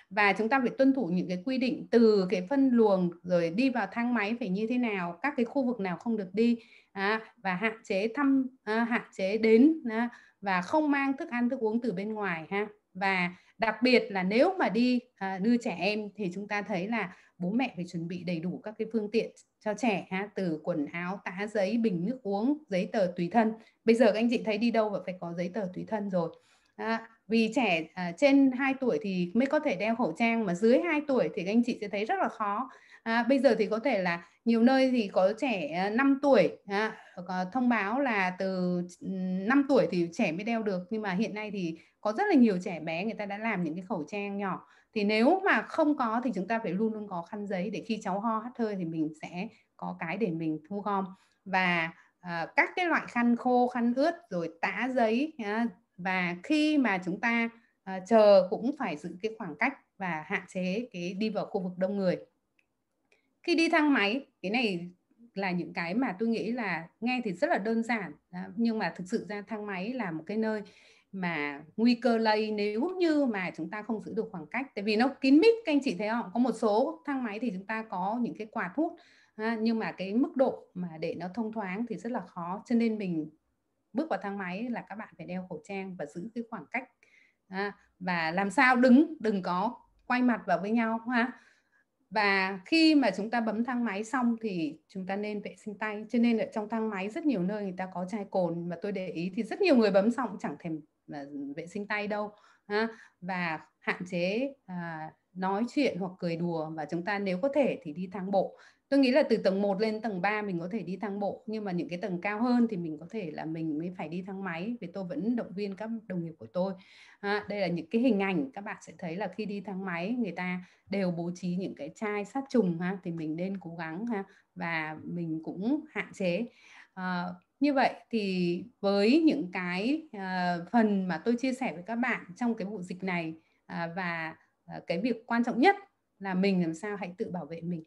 Và chúng ta phải tuân thủ những cái quy định từ cái phân luồng rồi đi vào thang máy phải như thế nào các cái khu vực nào không được đi à, và hạn chế thăm à, hạn chế đến à, và không mang thức ăn thức uống từ bên ngoài ha. Và đặc biệt là nếu mà đi à, đưa trẻ em thì chúng ta thấy là bố mẹ phải chuẩn bị đầy đủ các cái phương tiện cho trẻ ha từ quần áo tã giấy bình nước uống giấy tờ tùy thân. Bây giờ các anh chị thấy đi đâu và phải có giấy tờ tùy thân rồi. À, vì trẻ à, trên 2 tuổi thì mới có thể đeo khẩu trang mà dưới 2 tuổi thì các anh chị sẽ thấy rất là khó. À, bây giờ thì có thể là nhiều nơi thì có trẻ à, 5 tuổi à, Ờ, thông báo là từ 5 tuổi thì trẻ mới đeo được nhưng mà hiện nay thì có rất là nhiều trẻ bé người ta đã làm những cái khẩu trang nhỏ. Thì nếu mà không có thì chúng ta phải luôn luôn có khăn giấy để khi cháu ho hắt hơi thì mình sẽ có cái để mình thu gom. Và à, các cái loại khăn khô khăn ướt rồi tã giấy à, và khi mà chúng ta à, chờ cũng phải giữ cái khoảng cách và hạn chế cái đi vào khu vực đông người. Khi đi thang máy cái này là những cái mà tôi nghĩ là nghe thì rất là đơn giản à, nhưng mà thực sự ra thang máy là một cái nơi mà nguy cơ lây nếu như mà chúng ta không giữ được khoảng cách. Tại vì nó kín mít các anh chị thấy không? Có một số thang máy thì chúng ta có những cái quạt hút ha, nhưng mà cái mức độ mà để nó thông thoáng thì rất là khó. Cho nên mình bước vào thang máy là các bạn phải đeo khẩu trang và giữ cái khoảng cách ha, và làm sao đứng đừng có quay mặt vào với nhau ha và khi mà chúng ta bấm thang máy xong thì chúng ta nên vệ sinh tay. Cho nên ở trong thang máy rất nhiều nơi người ta có chai cồn mà tôi để ý thì rất nhiều người bấm xong chẳng thèm là vệ sinh tay đâu ha. Và hạn chế à, nói chuyện hoặc cười đùa. Và chúng ta nếu có thể thì đi thang bộ tôi nghĩ là từ tầng 1 lên tầng 3 mình có thể đi thang bộ nhưng mà những cái tầng cao hơn thì mình có thể là mình mới phải đi thang máy vì tôi vẫn động viên các đồng nghiệp của tôi. À, đây là những cái hình ảnh các bạn sẽ thấy là khi đi thang máy người ta đều bố trí những cái chai sát trùng ha thì mình nên cố gắng ha và mình cũng hạn chế. À, như vậy thì với những cái uh, phần mà tôi chia sẻ với các bạn trong cái vụ dịch này uh, và uh, cái việc quan trọng nhất là mình làm sao hãy tự bảo vệ mình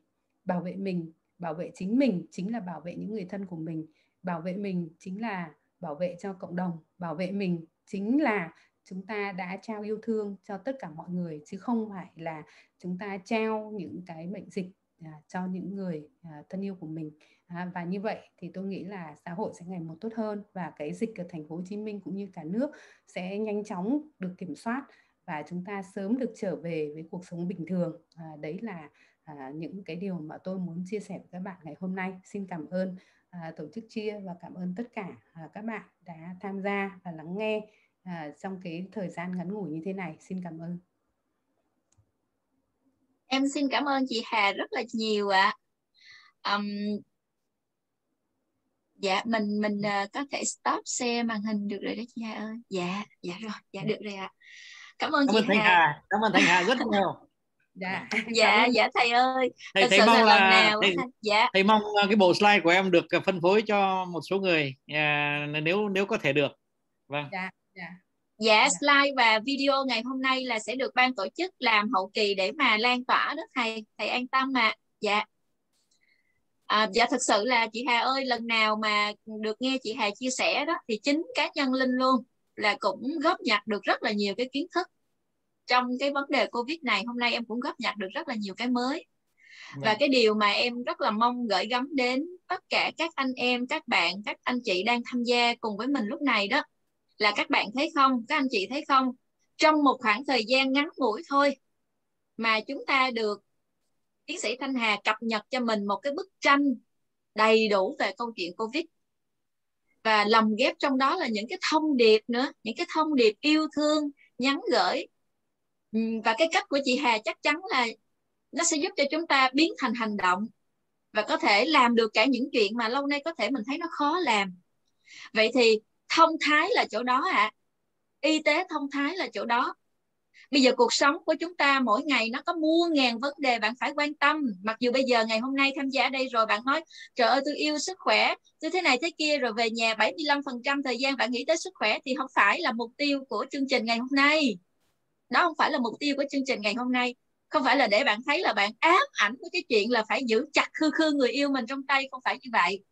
bảo vệ mình bảo vệ chính mình chính là bảo vệ những người thân của mình bảo vệ mình chính là bảo vệ cho cộng đồng bảo vệ mình chính là chúng ta đã trao yêu thương cho tất cả mọi người chứ không phải là chúng ta trao những cái bệnh dịch à, cho những người à, thân yêu của mình. À, và như vậy thì tôi nghĩ là xã hội sẽ ngày một tốt hơn và cái dịch ở thành phố Hồ Chí Minh cũng như cả nước sẽ nhanh chóng được kiểm soát và chúng ta sớm được trở về với cuộc sống bình thường. À, đấy là à, những cái điều mà tôi muốn chia sẻ với các bạn ngày hôm nay xin cảm ơn à, tổ chức chia và cảm ơn tất cả à, các bạn đã tham gia và lắng nghe à, trong cái thời gian ngắn ngủi như thế này xin cảm ơn em xin cảm ơn chị Hà rất là nhiều ạ à. um, dạ mình mình uh, có thể stop share màn hình được rồi đó chị Hà ơi dạ dạ rồi dạ được rồi ạ à. cảm ơn cảm chị Hà. Hà cảm ơn Thanh Hà rất nhiều dạ dạ. dạ thầy ơi. Thầy, thầy mong là, là nào thầy, dạ. thầy mong cái bộ slide của em được phân phối cho một số người. À, nếu nếu có thể được. Vâng. Dạ dạ. Dạ, slide và video ngày hôm nay là sẽ được ban tổ chức làm hậu kỳ để mà lan tỏa đó thầy, thầy an tâm mà. Dạ. À, dạ thật sự là chị Hà ơi, lần nào mà được nghe chị Hà chia sẻ đó thì chính cá nhân Linh luôn là cũng góp nhặt được rất là nhiều cái kiến thức trong cái vấn đề Covid này. Hôm nay em cũng góp nhặt được rất là nhiều cái mới. Và cái điều mà em rất là mong gửi gắm đến tất cả các anh em, các bạn, các anh chị đang tham gia cùng với mình lúc này đó là các bạn thấy không các anh chị thấy không trong một khoảng thời gian ngắn ngủi thôi mà chúng ta được tiến sĩ Thanh Hà cập nhật cho mình một cái bức tranh đầy đủ về câu chuyện Covid và lồng ghép trong đó là những cái thông điệp nữa những cái thông điệp yêu thương nhắn gửi Ừ, và cái cách của chị Hà chắc chắn là nó sẽ giúp cho chúng ta biến thành hành động và có thể làm được cả những chuyện mà lâu nay có thể mình thấy nó khó làm. Vậy thì thông thái là chỗ đó ạ. À. y tế thông thái là chỗ đó. Bây giờ cuộc sống của chúng ta mỗi ngày nó có muôn ngàn vấn đề bạn phải quan tâm. Mặc dù bây giờ ngày hôm nay tham gia đây rồi, bạn nói, trời ơi, tôi yêu sức khỏe, tôi thế này thế kia, rồi về nhà 75% thời gian bạn nghĩ tới sức khỏe thì không phải là mục tiêu của chương trình ngày hôm nay đó không phải là mục tiêu của chương trình ngày hôm nay. Không phải là để bạn thấy là bạn ám ảnh với cái chuyện là phải giữ chặt khư khư người yêu mình trong tay, không phải như vậy.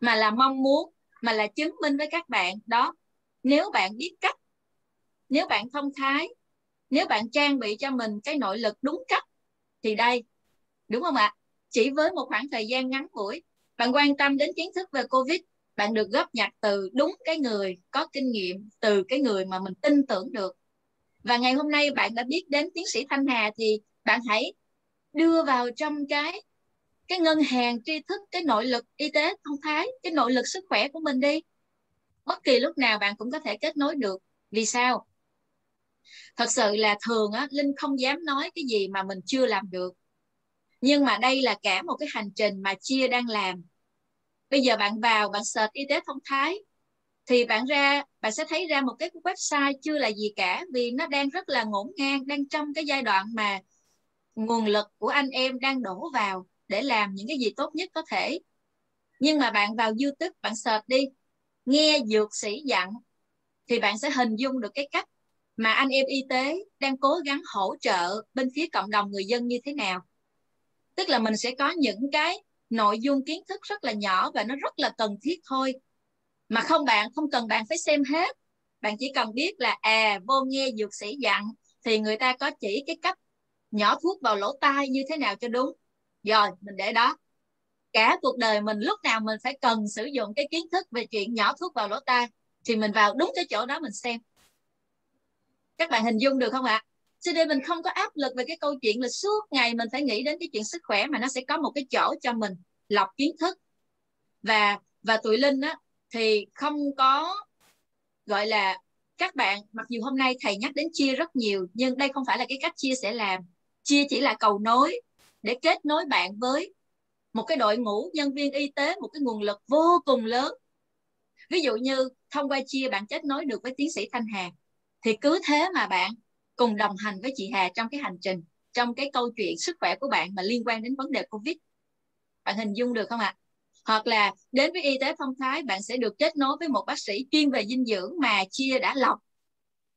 Mà là mong muốn, mà là chứng minh với các bạn đó. Nếu bạn biết cách, nếu bạn thông thái, nếu bạn trang bị cho mình cái nội lực đúng cách, thì đây, đúng không ạ? Chỉ với một khoảng thời gian ngắn ngủi, bạn quan tâm đến kiến thức về covid, bạn được góp nhặt từ đúng cái người có kinh nghiệm, từ cái người mà mình tin tưởng được và ngày hôm nay bạn đã biết đến tiến sĩ thanh hà thì bạn hãy đưa vào trong cái cái ngân hàng tri thức, cái nội lực y tế thông thái, cái nội lực sức khỏe của mình đi. Bất kỳ lúc nào bạn cũng có thể kết nối được. Vì sao? Thật sự là thường á, linh không dám nói cái gì mà mình chưa làm được. Nhưng mà đây là cả một cái hành trình mà chia đang làm. Bây giờ bạn vào, bạn search y tế thông thái thì bạn ra, bạn sẽ thấy ra một cái website chưa là gì cả, vì nó đang rất là ngổn ngang, đang trong cái giai đoạn mà nguồn lực của anh em đang đổ vào để làm những cái gì tốt nhất có thể. Nhưng mà bạn vào youtube, bạn search đi, nghe dược sĩ dặn, thì bạn sẽ hình dung được cái cách mà anh em y tế đang cố gắng hỗ trợ bên phía cộng đồng người dân như thế nào. Tức là mình sẽ có những cái nội dung kiến thức rất là nhỏ và nó rất là cần thiết thôi mà không bạn, không cần bạn phải xem hết. Bạn chỉ cần biết là à vô nghe dược sĩ dặn thì người ta có chỉ cái cách nhỏ thuốc vào lỗ tai như thế nào cho đúng. Rồi, mình để đó. Cả cuộc đời mình, lúc nào mình phải cần sử dụng cái kiến thức về chuyện nhỏ thuốc vào lỗ tai thì mình vào đúng cái chỗ đó mình xem. Các bạn hình dung được không ạ? Cho nên mình không có áp lực về cái câu chuyện là suốt ngày mình phải nghĩ đến cái chuyện sức khỏe mà nó sẽ có một cái chỗ cho mình lọc kiến thức. Và và tụi linh á thì không có, gọi là, các bạn, mặc dù hôm nay thầy nhắc đến chia rất nhiều, nhưng đây không phải là cái cách chia sẽ làm. Chia chỉ là cầu nối để kết nối bạn với một cái đội ngũ nhân viên y tế, một cái nguồn lực vô cùng lớn. Ví dụ như thông qua chia bạn kết nối được với tiến sĩ thanh hà, thì cứ thế mà bạn cùng đồng hành với chị hà trong cái hành trình, trong cái câu chuyện sức khỏe của bạn mà liên quan đến vấn đề covid. Bạn hình dung được không ạ? Hoặc là đến với y tế thông thái bạn sẽ được kết nối với một bác sĩ chuyên về dinh dưỡng mà chia đã lọc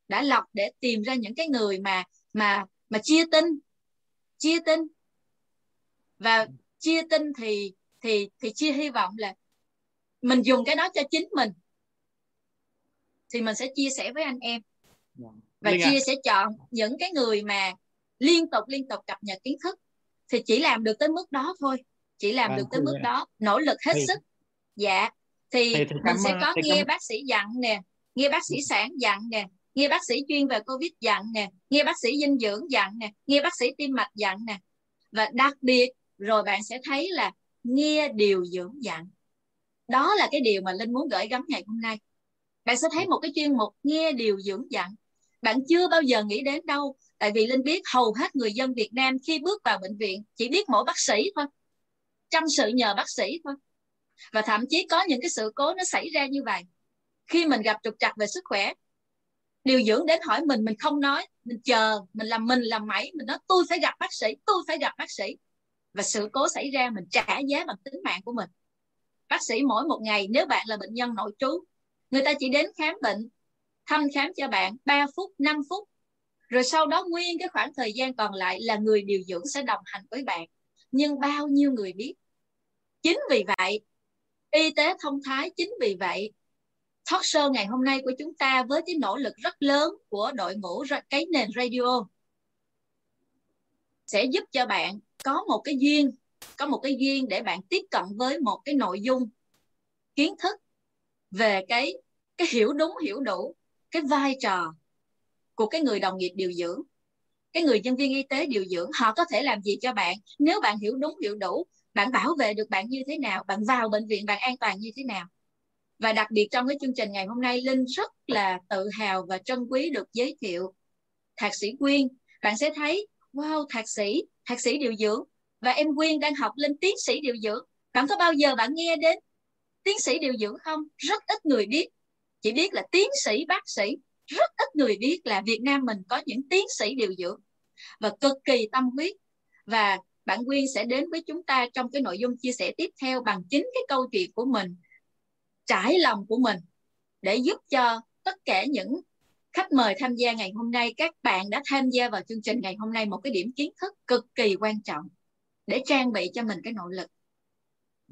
đã lọc để tìm ra những cái người mà mà mà chia tinh chia tinh. Và chia tinh thì thì thì chia hy vọng là mình dùng cái đó cho chính mình thì mình sẽ chia sẻ với anh em. Và Linh chia à. sẽ chọn những cái người mà liên tục liên tục cập nhật kiến thức thì chỉ làm được tới mức đó thôi chỉ làm à, được tới mức đó nỗ lực hết thì, sức. Dạ. Thì, thì, thì mình sẽ có nghe cảm... bác sĩ dặn nè nghe bác sĩ sản dặn nè nghe bác sĩ chuyên về covid dặn nè nghe bác sĩ dinh dưỡng dặn nè nghe bác sĩ tim mạch dặn nè. Và đặc biệt rồi bạn sẽ thấy là nghe điều dưỡng dặn. Đó là cái điều mà linh muốn gửi gắm ngày hôm nay. Bạn sẽ thấy một cái chuyên mục nghe điều dưỡng dặn. Bạn chưa bao giờ nghĩ đến đâu tại vì linh biết hầu hết người dân việt nam khi bước vào bệnh viện chỉ biết mỗi bác sĩ thôi chăm sự nhờ bác sĩ thôi. Và thậm chí có những cái sự cố nó xảy ra như vậy. Khi mình gặp trục trặc về sức khỏe, điều dưỡng đến hỏi mình mình không nói, mình chờ, mình làm mình làm mẩy, mình nói, tôi phải gặp bác sĩ, tôi phải gặp bác sĩ. Và sự cố xảy ra, mình trả giá bằng tính mạng của mình. Bác sĩ mỗi một ngày, nếu bạn là bệnh nhân nội trú, người ta chỉ đến khám bệnh, thăm khám cho bạn 3 phút 5 phút, rồi sau đó nguyên cái khoảng thời gian còn lại là người điều dưỡng sẽ đồng hành với bạn. Nhưng bao nhiêu người biết? Chính vì vậy, y tế thông thái chính vì vậy, talk show ngày hôm nay của chúng ta với cái nỗ lực rất lớn của đội ngũ cái nền radio sẽ giúp cho bạn có một cái duyên, có một cái duyên để bạn tiếp cận với một cái nội dung, kiến thức về cái cái hiểu đúng, hiểu đủ cái vai trò của cái người đồng nghiệp điều dưỡng, cái người nhân viên y tế điều dưỡng. Họ có thể làm gì cho bạn? Nếu bạn hiểu đúng, hiểu đủ bạn bảo vệ được bạn như thế nào, bạn vào bệnh viện bạn an toàn như thế nào. Và đặc biệt trong cái chương trình ngày hôm nay, linh rất là tự hào và trân quý được giới thiệu thạc sĩ quyên. Bạn sẽ thấy, wow, thạc sĩ thạc sĩ điều dưỡng. Và em quyên đang học lên tiến sĩ điều dưỡng. Bạn có bao giờ bạn nghe đến tiến sĩ điều dưỡng không? Rất ít người biết. Chỉ biết là tiến sĩ, bác sĩ. Rất ít người biết là Việt Nam mình có những tiến sĩ điều dưỡng. Và cực kỳ tâm huyết. Và bạn Quyên sẽ đến với chúng ta trong cái nội dung chia sẻ tiếp theo bằng chính cái câu chuyện của mình trải lòng của mình để giúp cho tất cả những khách mời tham gia ngày hôm nay các bạn đã tham gia vào chương trình ngày hôm nay một cái điểm kiến thức cực kỳ quan trọng để trang bị cho mình cái nội lực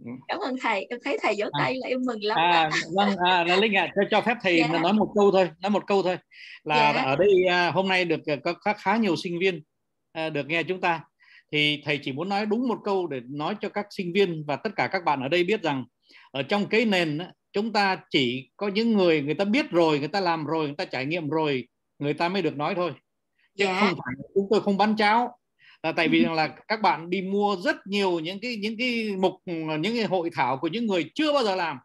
ừ. cảm ơn thầy em thấy thầy vỗ à. tay là em mừng lắm à, vâng à, là linh à, cho, cho phép thầy dạ. nói một câu thôi nói một câu thôi là dạ. ở đây à, hôm nay được à, có, khá nhiều sinh viên à, được nghe chúng ta thì thầy chỉ muốn nói đúng một câu để nói cho các sinh viên và tất cả các bạn ở đây biết rằng ở trong cái nền chúng ta chỉ có những người người ta biết rồi người ta làm rồi người ta trải nghiệm rồi người ta mới được nói thôi chứ yeah. Dạ. không phải chúng tôi không bán cháo là tại vì là các bạn đi mua rất nhiều những cái những cái mục những cái hội thảo của những người chưa bao giờ làm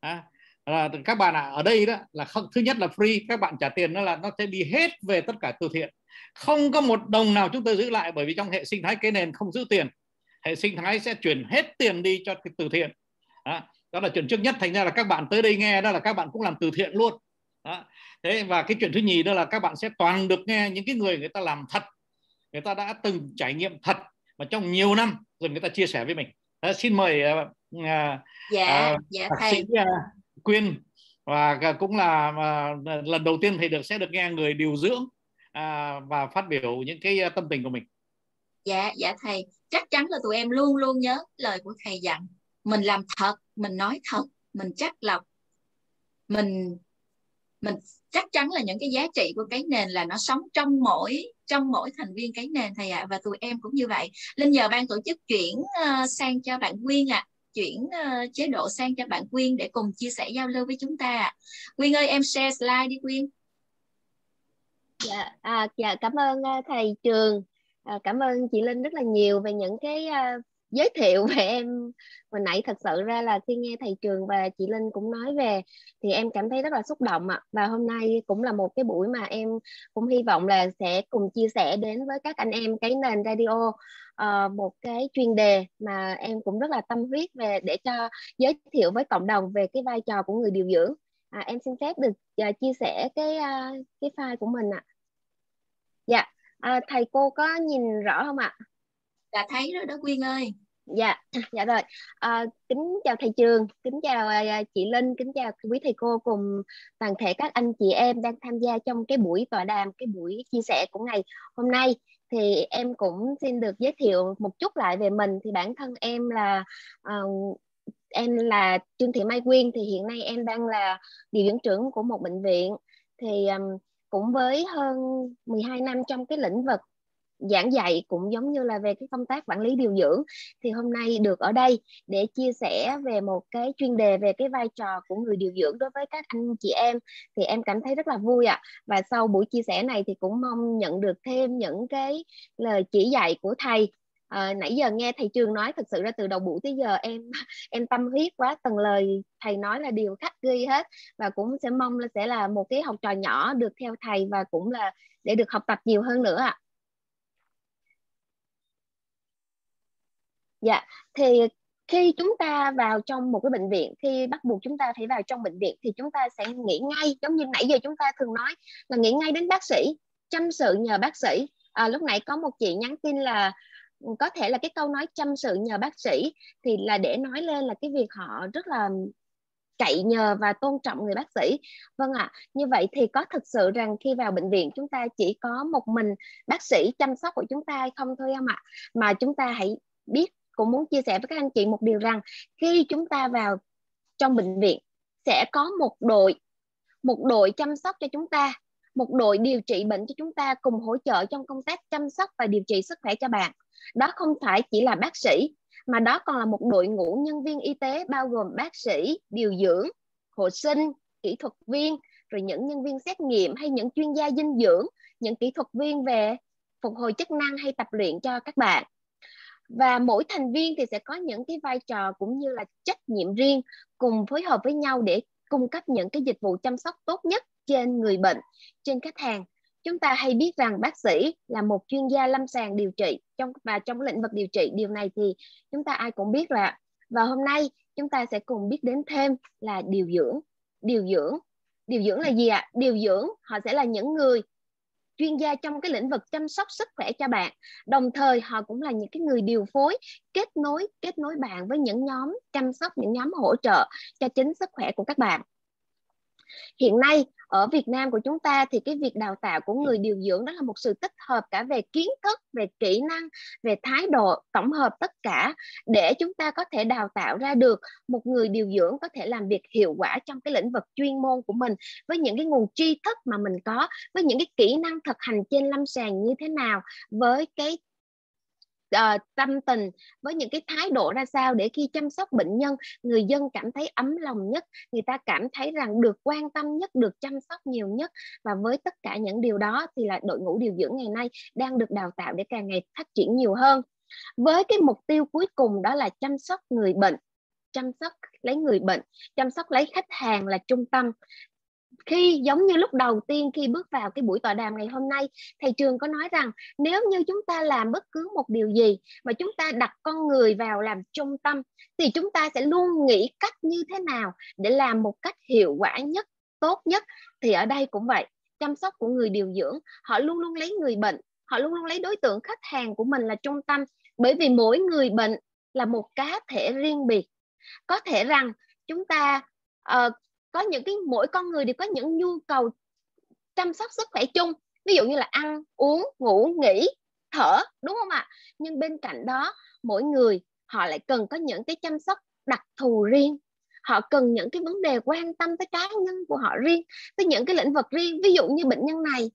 à, là các bạn ạ à, ở đây đó là không thứ nhất là free các bạn trả tiền nó là nó sẽ đi hết về tất cả từ thiện không có một đồng nào chúng tôi giữ lại bởi vì trong hệ sinh thái cái nền không giữ tiền. Hệ sinh thái sẽ chuyển hết tiền đi cho cái từ thiện. Đó đó là chuyện trước nhất. Thành ra là các bạn tới đây nghe đó là các bạn cũng làm từ thiện luôn. Đó. thế và cái chuyện thứ nhì đó là các bạn sẽ toàn được nghe những cái người người ta làm thật. Người ta đã từng trải nghiệm thật và trong nhiều năm rồi người ta chia sẻ với mình. Đó, xin mời uh, uh, dạ, uh, dạ, thầy. sĩ uh, quyên. Và cũng là uh, lần đầu tiên thầy được sẽ được nghe người điều dưỡng À, và phát biểu những cái à, tâm tình của mình. Dạ dạ thầy. Chắc chắn là tụi em luôn luôn nhớ lời của thầy dặn mình làm thật mình nói thật mình chắc lọc mình mình chắc chắn là những cái giá trị của cái nền là nó sống trong mỗi trong mỗi thành viên cái nền thầy ạ à, và tụi em cũng như vậy. Linh nhờ ban tổ chức chuyển uh, sang cho bạn quyên ạ à. chuyển uh, chế độ sang cho bạn quyên để cùng chia sẻ giao lưu với chúng ta quyên ơi em share slide đi quyên dạ à, dạ cảm ơn à, thầy trường. À, cảm ơn chị linh rất là nhiều về những cái uh, giới thiệu về em. Hồi nãy thật sự ra là khi nghe thầy trường và chị linh cũng nói về thì em cảm thấy rất là xúc động ạ. Và hôm nay cũng là một cái buổi mà em cũng hy vọng là sẽ cùng chia sẻ đến với các anh em cái nền radio uh, một cái chuyên đề mà em cũng rất là tâm huyết về để cho giới thiệu với cộng đồng về cái vai trò của người điều dưỡng à, em xin phép được uh, chia sẻ cái uh, cái file của mình ạ. Dạ uh, thầy cô có nhìn rõ không ạ? Dạ thấy rồi đó quyên ơi. Dạ dạ rồi. À, kính chào thầy trường kính chào à, chị linh kính chào quý thầy cô cùng toàn thể các anh chị em đang tham gia trong cái buổi tọa đàm cái buổi chia sẻ của ngày hôm nay. Thì em cũng xin được giới thiệu một chút lại về mình. Thì bản thân em là uh, em là Trương Thị Mai Quyên thì hiện nay em đang là điều dưỡng trưởng của một bệnh viện thì um, cũng với hơn 12 năm trong cái lĩnh vực giảng dạy cũng giống như là về cái công tác quản lý điều dưỡng thì hôm nay được ở đây để chia sẻ về một cái chuyên đề về cái vai trò của người điều dưỡng đối với các anh chị em thì em cảm thấy rất là vui ạ à. và sau buổi chia sẻ này thì cũng mong nhận được thêm những cái lời chỉ dạy của thầy à, nãy giờ nghe thầy trường nói thật sự ra từ đầu buổi tới giờ em em tâm huyết quá từng lời thầy nói là điều khắc ghi hết và cũng sẽ mong là sẽ là một cái học trò nhỏ được theo thầy và cũng là để được học tập nhiều hơn nữa ạ à. dạ thì khi chúng ta vào trong một cái bệnh viện khi bắt buộc chúng ta phải vào trong bệnh viện thì chúng ta sẽ nghĩ ngay giống như nãy giờ chúng ta thường nói là nghĩ ngay đến bác sĩ chăm sự nhờ bác sĩ à, lúc nãy có một chị nhắn tin là có thể là cái câu nói chăm sự nhờ bác sĩ thì là để nói lên là cái việc họ rất là cậy nhờ và tôn trọng người bác sĩ. Vâng ạ à, như vậy thì có thực sự rằng khi vào bệnh viện chúng ta chỉ có một mình bác sĩ chăm sóc của chúng ta hay không thôi không ạ? Mà chúng ta hãy biết cũng muốn chia sẻ với các anh chị một điều rằng khi chúng ta vào trong bệnh viện sẽ có một đội một đội chăm sóc cho chúng ta một đội điều trị bệnh cho chúng ta cùng hỗ trợ trong công tác chăm sóc và điều trị sức khỏe cho bạn. Đó không phải chỉ là bác sĩ, mà đó còn là một đội ngũ nhân viên y tế bao gồm bác sĩ, điều dưỡng, hộ sinh, kỹ thuật viên, rồi những nhân viên xét nghiệm hay những chuyên gia dinh dưỡng, những kỹ thuật viên về phục hồi chức năng hay tập luyện cho các bạn. Và mỗi thành viên thì sẽ có những cái vai trò cũng như là trách nhiệm riêng cùng phối hợp với nhau để cung cấp những cái dịch vụ chăm sóc tốt nhất trên người bệnh, trên khách hàng. Chúng ta hay biết rằng bác sĩ là một chuyên gia lâm sàng điều trị trong, và trong lĩnh vực điều trị. Điều này thì chúng ta ai cũng biết là và hôm nay chúng ta sẽ cùng biết đến thêm là điều dưỡng. Điều dưỡng điều dưỡng là gì ạ? Điều dưỡng, họ sẽ là những người chuyên gia trong cái lĩnh vực chăm sóc sức khỏe cho bạn. Đồng thời, họ cũng là những cái người điều phối, kết nối kết nối bạn với những nhóm chăm sóc, những nhóm hỗ trợ cho chính sức khỏe của các bạn. Hiện nay ở Việt Nam của chúng ta thì cái việc đào tạo của người điều dưỡng đó là một sự tích hợp cả về kiến thức, về kỹ năng, về thái độ, tổng hợp tất cả để chúng ta có thể đào tạo ra được một người điều dưỡng có thể làm việc hiệu quả trong cái lĩnh vực chuyên môn của mình với những cái nguồn tri thức mà mình có, với những cái kỹ năng thực hành trên lâm sàng như thế nào, với cái uh, tâm tình với những cái thái độ ra sao để khi chăm sóc bệnh nhân người dân cảm thấy ấm lòng nhất người ta cảm thấy rằng được quan tâm nhất được chăm sóc nhiều nhất. Và với tất cả những điều đó thì là đội ngũ điều dưỡng ngày nay đang được đào tạo để càng ngày phát triển nhiều hơn. Với cái mục tiêu cuối cùng đó là chăm sóc người bệnh chăm sóc lấy người bệnh chăm sóc lấy khách hàng là trung tâm khi giống như lúc đầu tiên khi bước vào cái buổi tọa đàm ngày hôm nay thầy trường có nói rằng nếu như chúng ta làm bất cứ một điều gì mà chúng ta đặt con người vào làm trung tâm thì chúng ta sẽ luôn nghĩ cách như thế nào để làm một cách hiệu quả nhất tốt nhất. Thì ở đây cũng vậy chăm sóc của người điều dưỡng họ luôn luôn lấy người bệnh họ luôn luôn lấy đối tượng khách hàng của mình là trung tâm. Bởi vì mỗi người bệnh là một cá thể riêng biệt. Có thể rằng chúng ta uh, có những cái, mỗi con người đều có những nhu cầu chăm sóc sức khỏe chung. Ví dụ như là ăn, uống, ngủ, nghỉ, thở, đúng không ạ? Nhưng bên cạnh đó, mỗi người họ lại cần có những cái chăm sóc đặc thù riêng. Họ cần những cái vấn đề quan tâm tới cá nhân của họ riêng, tới những cái lĩnh vực riêng. Ví dụ như bệnh nhân này,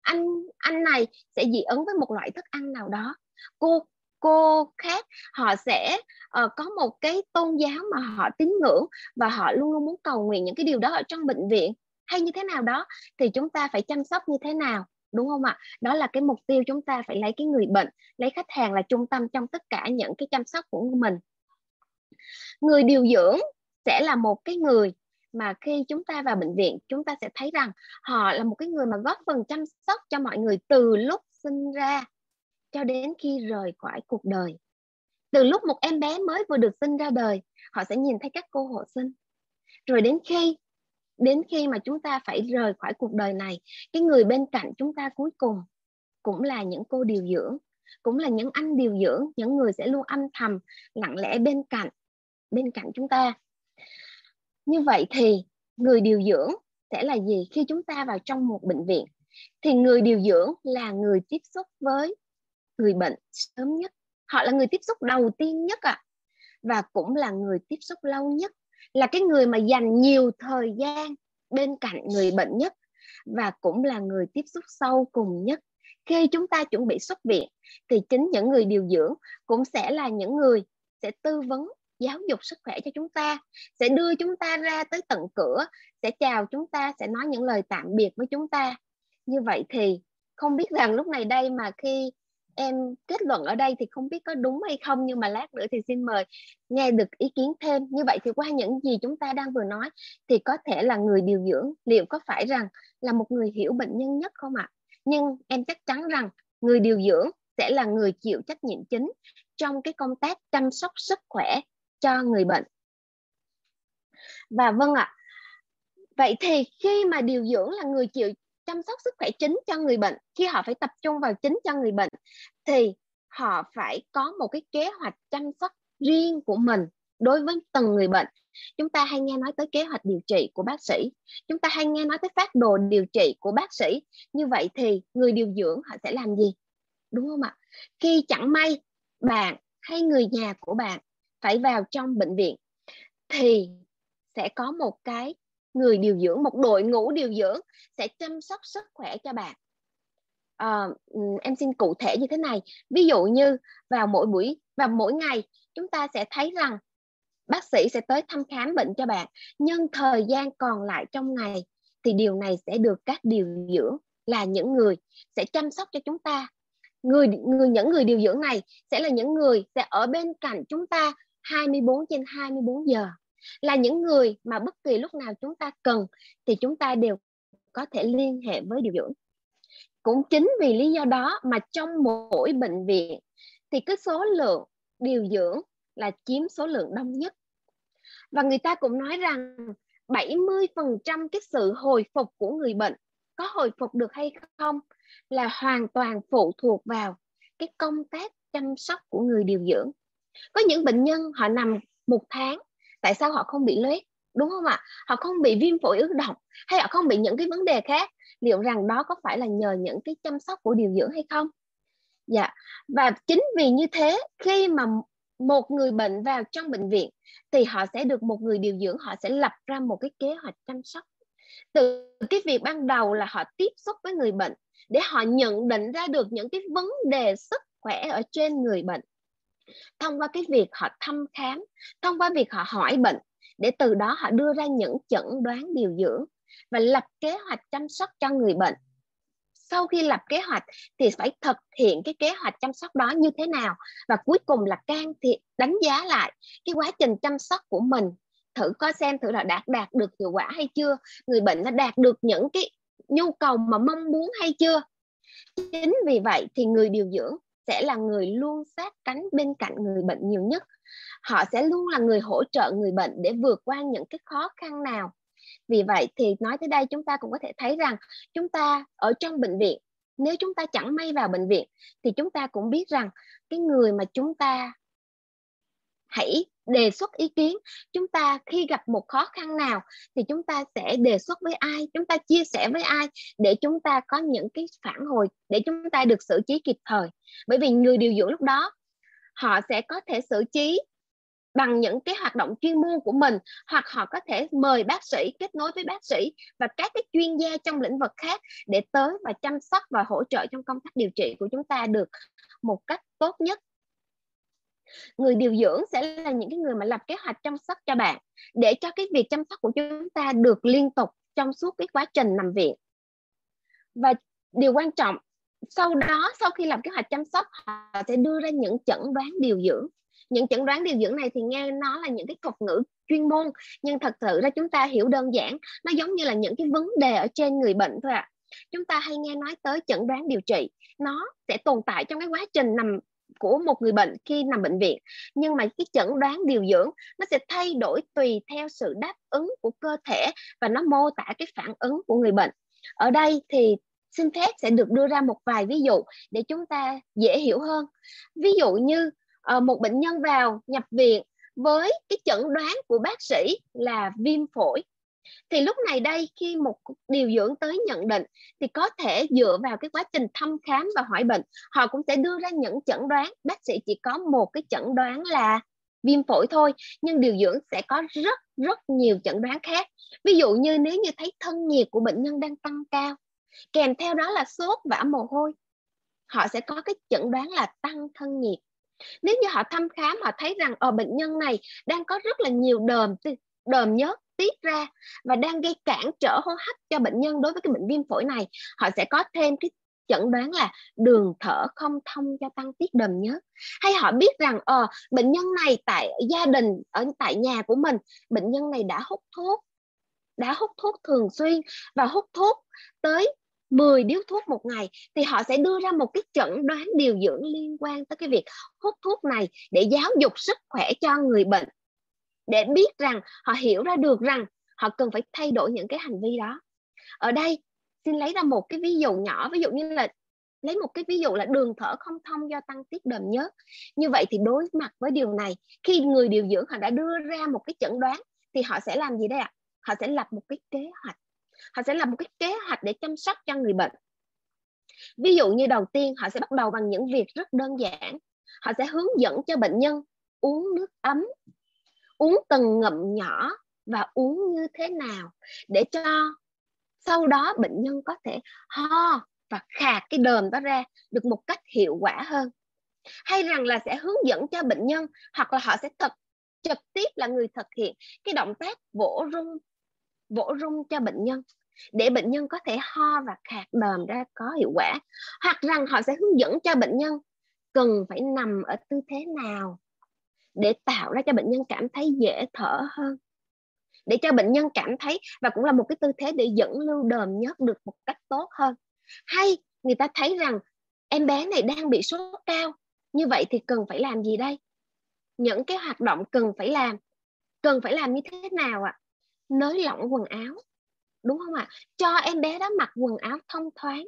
anh anh này sẽ dị ứng với một loại thức ăn nào đó. Cô cô khác họ sẽ uh, có một cái tôn giáo mà họ tín ngưỡng và họ luôn luôn muốn cầu nguyện những cái điều đó ở trong bệnh viện. Hay như thế nào đó thì chúng ta phải chăm sóc như thế nào đúng không ạ? Đó là cái mục tiêu chúng ta phải lấy cái người bệnh lấy khách hàng là trung tâm trong tất cả những cái chăm sóc của mình. Người điều dưỡng sẽ là một cái người mà khi chúng ta vào bệnh viện chúng ta sẽ thấy rằng họ là một cái người mà góp phần chăm sóc cho mọi người từ lúc sinh ra cho đến khi rời khỏi cuộc đời. Từ lúc một em bé mới vừa được sinh ra đời, họ sẽ nhìn thấy các cô hộ sinh. Rồi đến khi đến khi mà chúng ta phải rời khỏi cuộc đời này, cái người bên cạnh chúng ta cuối cùng cũng là những cô điều dưỡng, cũng là những anh điều dưỡng, những người sẽ luôn âm thầm, lặng lẽ bên cạnh bên cạnh chúng ta. Như vậy thì người điều dưỡng sẽ là gì khi chúng ta vào trong một bệnh viện? Thì người điều dưỡng là người tiếp xúc với người bệnh sớm nhất. Họ là người tiếp xúc đầu tiên nhất ạ. À. và cũng là người tiếp xúc lâu nhất. Là cái người mà dành nhiều thời gian bên cạnh người bệnh nhất. Và cũng là người tiếp xúc sâu cùng nhất. Khi chúng ta chuẩn bị xuất viện, thì chính những người điều dưỡng cũng sẽ là những người sẽ tư vấn, giáo dục sức khỏe cho chúng ta, sẽ đưa chúng ta ra tới tận cửa, sẽ chào chúng ta, sẽ nói những lời tạm biệt với chúng ta. Như vậy thì không biết rằng lúc này đây mà khi em kết luận ở đây thì không biết có đúng hay không, nhưng mà lát nữa thì xin mời nghe được ý kiến thêm. Như vậy thì qua những gì chúng ta đang vừa nói thì có thể là người điều dưỡng liệu có phải rằng là một người hiểu bệnh nhân nhất không ạ? Nhưng em chắc chắn rằng người điều dưỡng sẽ là người chịu trách nhiệm chính trong cái công tác chăm sóc sức khỏe cho người bệnh. Và vâng ạ. Vậy thì khi mà điều dưỡng là người chịu chăm sóc sức khỏe chính cho người bệnh. Khi họ phải tập trung vào chính cho người bệnh, thì họ phải có một cái kế hoạch chăm sóc riêng của mình đối với từng người bệnh. Chúng ta hay nghe nói tới kế hoạch điều trị của bác sĩ. Chúng ta hay nghe nói tới phát đồ điều trị của bác sĩ. Như vậy thì người điều dưỡng họ sẽ làm gì? Đúng không ạ? Khi chẳng may bạn hay người nhà của bạn phải vào trong bệnh viện, thì sẽ có một cái người điều dưỡng một đội ngũ điều dưỡng sẽ chăm sóc sức khỏe cho bạn. À, em xin cụ thể như thế này. Ví dụ như vào mỗi buổi và mỗi ngày chúng ta sẽ thấy rằng bác sĩ sẽ tới thăm khám bệnh cho bạn nhưng thời gian còn lại trong ngày thì điều này sẽ được các điều dưỡng là những người sẽ chăm sóc cho chúng ta. Người người những người điều dưỡng này sẽ là những người sẽ ở bên cạnh chúng ta 24 trên 24 giờ là những người mà bất kỳ lúc nào chúng ta cần thì chúng ta đều có thể liên hệ với điều dưỡng. Cũng chính vì lý do đó mà trong mỗi bệnh viện thì cái số lượng điều dưỡng là chiếm số lượng đông nhất. Và người ta cũng nói rằng 70% cái sự hồi phục của người bệnh có hồi phục được hay không là hoàn toàn phụ thuộc vào cái công tác chăm sóc của người điều dưỡng. Có những bệnh nhân họ nằm một tháng tại sao họ không bị loét đúng không ạ? Họ không bị viêm phổi ứ động hay họ không bị những cái vấn đề khác? Liệu rằng đó có phải là nhờ những cái chăm sóc của điều dưỡng hay không? Dạ. Và chính vì như thế, khi mà một người bệnh vào trong bệnh viện thì họ sẽ được một người điều dưỡng, họ sẽ lập ra một cái kế hoạch chăm sóc. Từ cái việc ban đầu là họ tiếp xúc với người bệnh để họ nhận định ra được những cái vấn đề sức khỏe ở trên người bệnh thông qua cái việc họ thăm khám, thông qua việc họ hỏi bệnh, để từ đó họ đưa ra những chẩn đoán điều dưỡng và lập kế hoạch chăm sóc cho người bệnh. Sau khi lập kế hoạch thì phải thực hiện cái kế hoạch chăm sóc đó như thế nào và cuối cùng là can thiệp, đánh giá lại cái quá trình chăm sóc của mình, thử coi xem thử là đạt đạt được hiệu quả hay chưa, người bệnh đã đạt được những cái nhu cầu mà mong muốn hay chưa. Chính vì vậy thì người điều dưỡng sẽ là người luôn sát cánh bên cạnh người bệnh nhiều nhất. Họ sẽ luôn là người hỗ trợ người bệnh để vượt qua những cái khó khăn nào. Vì vậy thì nói tới đây chúng ta cũng có thể thấy rằng chúng ta ở trong bệnh viện, nếu chúng ta chẳng may vào bệnh viện thì chúng ta cũng biết rằng cái người mà chúng ta hãy đề xuất ý kiến. Chúng ta khi gặp một khó khăn nào thì chúng ta sẽ đề xuất với ai, chúng ta chia sẻ với ai để chúng ta có những cái phản hồi, để chúng ta được xử trí kịp thời. Bởi vì người điều dưỡng lúc đó, họ sẽ có thể xử trí bằng những cái hoạt động chuyên môn của mình, hoặc họ có thể mời bác sĩ, kết nối với bác sĩ và các cái chuyên gia trong lĩnh vực khác để tới và chăm sóc và hỗ trợ trong công tác điều trị của chúng ta được một cách tốt nhất người điều dưỡng sẽ là những cái người mà lập kế hoạch chăm sóc cho bạn để cho cái việc chăm sóc của chúng ta được liên tục trong suốt cái quá trình nằm viện và điều quan trọng, sau đó, sau khi làm kế hoạch chăm sóc, họ sẽ đưa ra những chẩn đoán điều dưỡng những chẩn đoán điều dưỡng này thì nghe nó là những cái thuật ngữ chuyên môn, nhưng thật sự ra chúng ta hiểu đơn giản, nó giống như là những cái vấn đề ở trên người bệnh thôi ạ à. chúng ta hay nghe nói tới chẩn đoán điều trị, nó sẽ tồn tại trong cái quá trình nằm của một người bệnh khi nằm bệnh viện. Nhưng mà cái chẩn đoán điều dưỡng, nó sẽ thay đổi tùy theo sự đáp ứng của cơ thể và nó mô tả cái phản ứng của người bệnh. Ở đây thì xin phép sẽ được đưa ra một vài ví dụ để chúng ta dễ hiểu hơn. Ví dụ như ờ, một bệnh nhân vào nhập viện với cái chẩn đoán của bác sĩ là viêm phổi thì lúc này đây, khi một điều dưỡng tới nhận định, thì có thể dựa vào cái quá trình thăm khám và hỏi bệnh, họ cũng sẽ đưa ra những chẩn đoán. Bác sĩ chỉ có một cái chẩn đoán là viêm phổi thôi, nhưng điều dưỡng sẽ có rất rất nhiều chẩn đoán khác. Ví dụ như nếu như thấy thân nhiệt của bệnh nhân đang tăng cao, kèm theo đó là sốt vã mồ hôi, họ sẽ có cái chẩn đoán là tăng thân nhiệt. Nếu như họ thăm khám, họ thấy rằng ở bệnh nhân này đang có rất là nhiều đờm đờm nhớt tiết ra và đang gây cản trở hô hấp cho bệnh nhân đối với cái bệnh viêm phổi này, họ sẽ có thêm cái chẩn đoán là đường thở không thông do tăng tiết đờm nhớt. Hay họ biết rằng ờ bệnh nhân này tại gia đình, ở tại nhà của mình, bệnh nhân này đã hút thuốc, đã hút thuốc thường xuyên và hút thuốc tới 10 điếu thuốc một ngày, thì họ sẽ đưa ra một cái chẩn đoán điều dưỡng liên quan tới cái việc hút thuốc này để giáo dục sức khỏe cho người bệnh để biết rằng họ hiểu ra được rằng họ cần phải thay đổi những cái hành vi đó. Ở đây, xin lấy ra một cái ví dụ nhỏ, ví dụ như là lấy một cái ví dụ là đường thở không thông do tăng tiết đờm nhớt. Như vậy thì đối mặt với điều này, khi người điều dưỡng họ đã đưa ra một cái chẩn đoán thì họ sẽ làm gì đây ạ? Họ sẽ lập một cái kế hoạch. Họ sẽ lập một cái kế hoạch để chăm sóc cho người bệnh. Ví dụ như đầu tiên, họ sẽ bắt đầu bằng những việc rất đơn giản. Họ sẽ hướng dẫn cho bệnh nhân uống nước ấm uống từng ngậm nhỏ và uống như thế nào để cho sau đó bệnh nhân có thể ho và khạc cái đờm đó ra được một cách hiệu quả hơn. Hay rằng là sẽ hướng dẫn cho bệnh nhân hoặc là họ sẽ thực trực tiếp là người thực hiện cái động tác vỗ rung vỗ rung cho bệnh nhân để bệnh nhân có thể ho và khạc đờm ra có hiệu quả. Hoặc rằng họ sẽ hướng dẫn cho bệnh nhân cần phải nằm ở tư thế nào để tạo ra cho bệnh nhân cảm thấy dễ thở hơn để cho bệnh nhân cảm thấy và cũng là một cái tư thế để dẫn lưu đờm nhớt được một cách tốt hơn. Hay người ta thấy rằng em bé này đang bị sốt cao như vậy thì cần phải làm gì đây? Những cái hoạt động cần phải làm cần phải làm như thế nào ạ? À? nới lỏng quần áo đúng không ạ? Cho em bé đó mặc quần áo thông thoáng.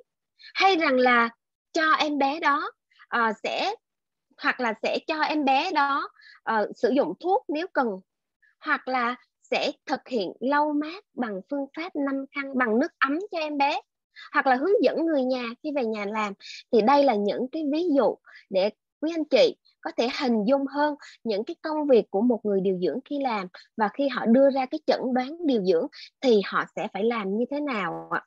Hay rằng là cho em bé đó uh, sẽ hoặc là sẽ cho em bé đó uh, sử dụng thuốc nếu cần hoặc là sẽ thực hiện lau mát bằng phương pháp năm khăn bằng nước ấm cho em bé hoặc là hướng dẫn người nhà khi về nhà làm. Thì đây là những cái ví dụ để quý anh chị có thể hình dung hơn những cái công việc của một người điều dưỡng khi làm. Và khi họ đưa ra cái chẩn đoán điều dưỡng thì họ sẽ phải làm như thế nào ạ?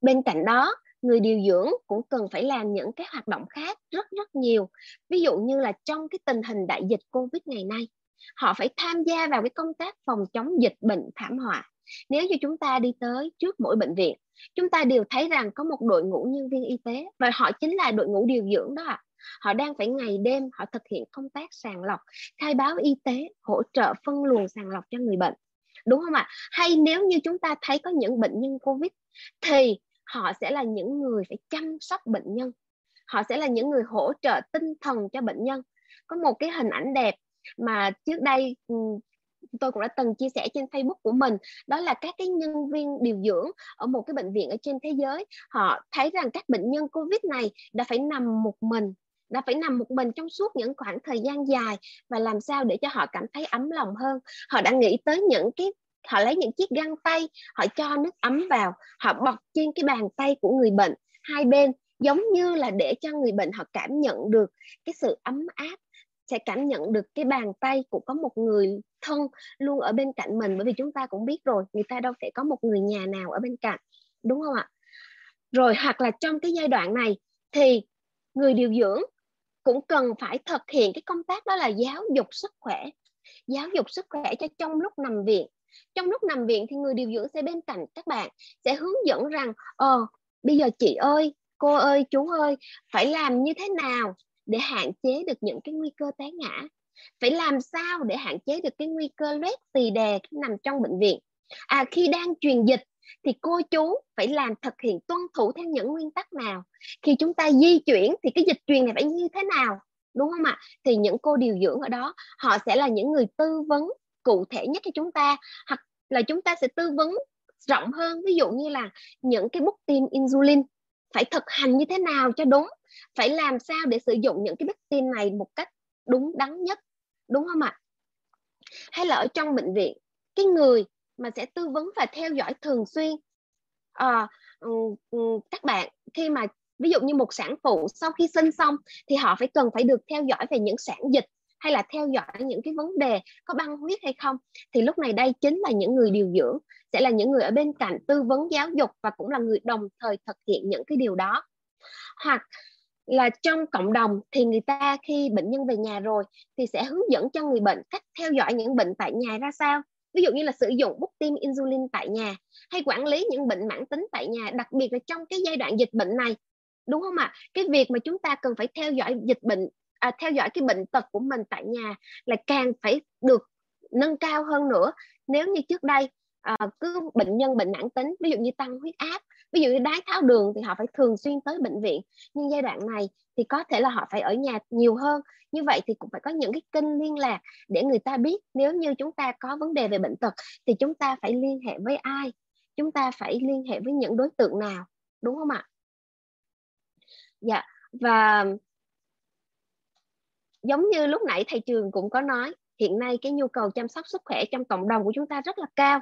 Bên cạnh đó người điều dưỡng cũng cần phải làm những cái hoạt động khác rất rất nhiều. Ví dụ như là trong cái tình hình đại dịch covid ngày nay, họ phải tham gia vào cái công tác phòng chống dịch bệnh thảm họa. Nếu như chúng ta đi tới trước mỗi bệnh viện, chúng ta đều thấy rằng có một đội ngũ nhân viên y tế và họ chính là đội ngũ điều dưỡng đó ạ. Họ đang phải ngày đêm họ thực hiện công tác sàng lọc, khai báo y tế, hỗ trợ phân luồng sàng lọc cho người bệnh. Đúng không ạ? Hay nếu như chúng ta thấy có những bệnh nhân covid thì họ sẽ là những người phải chăm sóc bệnh nhân. Họ sẽ là những người hỗ trợ tinh thần cho bệnh nhân. Có một cái hình ảnh đẹp mà trước đây ừ, tôi cũng đã từng chia sẻ trên Facebook của mình, đó là các cái nhân viên điều dưỡng ở một cái bệnh viện ở trên thế giới. Họ thấy rằng các bệnh nhân Covid này đã phải nằm một mình, đã phải nằm một mình trong suốt những khoảng thời gian dài và làm sao để cho họ cảm thấy ấm lòng hơn. Họ đã nghĩ tới những cái họ lấy những chiếc găng tay, họ cho nước ấm vào, họ bọc trên cái bàn tay của người bệnh. Hai bên giống như là để cho người bệnh họ cảm nhận được cái sự ấm áp, sẽ cảm nhận được cái bàn tay của có một người thân luôn ở bên cạnh mình. Bởi vì chúng ta cũng biết rồi, người ta đâu thể có một người nhà nào ở bên cạnh, đúng không ạ? Rồi, hoặc là trong cái giai đoạn này thì người điều dưỡng cũng cần phải thực hiện cái công tác đó là giáo dục sức khỏe. Giáo dục sức khỏe cho trong lúc nằm viện trong lúc nằm viện thì người điều dưỡng sẽ bên cạnh các bạn, sẽ hướng dẫn rằng ờ bây giờ chị ơi, cô ơi, chú ơi, phải làm như thế nào để hạn chế được những cái nguy cơ té ngã? Phải làm sao để hạn chế được cái nguy cơ loét tì đè khi nằm trong bệnh viện? À khi đang truyền dịch thì cô chú phải làm thực hiện tuân thủ theo những nguyên tắc nào? Khi chúng ta di chuyển thì cái dịch truyền này phải như thế nào? Đúng không ạ? Thì những cô điều dưỡng ở đó, họ sẽ là những người tư vấn cụ thể nhất cho chúng ta hoặc là chúng ta sẽ tư vấn rộng hơn. Ví dụ như là những cái bút tim insulin phải thực hành như thế nào cho đúng phải làm sao để sử dụng những cái bút tim này một cách đúng đắn nhất đúng không ạ? Hay là ở trong bệnh viện cái người mà sẽ tư vấn và theo dõi thường xuyên à, các bạn khi mà ví dụ như một sản phụ sau khi sinh xong thì họ phải cần phải được theo dõi về những sản dịch hay là theo dõi những cái vấn đề có băng huyết hay không, thì lúc này đây chính là những người điều dưỡng, sẽ là những người ở bên cạnh tư vấn giáo dục và cũng là người đồng thời thực hiện những cái điều đó. Hoặc là trong cộng đồng thì người ta khi bệnh nhân về nhà rồi thì sẽ hướng dẫn cho người bệnh cách theo dõi những bệnh tại nhà ra sao. Ví dụ như là sử dụng bút tim insulin tại nhà hay quản lý những bệnh mãn tính tại nhà, đặc biệt là trong cái giai đoạn dịch bệnh này. Đúng không ạ? Cái việc mà chúng ta cần phải theo dõi dịch bệnh à, theo dõi cái bệnh tật của mình tại nhà là càng phải được nâng cao hơn nữa. Nếu như trước đây à, cứ bệnh nhân bệnh mãn tính ví dụ như tăng huyết áp ví dụ như đái tháo đường thì họ phải thường xuyên tới bệnh viện. Nhưng giai đoạn này thì có thể là họ phải ở nhà nhiều hơn. Như vậy thì cũng phải có những cái kênh liên lạc để người ta biết nếu như chúng ta có vấn đề về bệnh tật thì chúng ta phải liên hệ với ai chúng ta phải liên hệ với những đối tượng nào đúng không ạ? Dạ và giống như lúc nãy thầy trường cũng có nói hiện nay cái nhu cầu chăm sóc sức khỏe trong cộng đồng của chúng ta rất là cao.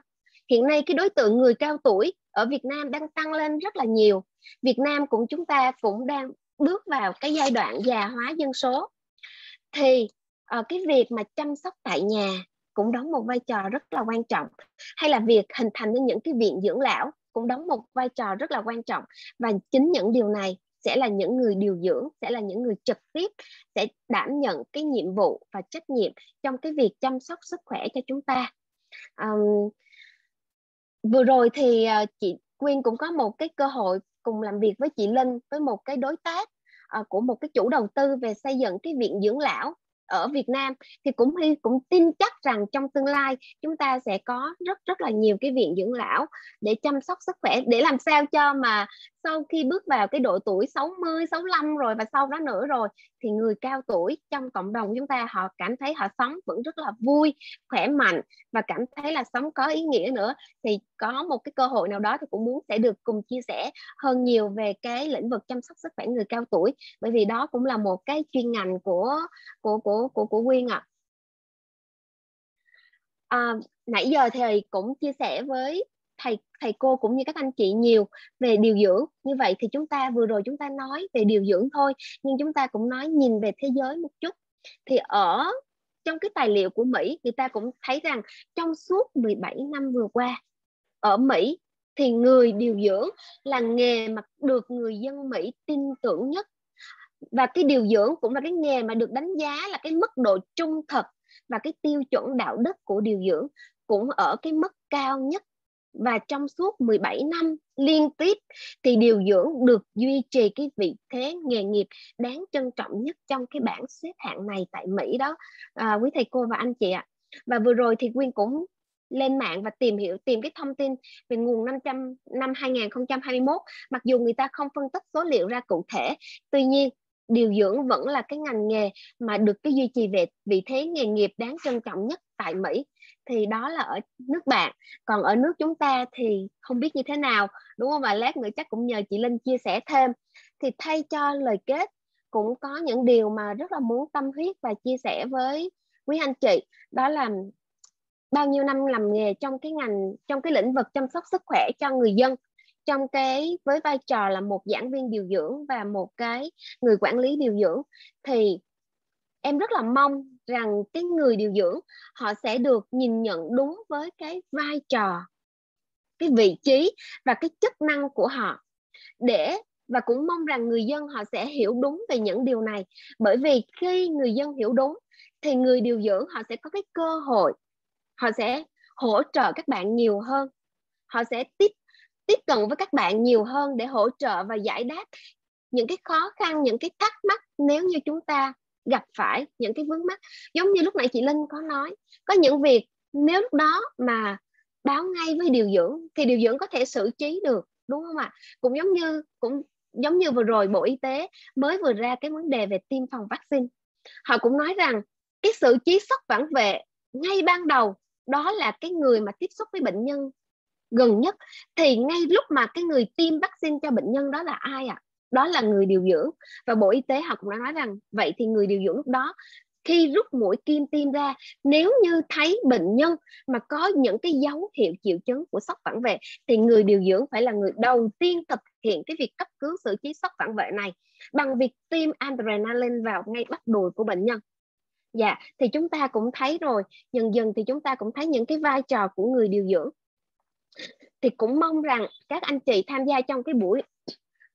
Hiện nay cái đối tượng người cao tuổi ở Việt Nam đang tăng lên rất là nhiều. Việt Nam cũng chúng ta cũng đang bước vào cái giai đoạn già hóa dân số. Thì uh, cái việc mà chăm sóc tại nhà cũng đóng một vai trò rất là quan trọng. Hay là việc hình thành nên những cái viện dưỡng lão cũng đóng một vai trò rất là quan trọng. Và chính những điều này sẽ là những người điều dưỡng sẽ là những người trực tiếp sẽ đảm nhận cái nhiệm vụ và trách nhiệm trong cái việc chăm sóc sức khỏe cho chúng ta. Um, vừa rồi thì uh, chị Quyên cũng có một cái cơ hội cùng làm việc với chị Linh với một cái đối tác uh, của một cái chủ đầu tư về xây dựng cái viện dưỡng lão ở Việt Nam thì cũng hy cũng tin chắc rằng trong tương lai chúng ta sẽ có rất rất là nhiều cái viện dưỡng lão để chăm sóc sức khỏe để làm sao cho mà sau khi bước vào cái độ tuổi 60, 65 rồi và sau đó nữa rồi thì người cao tuổi trong cộng đồng chúng ta họ cảm thấy họ sống vẫn rất là vui, khỏe mạnh và cảm thấy là sống có ý nghĩa nữa thì có một cái cơ hội nào đó thì cũng muốn sẽ được cùng chia sẻ hơn nhiều về cái lĩnh vực chăm sóc sức khỏe người cao tuổi bởi vì đó cũng là một cái chuyên ngành của của của của của Quyên ạ. À. À, nãy giờ thầy cũng chia sẻ với thầy thầy cô cũng như các anh chị nhiều về điều dưỡng. Như vậy thì chúng ta vừa rồi chúng ta nói về điều dưỡng thôi, nhưng chúng ta cũng nói nhìn về thế giới một chút. Thì ở trong cái tài liệu của Mỹ, người ta cũng thấy rằng trong suốt 17 năm vừa qua, ở Mỹ thì người điều dưỡng là nghề mà được người dân Mỹ tin tưởng nhất. Và cái điều dưỡng cũng là cái nghề mà được đánh giá là cái mức độ trung thực và cái tiêu chuẩn đạo đức của điều dưỡng cũng ở cái mức cao nhất và trong suốt 17 năm liên tiếp thì điều dưỡng được duy trì cái vị thế nghề nghiệp đáng trân trọng nhất trong cái bảng xếp hạng này tại Mỹ đó à, quý thầy cô và anh chị ạ. Và vừa rồi thì Quyên cũng lên mạng và tìm hiểu tìm cái thông tin về nguồn 500 năm 2021 mặc dù người ta không phân tích số liệu ra cụ thể tuy nhiên điều dưỡng vẫn là cái ngành nghề mà được cái duy trì về vị thế nghề nghiệp đáng trân trọng nhất tại Mỹ thì đó là ở nước bạn. Còn ở nước chúng ta thì không biết như thế nào, đúng không? Và lát nữa chắc cũng nhờ chị Linh chia sẻ thêm. Thì thay cho lời kết, cũng có những điều mà rất là muốn tâm huyết và chia sẻ với quý anh chị. Đó là bao nhiêu năm làm nghề trong cái ngành, trong cái lĩnh vực chăm sóc sức khỏe cho người dân. Trong cái, với vai trò là một giảng viên điều dưỡng và một cái người quản lý điều dưỡng. Thì em rất là mong rằng cái người điều dưỡng, họ sẽ được nhìn nhận đúng với cái vai trò, cái vị trí và cái chức năng của họ. Để, và cũng mong rằng người dân họ sẽ hiểu đúng về những điều này. Bởi vì khi người dân hiểu đúng, thì người điều dưỡng họ sẽ có cái cơ hội, họ sẽ hỗ trợ các bạn nhiều hơn. Họ sẽ tiếp tiếp cận với các bạn nhiều hơn để hỗ trợ và giải đáp những cái khó khăn, những cái thắc mắc nếu như chúng ta gặp phải những cái vướng mắt giống như lúc nãy chị Linh có nói, có những việc nếu lúc đó mà báo ngay với điều dưỡng thì điều dưỡng có thể xử trí được, đúng không ạ? Cũng giống như, cũng giống như vừa rồi bộ y tế mới vừa ra cái vấn đề về tiêm phòng vaccine. Họ cũng nói rằng cái xử trí sốc phản vệ ngay ban đầu, đó là cái người mà tiếp xúc với bệnh nhân gần nhất. Thì ngay lúc mà cái người tiêm vaccine cho bệnh nhân đó là ai ạ? à? Đó là người điều dưỡng. Và bộ y tế họ cũng đã nói rằng, vậy thì người điều dưỡng lúc đó, khi rút mũi kim tiêm ra, nếu như thấy bệnh nhân mà có những cái dấu hiệu triệu chứng của sốc phản vệ, thì người điều dưỡng phải là người đầu tiên thực hiện cái việc cấp cứu xử trí sốc phản vệ này bằng việc tiêm adrenaline vào ngay bắp đùi của bệnh nhân. Dạ thì chúng ta cũng thấy rồi, dần dần thì chúng ta cũng thấy những cái vai trò của người điều dưỡng. Thì cũng mong rằng các anh chị tham gia trong cái buổi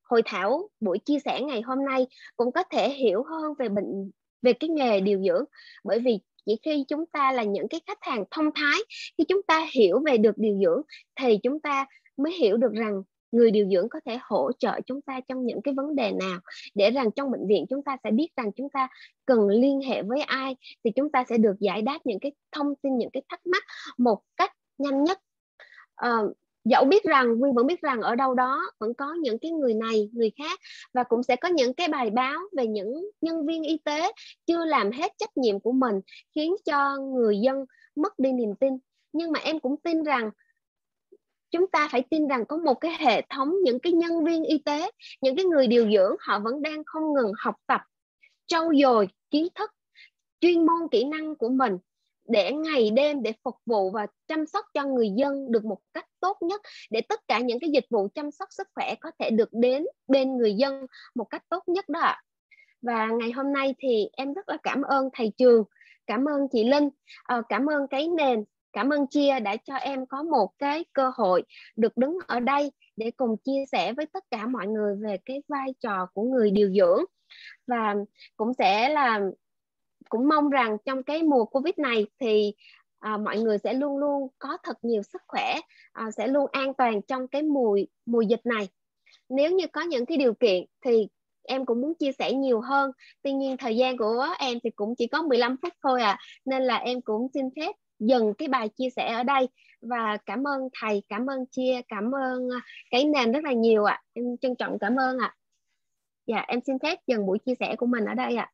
hội thảo buổi chia sẻ ngày hôm nay cũng có thể hiểu hơn về bệnh về cái nghề điều dưỡng. Bởi vì chỉ khi chúng ta là những cái khách hàng thông thái khi chúng ta hiểu về được điều dưỡng thì chúng ta mới hiểu được rằng người điều dưỡng có thể hỗ trợ chúng ta trong những cái vấn đề nào. Để rằng trong bệnh viện chúng ta sẽ biết rằng chúng ta cần liên hệ với ai thì chúng ta sẽ được giải đáp những cái thông tin những cái thắc mắc một cách nhanh nhất. Uh, Dạ, dẫu biết rằng, nguyên vẫn biết rằng ở đâu đó vẫn có những cái người này, người khác và cũng sẽ có những cái bài báo về những nhân viên y tế chưa làm hết trách nhiệm của mình khiến cho người dân mất đi niềm tin. Nhưng mà em cũng tin rằng chúng ta phải tin rằng có một cái hệ thống, những cái nhân viên y tế, những cái người điều dưỡng họ vẫn đang không ngừng học tập, trau dồi kiến thức, chuyên môn kỹ năng của mình để ngày đêm để phục vụ và chăm sóc cho người dân được một cách tốt nhất để tất cả những cái dịch vụ chăm sóc sức khỏe có thể được đến bên người dân một cách tốt nhất đó ạ. Và ngày hôm nay thì em rất là cảm ơn thầy trường, cảm ơn chị Linh, ờ, cảm ơn cái nền, cảm ơn chia đã cho em có một cái cơ hội được đứng ở đây để cùng chia sẻ với tất cả mọi người về cái vai trò của người điều dưỡng và cũng sẽ là cũng mong rằng trong cái mùa covid này thì à, mọi người sẽ luôn luôn có thật nhiều sức khỏe à, sẽ luôn an toàn trong cái mùa mùa dịch này. Nếu như có những cái điều kiện thì em cũng muốn chia sẻ nhiều hơn. Tuy nhiên thời gian của em thì cũng chỉ có 15 phút thôi à nên là em cũng xin phép dừng cái bài chia sẻ ở đây. Và cảm ơn thầy cảm ơn chia cảm ơn à, cái nền rất là nhiều ạ. À. em trân trọng cảm ơn ạ. À. dạ em xin phép dừng buổi chia sẻ của mình ở đây ạ. À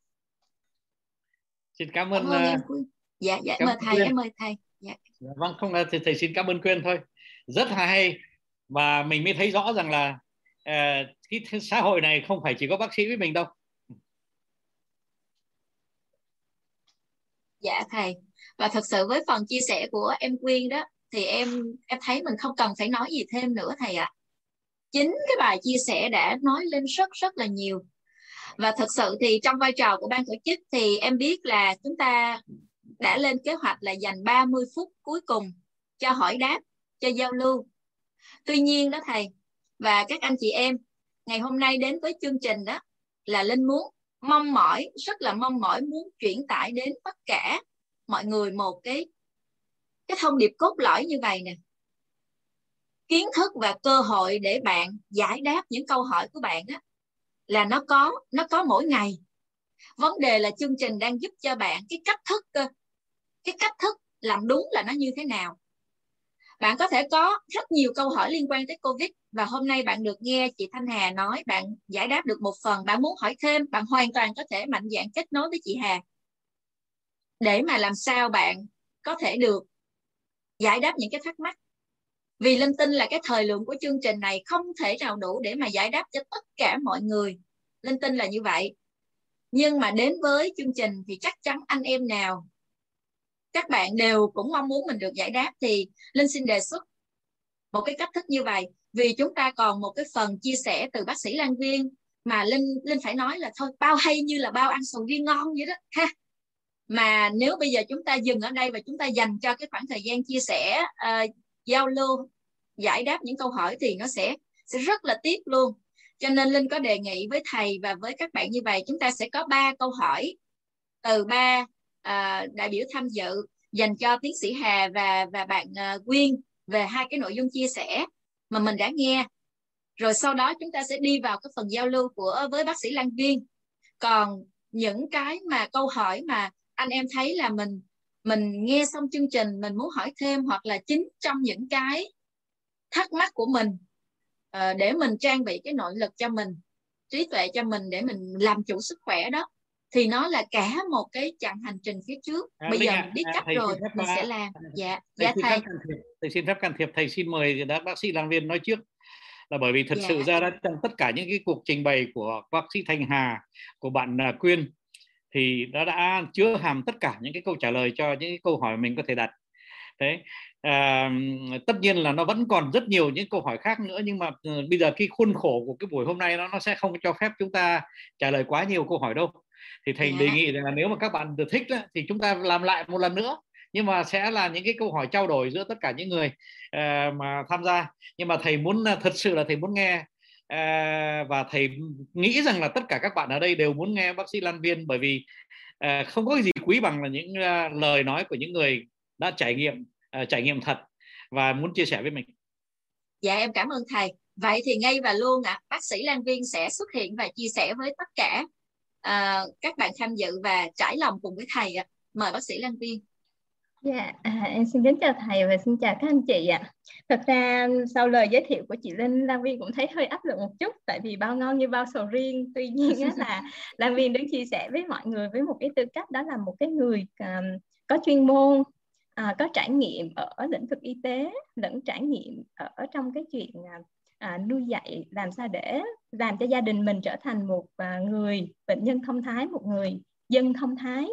xin cảm ơn, cảm ơn em uh, dạ dạ mời thầy em mời thầy. Dạ. dạ vâng không là thầy, thầy xin cảm ơn quyên thôi. Rất hay. Và mình mới thấy rõ rằng là uh, cái xã hội này không phải chỉ có bác sĩ với mình đâu. Dạ thầy. Và thật sự với phần chia sẻ của em quyên đó thì em em thấy mình không cần phải nói gì thêm nữa thầy ạ. À. chính cái bài chia sẻ đã nói lên rất rất là nhiều. Và thật sự thì trong vai trò của ban tổ chức thì em biết là chúng ta đã lên kế hoạch là dành 30 phút cuối cùng cho hỏi đáp cho giao lưu. Tuy nhiên đó thầy và các anh chị em ngày hôm nay đến với chương trình đó là linh muốn mong mỏi rất là mong mỏi muốn chuyển tải đến tất cả mọi người một cái cái thông điệp cốt lõi như vậy nè. Kiến thức và cơ hội để bạn giải đáp những câu hỏi của bạn á, là nó có nó có mỗi ngày. Vấn đề là chương trình đang giúp cho bạn cái cách thức cơ cái cách thức làm đúng là nó như thế nào. Bạn có thể có rất nhiều câu hỏi liên quan tới covid và hôm nay bạn được nghe chị thanh hà nói, bạn giải đáp được một phần. Bạn muốn hỏi thêm, bạn hoàn toàn có thể mạnh dạn kết nối với chị hà. Để mà làm sao bạn có thể được giải đáp những cái thắc mắc. Vì linh tin là cái thời lượng của chương trình này không thể nào đủ để mà giải đáp cho tất cả mọi người. Linh tin là như vậy. Nhưng mà đến với chương trình thì chắc chắn anh em nào các bạn đều cũng mong muốn mình được giải đáp thì linh xin đề xuất một cái cách thức như vậy. Vì chúng ta còn một cái phần chia sẻ từ bác sĩ Lan Viên mà linh linh phải nói là thôi bao hay như là bao ăn sầu riêng ngon vậy đó ha. Mà nếu bây giờ chúng ta dừng ở đây và chúng ta dành cho cái khoảng thời gian chia sẻ uh, giao lưu giải đáp những câu hỏi thì nó sẽ sẽ rất là tiếc luôn. Cho nên linh có đề nghị với thầy và với các bạn như vậy chúng ta sẽ có ba câu hỏi. Từ ba uh, đại biểu tham dự dành cho tiến sĩ Hà và và bạn uh, Quyên về hai cái nội dung chia sẻ mà mình đã nghe. Rồi sau đó chúng ta sẽ đi vào cái phần giao lưu của với bác sĩ Lan Viên còn những cái mà câu hỏi mà anh em thấy là mình mình nghe xong chương trình mình muốn hỏi thêm hoặc là chính trong những cái thắc mắc của mình uh, để mình trang bị cái nội lực cho mình trí tuệ cho mình để mình làm chủ sức khỏe đó thì nó là cả một cái chặng hành trình phía trước. À, bây giờ à, mình biết à, cách rồi mình sẽ làm. dạ dạ thầy. thầy xin phép can thiệp. Thầy xin mời đã bác sĩ Lan Viên nói trước. Là bởi vì thật dạ. sự ra đó trong tất cả những cái cuộc trình bày của bác sĩ Thanh Hà của bạn uh, Quyên thì nó đã chứa hàm tất cả những cái câu trả lời cho những cái câu hỏi mình có thể đặt. Đấy à, tất nhiên là nó vẫn còn rất nhiều những câu hỏi khác nữa nhưng mà uh, bây giờ cái khuôn khổ của cái buổi hôm nay nó nó sẽ không cho phép chúng ta trả lời quá nhiều câu hỏi đâu thì thầy yeah. đề nghị là nếu mà các bạn được thích đó, thì chúng ta làm lại một lần nữa nhưng mà sẽ là những cái câu hỏi trao đổi giữa tất cả những người uh, mà tham gia nhưng mà thầy muốn thật sự là thầy muốn nghe uh, và thầy nghĩ rằng là tất cả các bạn ở đây đều muốn nghe bác sĩ Lan Viên bởi vì uh, không có gì quý bằng là những uh, lời nói của những người đã trải nghiệm uh, trải nghiệm thật và muốn chia sẻ với mình. Dạ em cảm ơn thầy. Vậy thì ngay và luôn ạ, à, bác sĩ Lan Viên sẽ xuất hiện và chia sẻ với tất cả uh, các bạn tham dự và trải lòng cùng với thầy ạ. À. Mời bác sĩ Lan Viên. Dạ, à, em xin kính chào thầy và xin chào các anh chị ạ. Thật ra sau lời giới thiệu của chị Linh, Lan Viên cũng thấy hơi áp lực một chút tại vì bao ngon như bao sầu riêng. Tuy nhiên á, là Lan Viên đứng chia sẻ với mọi người với một cái tư cách đó là một cái người um, có chuyên môn, uh, có trải nghiệm ở lĩnh vực y tế, lẫn trải nghiệm ở trong cái chuyện uh, À, nuôi dạy làm sao để làm cho gia đình mình trở thành một à, người bệnh nhân thông thái, một người dân thông thái.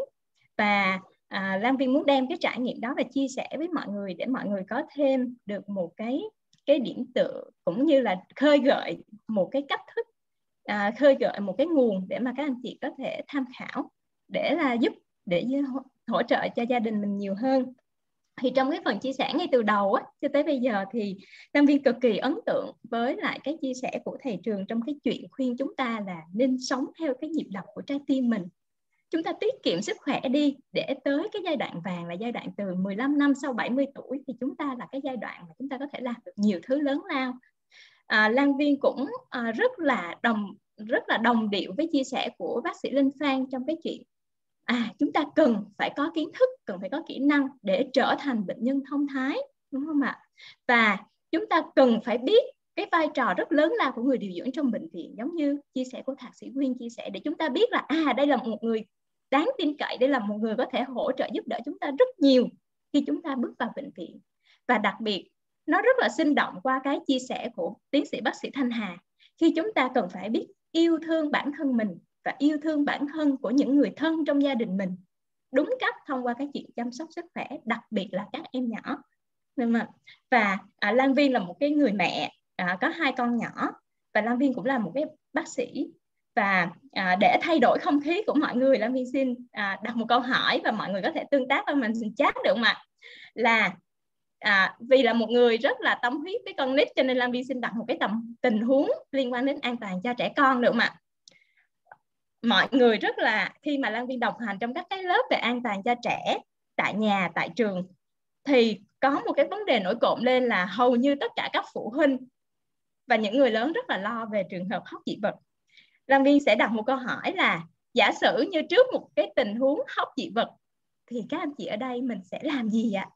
Và à, Lan Viên muốn đem cái trải nghiệm đó và chia sẻ với mọi người để mọi người có thêm được một cái cái điểm tựa cũng như là khơi gợi một cái cách thức à, khơi gợi một cái nguồn để mà các anh chị có thể tham khảo để là giúp để hỗ trợ cho gia đình mình nhiều hơn thì trong cái phần chia sẻ ngay từ đầu á cho tới bây giờ thì Nam Viên cực kỳ ấn tượng với lại cái chia sẻ của thầy trường trong cái chuyện khuyên chúng ta là nên sống theo cái nhịp đập của trái tim mình. Chúng ta tiết kiệm sức khỏe đi để tới cái giai đoạn vàng là giai đoạn từ 15 năm sau 70 tuổi thì chúng ta là cái giai đoạn mà chúng ta có thể làm được nhiều thứ lớn lao. À, Lan Viên cũng à, rất là đồng rất là đồng điệu với chia sẻ của bác sĩ Linh Phan trong cái chuyện à chúng ta cần phải có kiến thức, cần phải có kỹ năng để trở thành bệnh nhân thông thái, đúng không ạ? Và chúng ta cần phải biết cái vai trò rất lớn lao của người điều dưỡng trong bệnh viện, giống như chia sẻ của thạc sĩ nguyên chia sẻ, để chúng ta biết là à đây là một người đáng tin cậy, đây là một người có thể hỗ trợ giúp đỡ chúng ta rất nhiều khi chúng ta bước vào bệnh viện. Và đặc biệt, nó rất là sinh động qua cái chia sẻ của tiến sĩ bác sĩ Thanh Hà. Khi chúng ta cần phải biết yêu thương bản thân mình và yêu thương bản thân của những người thân trong gia đình mình. Đúng cách thông qua cái chuyện chăm sóc sức khỏe đặc biệt là các em nhỏ. Mà và à, Lan Viên là một cái người mẹ à, có hai con nhỏ. Và Lan Viên cũng là một cái bác sĩ. Và à, để thay đổi không khí của mọi người lan Viên xin à, đặt một câu hỏi và mọi người có thể tương tác với mình chat được không ạ? Là à, vì là một người rất là tâm huyết với con nít cho nên lan Viên xin đặt một cái tầm tình huống liên quan đến an toàn cho trẻ con được không ạ? Mọi người rất là, khi mà Lan Viên đồng hành trong các cái lớp về an toàn cho trẻ tại nhà, tại trường, thì có một cái vấn đề nổi cộm lên là hầu như tất cả các phụ huynh và những người lớn rất là lo về trường hợp hóc dị vật Lan Viên sẽ đặt một câu hỏi là, giả sử như trước một cái tình huống hóc dị vật, thì các anh chị ở đây mình sẽ làm gì ạ?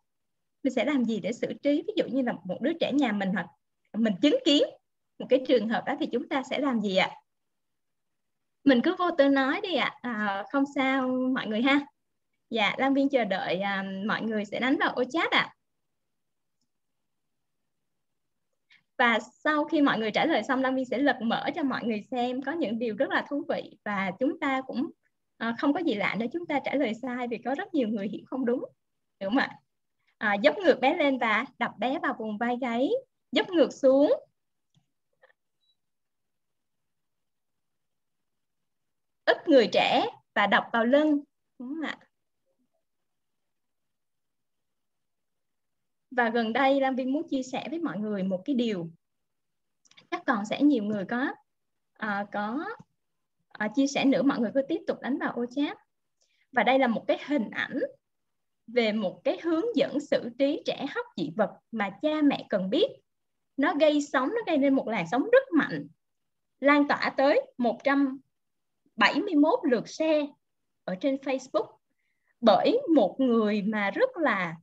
Mình sẽ làm gì để xử trí ví dụ như là một đứa trẻ nhà mình hoặc mình chứng kiến một cái trường hợp đó thì chúng ta sẽ làm gì ạ? Mình cứ vô tư nói đi ạ, à, không sao mọi người ha. Dạ, Lan Viên chờ đợi à, mọi người sẽ đánh vào ô chat ạ. À. và sau khi mọi người trả lời xong lan Viên sẽ lật mở cho mọi người xem có những điều rất là thú vị và chúng ta cũng à, không có gì lạ nếu chúng ta trả lời sai vì có rất nhiều người hiểu không đúng đúng không ạ à, dốc ngược bé lên và đập bé vào vùng vai gáy dốc ngược xuống ít người trẻ và đập vào lưng đúng không ạ? Và gần đây Lam Viên muốn chia sẻ với mọi người một cái điều. Chắc còn sẽ nhiều người có à, có à, chia sẻ nữa. Mọi người cứ tiếp tục đánh vào ô chat. Và đây là một cái hình ảnh về một cái hướng dẫn xử trí trẻ hóc dị vật mà cha mẹ cần biết. Nó gây sóng nó gây nên một làn sóng rất mạnh lan tỏa tới 71 lượt share ở trên Facebook. Bởi một người mà rất là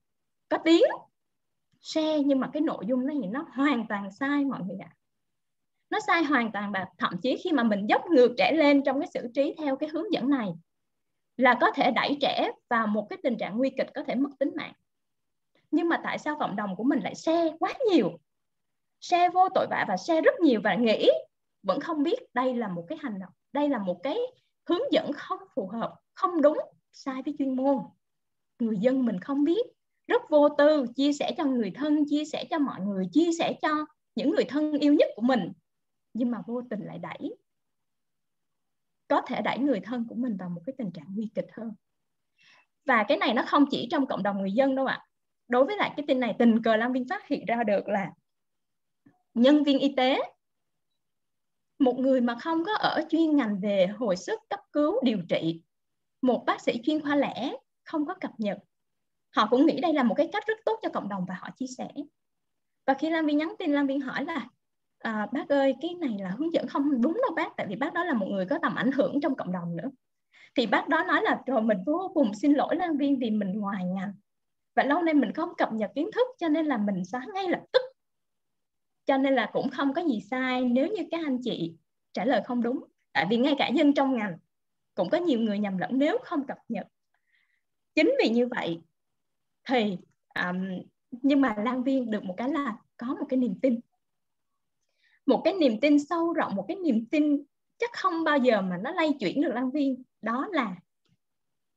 có tiếng share, nhưng mà cái nội dung nó thì nó hoàn toàn sai mọi người ạ. À. nó sai hoàn toàn và thậm chí khi mà mình dốc ngược trẻ lên trong cái xử trí theo cái hướng dẫn này là có thể đẩy trẻ vào một cái tình trạng nguy kịch có thể mất tính mạng. Nhưng mà tại sao cộng đồng của mình lại share quá nhiều? Share vô tội vạ và share rất nhiều và nghĩ vẫn không biết đây là một cái hành động đây là một cái hướng dẫn không phù hợp, không đúng sai với chuyên môn. Người dân mình không biết. Rất vô tư, chia sẻ cho người thân, chia sẻ cho mọi người, chia sẻ cho những người thân yêu nhất của mình. Nhưng mà vô tình lại đẩy, có thể đẩy người thân của mình vào một cái tình trạng nguy kịch hơn. Và cái này nó không chỉ trong cộng đồng người dân đâu ạ. Đối với lại cái tin này, tình cờ Lam Viên phát hiện ra được là nhân viên y tế một người mà không có ở chuyên ngành về hồi sức cấp cứu điều trị một bác sĩ chuyên khoa lẻ không có cập nhật. Họ cũng nghĩ đây là một cái cách rất tốt cho cộng đồng và họ chia sẻ. Và khi Lam Viên nhắn tin Lam Viên hỏi là à, bác ơi cái này là hướng dẫn không đúng đâu bác tại vì bác đó là một người có tầm ảnh hưởng trong cộng đồng nữa. Thì bác đó nói là rồi mình vô cùng xin lỗi Lam Viên vì mình ngoài ngành và lâu nay mình không cập nhật kiến thức cho nên là mình xóa ngay lập tức cho nên là cũng không có gì sai nếu như các anh chị trả lời không đúng. Tại vì ngay cả nhân trong ngành cũng có nhiều người nhầm lẫn nếu không cập nhật. Chính vì như vậy thì um, nhưng mà Lan Viên được một cái là có một cái niềm tin. Một cái niềm tin sâu rộng một cái niềm tin chắc không bao giờ mà nó lay chuyển được Lan Viên. Đó là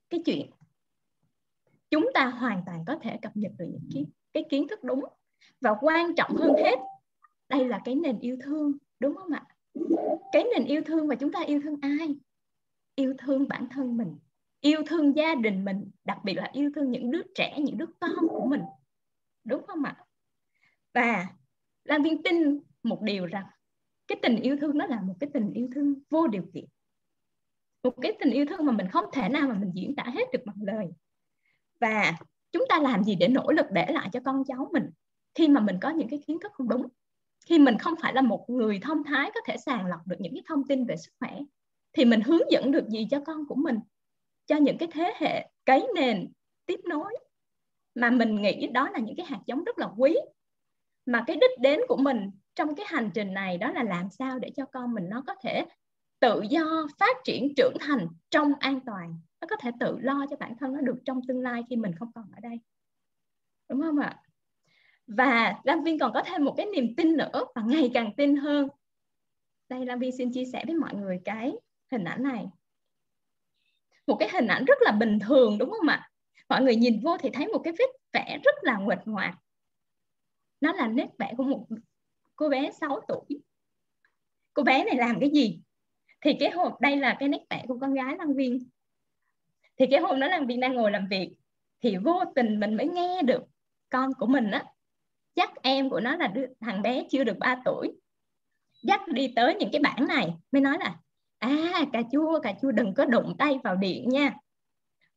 cái chuyện chúng ta hoàn toàn có thể cập nhật được những cái, cái kiến thức đúng. Và quan trọng hơn hết đây là cái nền yêu thương, đúng không ạ? Cái nền yêu thương và chúng ta yêu thương ai? Yêu thương bản thân mình, yêu thương gia đình mình, đặc biệt là yêu thương những đứa trẻ, những đứa con của mình, đúng không ạ? Và Lan Viên tin một điều rằng cái tình yêu thương nó là một cái tình yêu thương vô điều kiện. Một cái tình yêu thương mà mình không thể nào mà mình diễn tả hết được bằng lời. Và chúng ta làm gì để nỗ lực để lại cho con cháu mình khi mà mình có những cái kiến thức không đúng? Khi mình không phải là một người thông thái có thể sàng lọc được những cái thông tin về sức khỏe. Thì mình hướng dẫn được gì cho con của mình, cho những cái thế hệ cấy nền tiếp nối. Mà mình nghĩ đó là những cái hạt giống rất là quý. Mà cái đích đến của mình trong cái hành trình này đó là làm sao để cho con mình nó có thể tự do phát triển, trưởng thành trong an toàn. Nó có thể tự lo cho bản thân nó được trong tương lai khi mình không còn ở đây. Đúng không ạ? Và Lam Viên còn có thêm một cái niềm tin nữa và ngày càng tin hơn. Đây, Lam Viên xin chia sẻ với mọi người cái hình ảnh này. Một cái hình ảnh rất là bình thường, đúng không ạ? Mọi người nhìn vô thì thấy một cái vết vẽ rất là nguệch ngoạc. Nó là nét vẽ của một cô bé 6 tuổi. Cô bé này làm cái gì? Thì cái hộp, đây là cái nét vẽ của con gái Lăng Viên thì cái hôm đó Lăng Viên đang ngồi làm việc. Thì vô tình mình mới nghe được con của mình á chắc em của nó là đứa, thằng bé chưa được 3 tuổi. Dắt đi tới những cái bảng này mới nói là à cà chua cà chua đừng có đụng tay vào điện nha.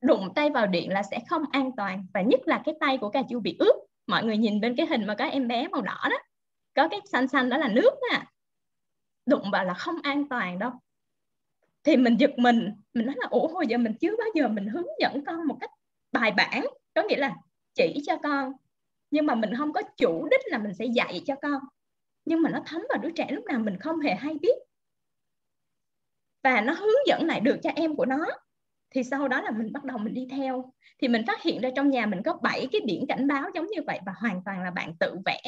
Đụng tay vào điện là sẽ không an toàn và nhất là cái tay của cà chua bị ướt. Mọi người nhìn bên cái hình mà có em bé màu đỏ đó. Có cái xanh xanh đó là nước nè đụng vào là không an toàn đâu. Thì mình giật mình mình nói là ủa hồi giờ mình chưa bao giờ mình hướng dẫn con một cách bài bản. Có nghĩa là chỉ cho con nhưng mà mình không có chủ đích là mình sẽ dạy cho con. Nhưng mà nó thấm vào đứa trẻ lúc nào mình không hề hay biết. Và nó hướng dẫn lại được cho em của nó. Thì sau đó là mình bắt đầu mình đi theo. Thì mình phát hiện ra trong nhà mình có 7 cái biển cảnh báo giống như vậy và hoàn toàn là bạn tự vẽ.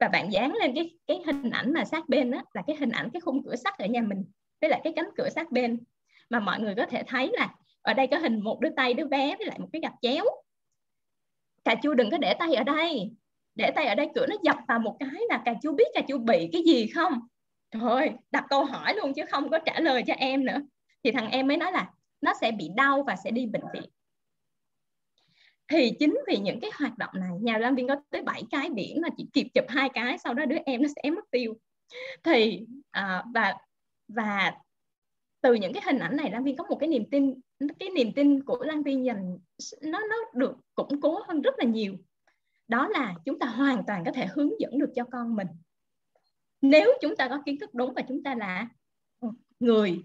Và bạn dán lên cái cái hình ảnh mà sát bên đó là cái hình ảnh, cái khung cửa sắt ở nhà mình, với lại cái cánh cửa sát bên. Mà mọi người có thể thấy là ở đây có hình một đứa tay đứa bé với lại một cái gạch chéo cà chua đừng có để tay ở đây. Để tay ở đây cửa nó dập vào một cái là cà chua biết cà chua bị cái gì không? Thôi đặt câu hỏi luôn chứ không có trả lời cho em nữa. Thì thằng em mới nói là nó sẽ bị đau và sẽ đi bệnh viện. Thì chính vì những cái hoạt động này nhà làm viên có tới 7 cái biển mà chỉ kịp chụp hai cái sau đó đứa em nó sẽ mất tiêu. Thì à, và và từ những cái hình ảnh này Lan Viên có một cái niềm tin cái niềm tin của Lan Tiên dành nó nó được củng cố hơn rất là nhiều. Đó là chúng ta hoàn toàn có thể hướng dẫn được cho con mình. Nếu chúng ta có kiến thức đúng và chúng ta là người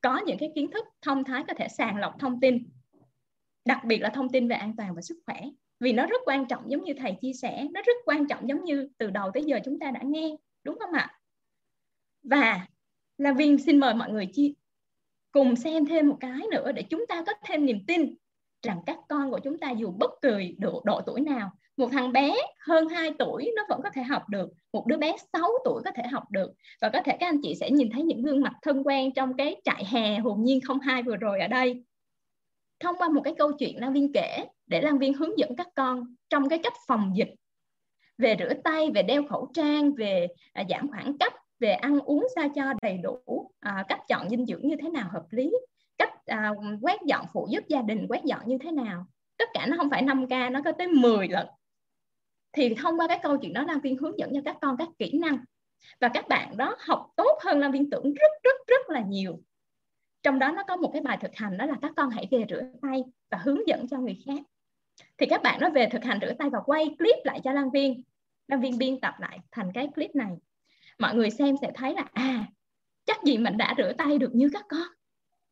có những cái kiến thức thông thái, có thể sàng lọc thông tin, đặc biệt là thông tin về an toàn và sức khỏe, vì nó rất quan trọng giống như thầy chia sẻ, nó rất quan trọng giống như từ đầu tới giờ chúng ta đã nghe, đúng không ạ? Và là viên xin mời mọi người chia cùng xem thêm một cái nữa để chúng ta có thêm niềm tin rằng các con của chúng ta dù bất kỳ độ, độ tuổi nào một thằng bé hơn 2 tuổi nó vẫn có thể học được một đứa bé 6 tuổi có thể học được. Và có thể các anh chị sẽ nhìn thấy những gương mặt thân quen trong cái trại hè hồn nhiên không hai vừa rồi ở đây. Thông qua một cái câu chuyện Lan Viên kể để Lan Viên hướng dẫn các con trong cái cách phòng dịch về rửa tay, về đeo khẩu trang, về à, giảm khoảng cách, về ăn uống sao cho đầy đủ, à, cách chọn dinh dưỡng như thế nào hợp lý, cách à, quét dọn phụ giúp gia đình quét dọn như thế nào. Tất cả nó không phải 5K, nó có tới 10 lần. Thì thông qua cái câu chuyện đó Lan Viên hướng dẫn cho các con các kỹ năng. Và các bạn đó học tốt hơn Lan Viên tưởng rất rất rất là nhiều. Trong đó nó có một cái bài thực hành đó là các con hãy về rửa tay và hướng dẫn cho người khác. Thì các bạn nó về thực hành rửa tay và quay clip lại cho Lan Viên. Lan Viên biên tập lại thành cái clip này mọi người xem sẽ thấy là à chắc gì mình đã rửa tay được như các con.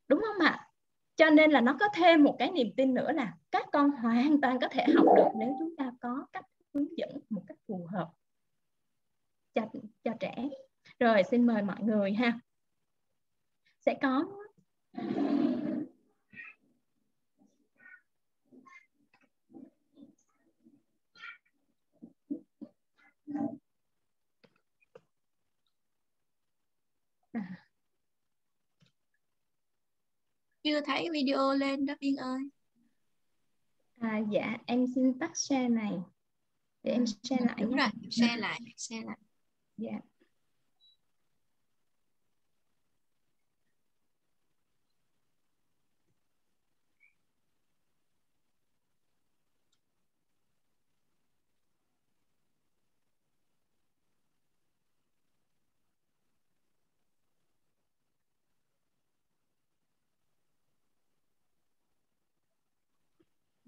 Đúng không ạ? Cho nên là nó có thêm một cái niềm tin nữa là các con hoàn toàn có thể học được nếu chúng ta có cách hướng dẫn một cách phù hợp cho, cho trẻ. Rồi xin mời mọi người ha. Sẽ có. Chưa thấy video lên đó Viên ơi. À, dạ em xin tắt share này. Để em share lại đúng nhé. rồi share lại share lại. Dạ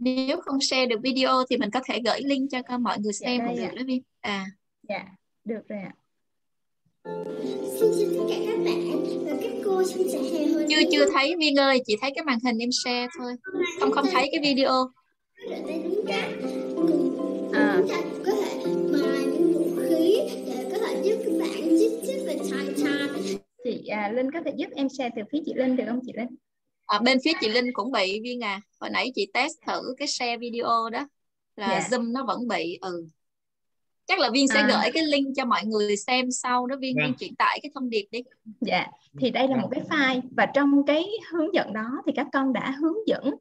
nếu không share được video thì mình có thể gửi link cho mọi người Dạ, xem đây cũng được ạ. đó Viên à. Dạ được rồi ạ. Xin chào tất cả các bạn và các cô trại hè hồi chưa chưa thấy Viên ơi chỉ thấy cái màn hình em share thôi. Không không thấy cái video. Dạ À. chúng ta cũng có thể mài những vũ khí để có thể giúp các bạn chích chích và chai chai chị à, Linh có thể giúp em share từ phía chị Linh được không chị Linh à, bên phía chị Linh cũng bị Viên à hồi nãy chị test thử cái share video đó là Dạ. Zoom nó vẫn bị ừ chắc là Viên sẽ À. gửi cái link cho mọi người xem sau đó Viên Vâng. Viên chuyển tải cái thông điệp đi Dạ, thì đây là một cái file và trong cái hướng dẫn đó thì các con đã hướng dẫn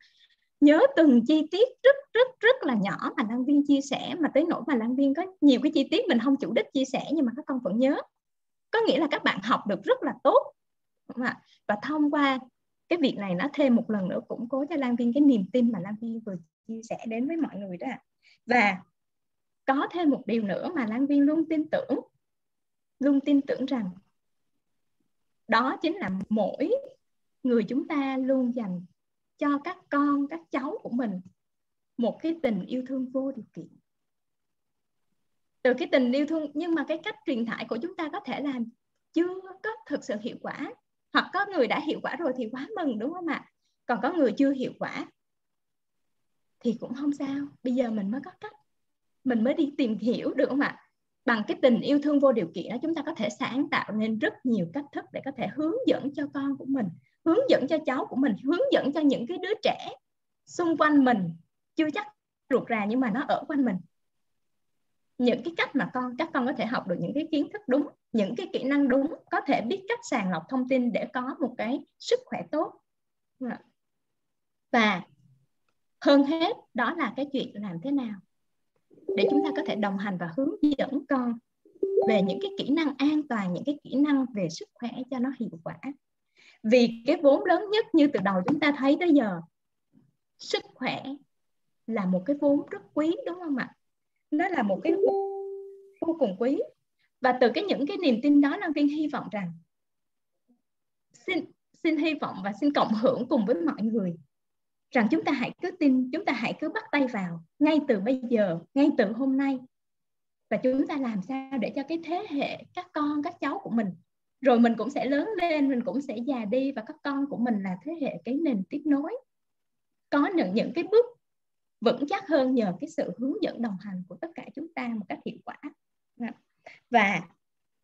nhớ từng chi tiết rất rất rất là nhỏ mà Lan Viên chia sẻ mà tới nỗi mà Lan Viên có nhiều cái chi tiết mình không chủ đích chia sẻ nhưng mà các con vẫn nhớ. Có nghĩa là các bạn học được rất là tốt. Đúng không ạ? Và thông qua cái việc này nó thêm một lần nữa củng cố cho Lan Viên cái niềm tin mà Lan Viên vừa chia sẻ đến với mọi người đó. ạ. Và có thêm một điều nữa mà Lan Viên luôn tin tưởng, luôn tin tưởng rằng đó chính là mỗi người chúng ta luôn dành cho các con, các cháu của mình một cái tình yêu thương vô điều kiện từ cái tình yêu thương, nhưng mà cái cách truyền tải của chúng ta có thể là chưa có thực sự hiệu quả hoặc có người đã hiệu quả rồi thì quá mừng, đúng không ạ? Còn có người chưa hiệu quả thì cũng không sao. Bây giờ mình mới có cách. Mình mới đi tìm hiểu, được không ạ? Bằng cái tình yêu thương vô điều kiện đó, chúng ta có thể sáng tạo nên rất nhiều cách thức để có thể hướng dẫn cho con của mình, hướng dẫn cho cháu của mình, hướng dẫn cho những cái đứa trẻ xung quanh mình. Chưa chắc ruột rà nhưng mà nó ở quanh mình những cái cách mà con, các con có thể học được những cái kiến thức đúng, những cái kỹ năng đúng, có thể biết cách sàng lọc thông tin để có một cái sức khỏe tốt. Dạ. Và hơn hết, đó là cái chuyện làm thế nào để chúng ta có thể đồng hành và hướng dẫn con về những cái kỹ năng an toàn, những cái kỹ năng về sức khỏe cho nó hiệu quả. Vì cái vốn lớn nhất như từ đầu chúng ta thấy tới giờ, sức khỏe là một cái vốn rất quý, đúng không ạ? Nó là một cái vô cùng quý. Và từ cái những cái niềm tin đó Lan Viên hy vọng rằng xin xin hy vọng và xin cộng hưởng cùng với mọi người rằng chúng ta hãy cứ tin, chúng ta hãy cứ bắt tay vào ngay từ bây giờ, ngay từ hôm nay. Và chúng ta làm sao để cho cái thế hệ các con, các cháu của mình, rồi mình cũng sẽ lớn lên, mình cũng sẽ già đi và các con của mình là thế hệ cái nền tiếp nối. Có những những cái bước vững chắc hơn nhờ cái sự hướng dẫn đồng hành của tất cả chúng ta một cách hiệu quả. Dạ. Và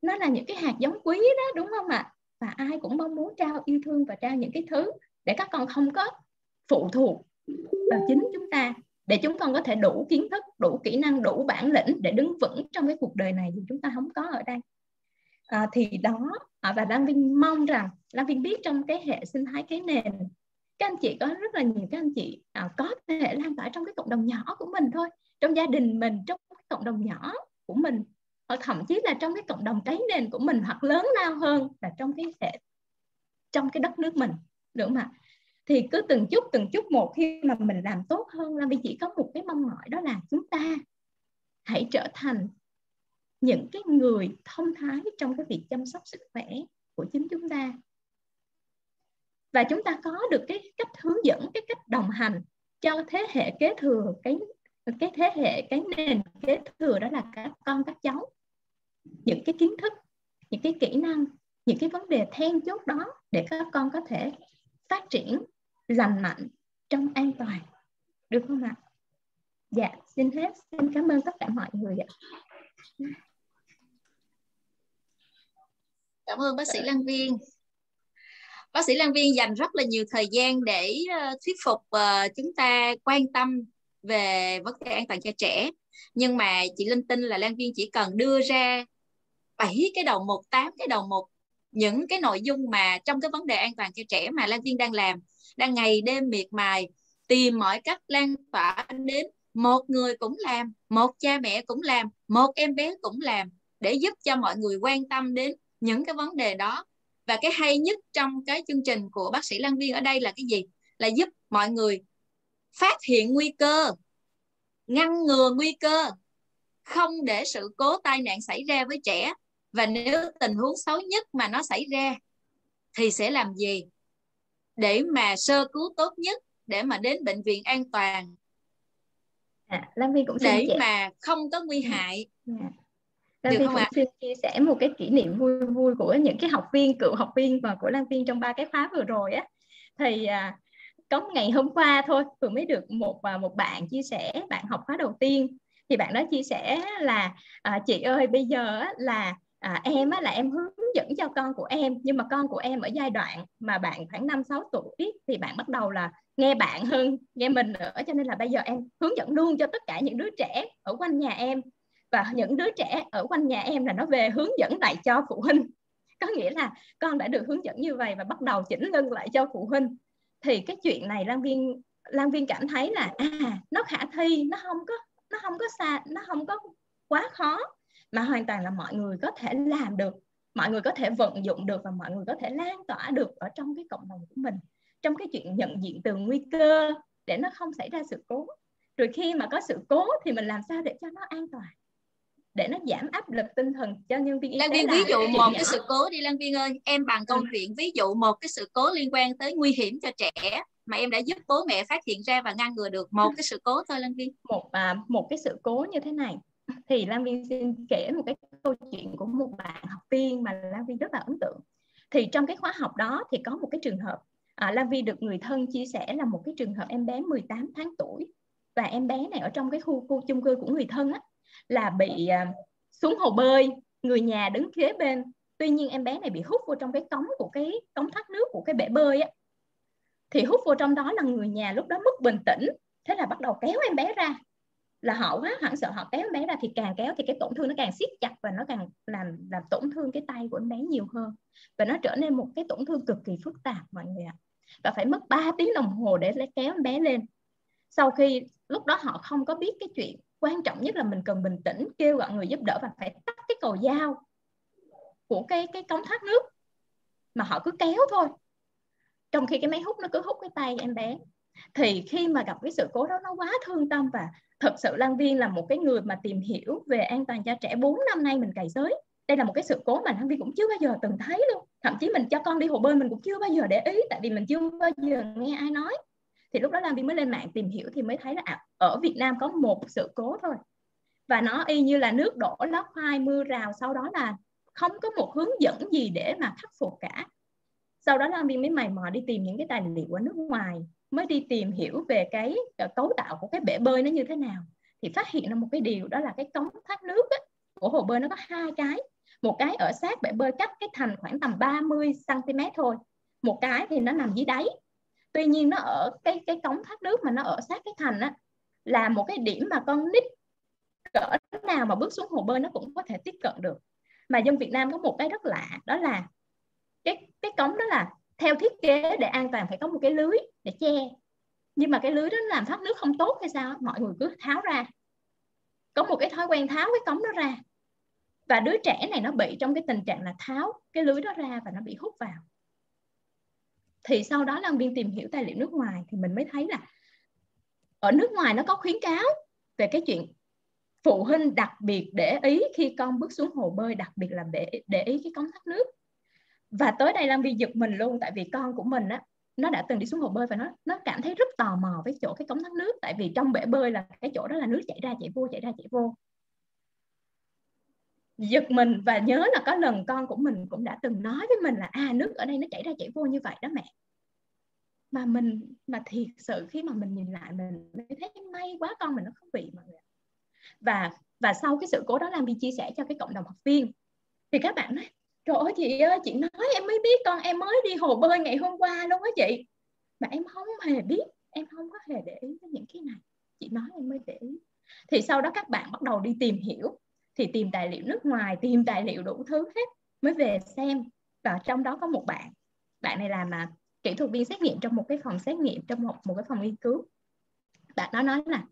nó là những cái hạt giống quý đó đúng không ạ? Và ai cũng mong muốn trao yêu thương và trao những cái thứ để các con không có phụ thuộc vào chính chúng ta để chúng con có thể đủ kiến thức đủ kỹ năng đủ bản lĩnh để đứng vững trong cái cuộc đời này thì chúng ta không có ở đây. À, thì đó à, và Lan Vinh mong rằng Lan Vinh biết trong cái hệ sinh thái cái nền các anh chị có rất là nhiều các anh chị à, có thể lan tỏa trong cái cộng đồng nhỏ của mình thôi trong gia đình mình trong cái cộng đồng nhỏ của mình hoặc thậm chí là trong cái cộng đồng cái nền của mình hoặc lớn lao hơn là trong cái hệ trong cái đất nước mình được không ạ? Thì cứ từng chút từng chút một khi mà mình làm tốt hơn là vì chỉ có một cái mong mỏi đó là chúng ta hãy trở thành những cái người thông thái trong cái việc chăm sóc sức khỏe của chính chúng ta và chúng ta có được cái cách hướng dẫn, cái cách đồng hành cho thế hệ kế thừa, cái cái thế hệ, cái nền kế thừa đó là các con, các cháu. Những cái kiến thức, những cái kỹ năng, những cái vấn đề then chốt đó để các con có thể phát triển lành mạnh trong an toàn. Được không ạ? Dạ xin hết. Xin cảm ơn tất cả mọi người ạ. Cảm ơn bác sĩ Lan Viên bác sĩ Lan Viên dành rất là nhiều thời gian để ờ, thuyết phục ờ, chúng ta quan tâm về vấn đề an toàn cho trẻ. Nhưng mà chị Linh tin là Lan Viên chỉ cần đưa ra bảy cái đầu một tám cái đầu một những cái nội dung mà trong cái vấn đề an toàn cho trẻ mà Lan Viên đang làm, đang ngày đêm miệt mài, tìm mọi cách lan tỏa đến một người cũng làm, một cha mẹ cũng làm, một em bé cũng làm để giúp cho mọi người quan tâm đến những cái vấn đề đó và cái hay nhất trong cái chương trình của bác sĩ Lan Viên ở đây là cái gì? Là giúp mọi người phát hiện nguy cơ ngăn ngừa nguy cơ không để sự cố tai nạn xảy ra với trẻ. Và nếu tình huống xấu nhất mà nó xảy ra thì sẽ làm gì? Để mà sơ cứu tốt nhất để mà đến bệnh viện an toàn. À, Lan Vy cũng để mà không có nguy ừ. hại. À. Lan Vy cũng ạ? xin chia sẻ một cái kỷ niệm vui vui của những cái học viên cựu học viên và của Lan Viên trong ba cái khóa vừa rồi á. Thì à, có ngày hôm qua thôi vừa mới được một à, một bạn chia sẻ bạn học khóa đầu tiên. Thì bạn đó chia sẻ là à, chị ơi bây giờ là à, em á, là em hướng dẫn cho con của em nhưng mà con của em ở giai đoạn mà bạn khoảng năm sáu tuổi thì bạn bắt đầu là nghe bạn hơn nghe mình nữa cho nên là bây giờ em hướng dẫn luôn cho tất cả những đứa trẻ ở quanh nhà em và những đứa trẻ ở quanh nhà em là nó về hướng dẫn lại cho phụ huynh. Có nghĩa là con đã được hướng dẫn như vậy và bắt đầu chỉnh lưng lại cho phụ huynh. Thì cái chuyện này Lan Viên Lan Viên cảm thấy là à nó khả thi, nó không có, nó không có xa, nó không có quá khó. Mà hoàn toàn là mọi người có thể làm được, mọi người có thể vận dụng được và mọi người có thể lan tỏa được ở trong cái cộng đồng của mình. Trong cái chuyện nhận diện từ nguy cơ để nó không xảy ra sự cố. Rồi khi mà có sự cố thì mình làm sao để cho nó an toàn? Để nó giảm áp lực tinh thần cho nhân viên y Lan Viên ví dụ một cái sự cố đi Lan Viên ơi em bằng câu ừ. chuyện ví dụ một cái sự cố liên quan tới nguy hiểm cho trẻ mà em đã giúp bố mẹ phát hiện ra và ngăn ngừa được một cái sự cố thôi Lan Viên một à, một cái sự cố như thế này thì Lan Viên xin kể một cái câu chuyện của một bạn học viên mà Lan Viên rất là ấn tượng thì trong cái khóa học đó thì có một cái trường hợp à, Lan Viên được người thân chia sẻ là một cái trường hợp em bé 18 tháng tuổi và em bé này ở trong cái khu khu chung cư của người thân á, là bị à, xuống hồ bơi, người nhà đứng kế bên. Tuy nhiên em bé này bị hút vô trong cái cống của cái, cống thoát nước của cái bể bơi á. Thì hút vô trong đó là người nhà lúc đó mất bình tĩnh. Thế là bắt đầu kéo em bé ra. Là họ quá hoảng sợ, họ kéo em bé ra thì càng kéo thì cái tổn thương nó càng siết chặt và nó càng làm làm tổn thương cái tay của em bé nhiều hơn. Và nó trở nên một cái tổn thương cực kỳ phức tạp, mọi người ạ. Và phải mất 3 tiếng đồng hồ để lấy kéo em bé lên. Sau khi, lúc đó họ không có biết cái chuyện quan trọng nhất là mình cần bình tĩnh, kêu gọi người giúp đỡ và phải tắt cái cầu dao của cái cái cống thoát nước mà họ cứ kéo thôi. Trong khi cái máy hút nó cứ hút cái tay em bé. Thì khi mà gặp cái sự cố đó nó quá thương tâm và thật sự Lan Viên là một cái người mà tìm hiểu về an toàn cho trẻ 4 năm nay mình cày giới đây là một cái sự cố mà Lan Viên cũng chưa bao giờ từng thấy luôn. Thậm chí mình cho con đi hồ bơi mình cũng chưa bao giờ để ý, tại vì mình chưa bao giờ nghe ai nói thì lúc đó Lan Viên mới lên mạng tìm hiểu thì mới thấy là à, ở Việt Nam có một sự cố thôi. Và nó y như là nước đổ lá hai mưa rào sau đó là không có một hướng dẫn gì để mà khắc phục cả. Sau đó Lan Viên mới mày mò đi tìm những cái tài liệu ở nước ngoài mới đi tìm hiểu về cái ờ, cấu tạo của cái bể bơi nó như thế nào. Thì phát hiện ra một cái điều đó là cái cống thoát nước ấy, của hồ bơi nó có hai cái. Một cái ở sát bể bơi cách cái thành khoảng tầm 30 cm thôi. Một cái thì nó nằm dưới đáy tuy nhiên nó ở cái cái cống thoát nước mà nó ở sát cái thành á, là một cái điểm mà con nít cỡ nào mà bước xuống hồ bơi nó cũng có thể tiếp cận được. Mà dân Việt Nam có một cái rất lạ, đó là cái cái cống đó là theo thiết kế để an toàn phải có một cái lưới để che. Nhưng mà cái lưới đó làm thoát nước không tốt hay sao mọi người cứ tháo ra. Có một cái thói quen tháo cái cống đó ra. Và đứa trẻ này nó bị trong cái tình trạng là tháo cái lưới đó ra và nó bị hút vào thì sau đó Lan Viên tìm hiểu tài liệu nước ngoài thì mình mới thấy là ở nước ngoài nó có khuyến cáo về cái chuyện phụ huynh đặc biệt để ý khi con bước xuống hồ bơi, đặc biệt là để để ý cái cống thoát nước. Và tới đây Lan Vi giật mình luôn, tại vì con của mình á, nó đã từng đi xuống hồ bơi và nó nó cảm thấy rất tò mò với chỗ cái cống thoát nước, tại vì trong bể bơi là cái chỗ đó là nước chảy ra, chảy vô, chảy ra, chảy vô giật mình và nhớ là có lần con của mình cũng đã từng nói với mình là à nước ở đây nó chảy ra chảy vô như vậy đó mẹ. Mà mình, mà thiệt sự khi mà mình nhìn lại mình mới thấy may quá con mình nó không bị mọi người và và sau cái sự cố đó làm đi chia sẻ cho cái cộng đồng học viên. Thì các bạn nói, trời ơi, chị ơi, chị nói em mới biết con em mới đi hồ bơi ngày hôm qua luôn á chị. Mà em không hề biết, em không có hề để ý đến những cái này. Chị nói em mới để ý. Thì sau đó các bạn bắt đầu đi tìm hiểu thì tìm tài liệu nước ngoài tìm tài liệu đủ thứ hết mới về xem. Và trong đó có một bạn bạn này làm mà kỹ thuật viên xét nghiệm trong một cái phòng xét nghiệm trong một một cái phòng nghiên cứu. Bạn đó nói là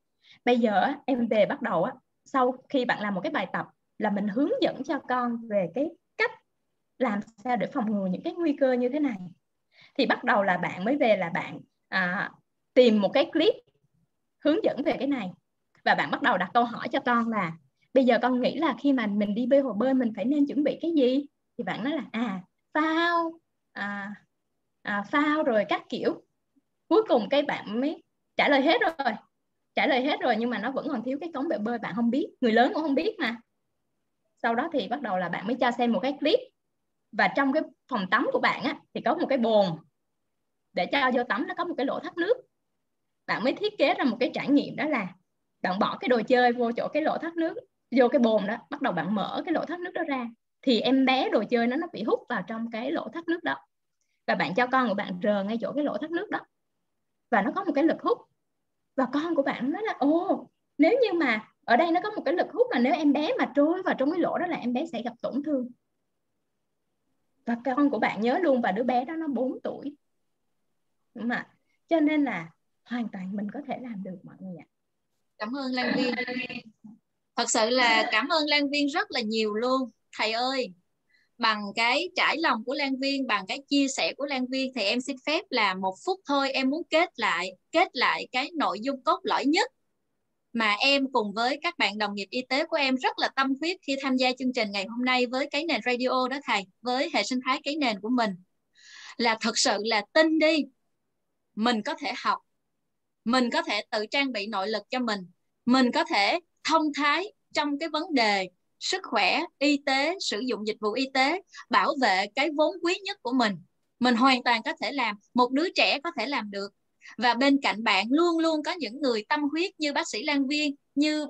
bây giờ em về bắt đầu á sau khi bạn làm một cái bài tập là mình hướng dẫn cho con về cái cách làm sao để phòng ngừa những cái nguy cơ như thế này. Thì bắt đầu là bạn mới về là bạn à, tìm một cái clip hướng dẫn về cái này. Và bạn bắt đầu đặt câu hỏi cho con là bây giờ con nghĩ là khi mà mình đi bơi hồ bơi mình phải nên chuẩn bị cái gì? Thì bạn nói là à phao à, à, phao rồi các kiểu. Cuối cùng cái bạn mới trả lời hết rồi trả lời hết rồi nhưng mà nó vẫn còn thiếu cái cống bể bơi bạn không biết. Người lớn cũng không biết mà. Sau đó thì bắt đầu là bạn mới cho xem một cái clip. Và trong cái phòng tắm của bạn á, thì có một cái bồn. Để cho vô tắm nó có một cái lỗ thoát nước. Bạn mới thiết kế ra một cái trải nghiệm đó là bạn bỏ cái đồ chơi vô chỗ cái lỗ thoát nước vô cái bồn đó, bắt đầu bạn mở cái lỗ thoát nước đó ra. Thì em bé đồ chơi nó nó bị hút vào trong cái lỗ thoát nước đó. Và bạn cho con của bạn rờ ngay chỗ cái lỗ thoát nước đó. Và nó có một cái lực hút. Và con của bạn nói là ô nếu như mà ở đây nó có một cái lực hút mà nếu em bé mà trôi vào trong cái lỗ đó là em bé sẽ gặp tổn thương. Và con của bạn nhớ luôn và đứa bé đó nó 4 tuổi. Đúng không ạ? Cho nên là hoàn toàn mình có thể làm được mọi người ạ. Cảm ơn Lan Viên thật sự là cảm ơn Lan Viên rất là nhiều luôn. Thầy ơi, bằng cái trải lòng của Lan Viên, bằng cái chia sẻ của Lan Viên thì em xin phép là một phút thôi em muốn kết lại kết lại cái nội dung cốt lõi nhất mà em cùng với các bạn đồng nghiệp y tế của em rất là tâm huyết khi tham gia chương trình ngày hôm nay với cái nền radio đó thầy, với hệ sinh thái cái nền của mình. Là thật sự là tin đi, mình có thể học, mình có thể tự trang bị nội lực cho mình mình có thể thông thái trong cái vấn đề sức khỏe, y tế, sử dụng dịch vụ y tế, bảo vệ cái vốn quý nhất của mình. Mình hoàn toàn có thể làm, một đứa trẻ có thể làm được. Và bên cạnh bạn luôn luôn có những người tâm huyết như bác sĩ Lan Viên, như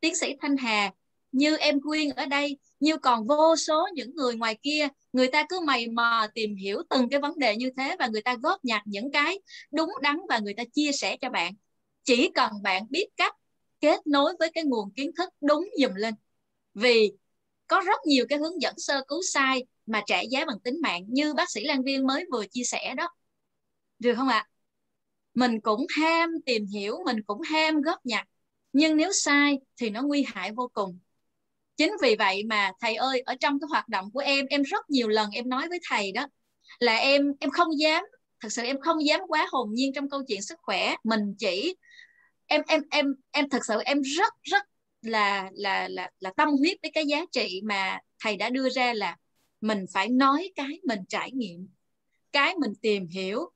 tiến sĩ Thanh Hà, như em Quyên ở đây, như còn vô số những người ngoài kia. Người ta cứ mày mò tìm hiểu từng cái vấn đề như thế và người ta góp nhặt những cái đúng đắn và người ta chia sẻ cho bạn. Chỉ cần bạn biết cách kết nối với cái nguồn kiến thức đúng dùm lên. Vì có rất nhiều cái hướng dẫn sơ cứu sai mà trả giá bằng tính mạng, như bác sĩ Lan Viên mới vừa chia sẻ đó. Được không ạ? Mình cũng ham tìm hiểu, mình cũng ham góp nhặt, nhưng nếu sai thì nó nguy hại vô cùng. Chính vì vậy mà, thầy ơi, ở trong cái hoạt động của em em rất nhiều lần em nói với thầy đó, là em em không dám, thật sự em không dám quá hồn nhiên trong câu chuyện sức khỏe. Mình chỉ em em em em thật sự em rất rất là là là là tâm huyết với cái giá trị mà thầy đã đưa ra là mình phải nói cái mình trải nghiệm, cái mình tìm hiểu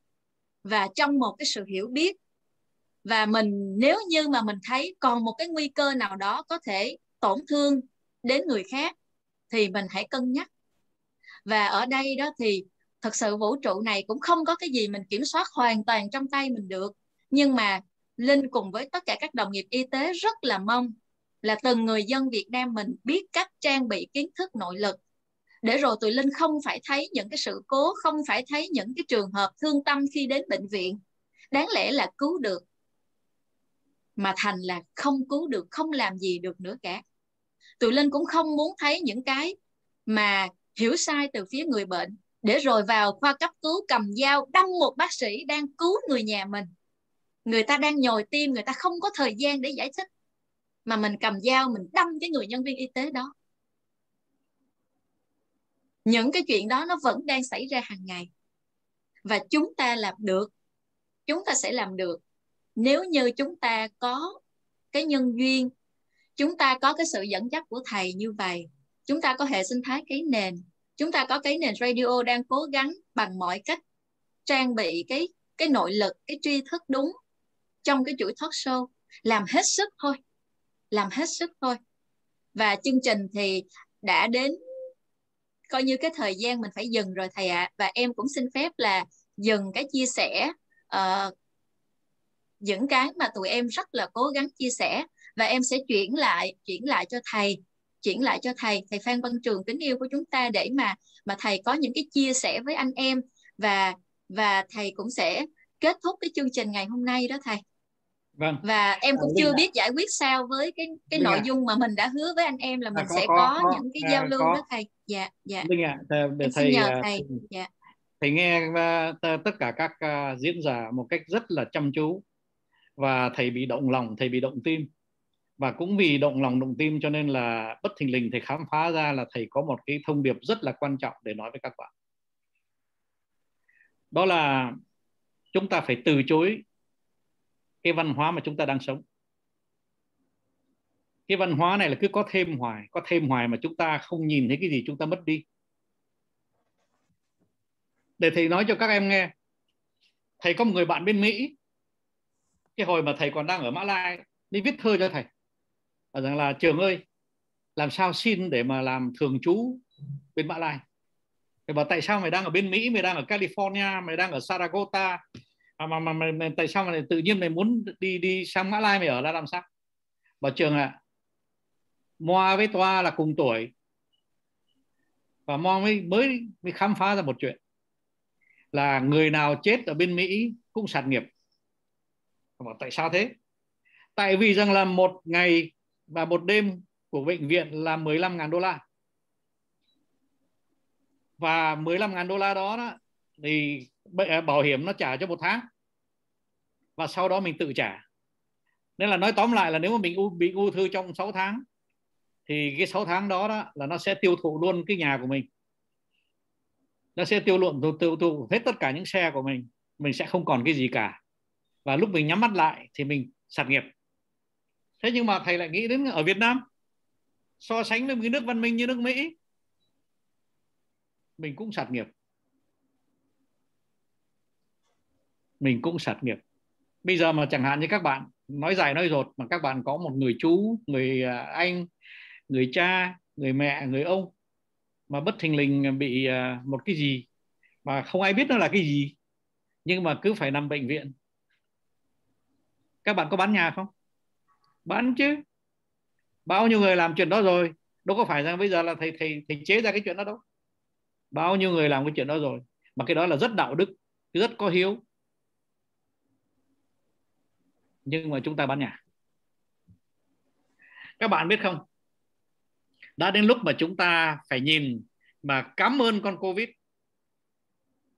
và trong một cái sự hiểu biết. Và mình, nếu như mà mình thấy còn một cái nguy cơ nào đó có thể tổn thương đến người khác thì mình hãy cân nhắc. Và ở đây đó thì thật sự vũ trụ này cũng không có cái gì mình kiểm soát hoàn toàn trong tay mình được, nhưng mà linh cùng với tất cả các đồng nghiệp y tế rất là mong là từng người dân Việt Nam mình biết cách trang bị kiến thức nội lực. Để rồi tụi linh không phải thấy những cái sự cố, không phải thấy những cái trường hợp thương tâm khi đến bệnh viện. Đáng lẽ là cứu được. Mà thành là không cứu được, không làm gì được nữa cả. Tụi linh cũng không muốn thấy những cái mà hiểu sai từ phía người bệnh. Để rồi vào khoa cấp cứu cầm dao đâm một bác sĩ đang cứu người nhà mình người ta đang nhồi tim, người ta không có thời gian để giải thích. Mà mình cầm dao, mình đâm cái người nhân viên y tế đó. Những cái chuyện đó nó vẫn đang xảy ra hàng ngày. Và chúng ta làm được. Chúng ta sẽ làm được. Nếu như chúng ta có cái nhân duyên, chúng ta có cái sự dẫn dắt của thầy như vậy, chúng ta có hệ sinh thái cái nền, chúng ta có cái nền radio đang cố gắng bằng mọi cách trang bị cái cái nội lực, cái tri thức đúng trong cái chuỗi talk show làm hết sức thôi làm hết sức thôi. Và chương trình thì đã đến coi như cái thời gian mình phải dừng rồi thầy ạ. À. và em cũng xin phép là dừng cái chia sẻ uh, những cái mà tụi em rất là cố gắng chia sẻ. Và em sẽ chuyển lại chuyển lại cho thầy chuyển lại cho thầy thầy Phan Văn Trường kính yêu của chúng ta để mà mà thầy có những cái chia sẻ với anh em. Và và thầy cũng sẽ kết thúc cái chương trình ngày hôm nay đó thầy vâng. Và em cũng à, chưa biết giải quyết sao với cái cái Linh nội à. dung mà mình đã hứa với anh em là mình à, có, sẽ có, có, những cái giao lưu có. đó thầy. Dạ dạ. Linh à, thầy, xin nhờ thầy. dạ. thầy nghe tất cả các diễn giả một cách rất là chăm chú. Và thầy bị động lòng thầy bị động tim. Và cũng vì động lòng động tim cho nên là bất thình lình thầy khám phá ra là thầy có một cái thông điệp rất là quan trọng để nói với các bạn. Đó là chúng ta phải từ chối cái văn hóa mà chúng ta đang sống. Cái văn hóa này là cứ có thêm hoài, có thêm hoài mà chúng ta không nhìn thấy cái gì chúng ta mất đi. Để thầy nói cho các em nghe. Thầy có một người bạn bên mỹ. Cái hồi mà thầy còn đang ở mã lai, đi viết thơ cho thầy. Và rằng là, trường ơi, làm sao xin để mà làm thường trú bên mã lai? Thầy bảo, tại sao mày đang ở bên mỹ, mày đang ở california, mày đang ở saragota? Mà mà, mà, mà, mà tại sao mà tự nhiên mày muốn đi đi sang mã lai mày ở ra làm sao? Bảo trường ạ à, moa với toa là cùng tuổi. Và moa mới mới mới khám phá ra một chuyện. Là người nào chết ở bên mỹ cũng sạt nghiệp. Bảo tại sao thế? Tại vì rằng là một ngày và một đêm của bệnh viện là 15.000 đô la. Và 15.000 đô la đó, đó thì À, bảo hiểm nó trả cho một tháng và sau đó mình tự trả. Nên là nói tóm lại là nếu mà mình bị ung thư trong 6 tháng thì cái 6 tháng đó, đó là nó sẽ tiêu thụ luôn cái nhà của mình. Nó sẽ tiêu luận tiêu, tiêu thụ hết tất cả những xe của mình mình sẽ không còn cái gì cả. Và lúc mình nhắm mắt lại thì mình sạt nghiệp. Thế nhưng mà thầy lại nghĩ đến ở Việt Nam so sánh với một cái nước văn minh như nước Mỹ mình cũng sạt nghiệp. Mình cũng sạt nghiệp. Bây giờ mà chẳng hạn như các bạn, nói dài nói dột, mà các bạn có một người chú, người à, anh, người cha, người mẹ, người ông, mà bất thình lình bị à, một cái gì mà không ai biết nó là cái gì, nhưng mà cứ phải nằm bệnh viện. Các bạn có bán nhà không? Bán chứ. Bao nhiêu người làm chuyện đó rồi, đâu có phải rằng bây giờ là thầy thầy thầy chế ra cái chuyện đó đâu. Bao nhiêu người làm cái chuyện đó rồi, mà cái đó là rất đạo đức, rất có hiếu nhưng mà chúng ta bán nhà. Các bạn biết không? Đã đến lúc mà chúng ta phải nhìn mà cảm ơn con covid.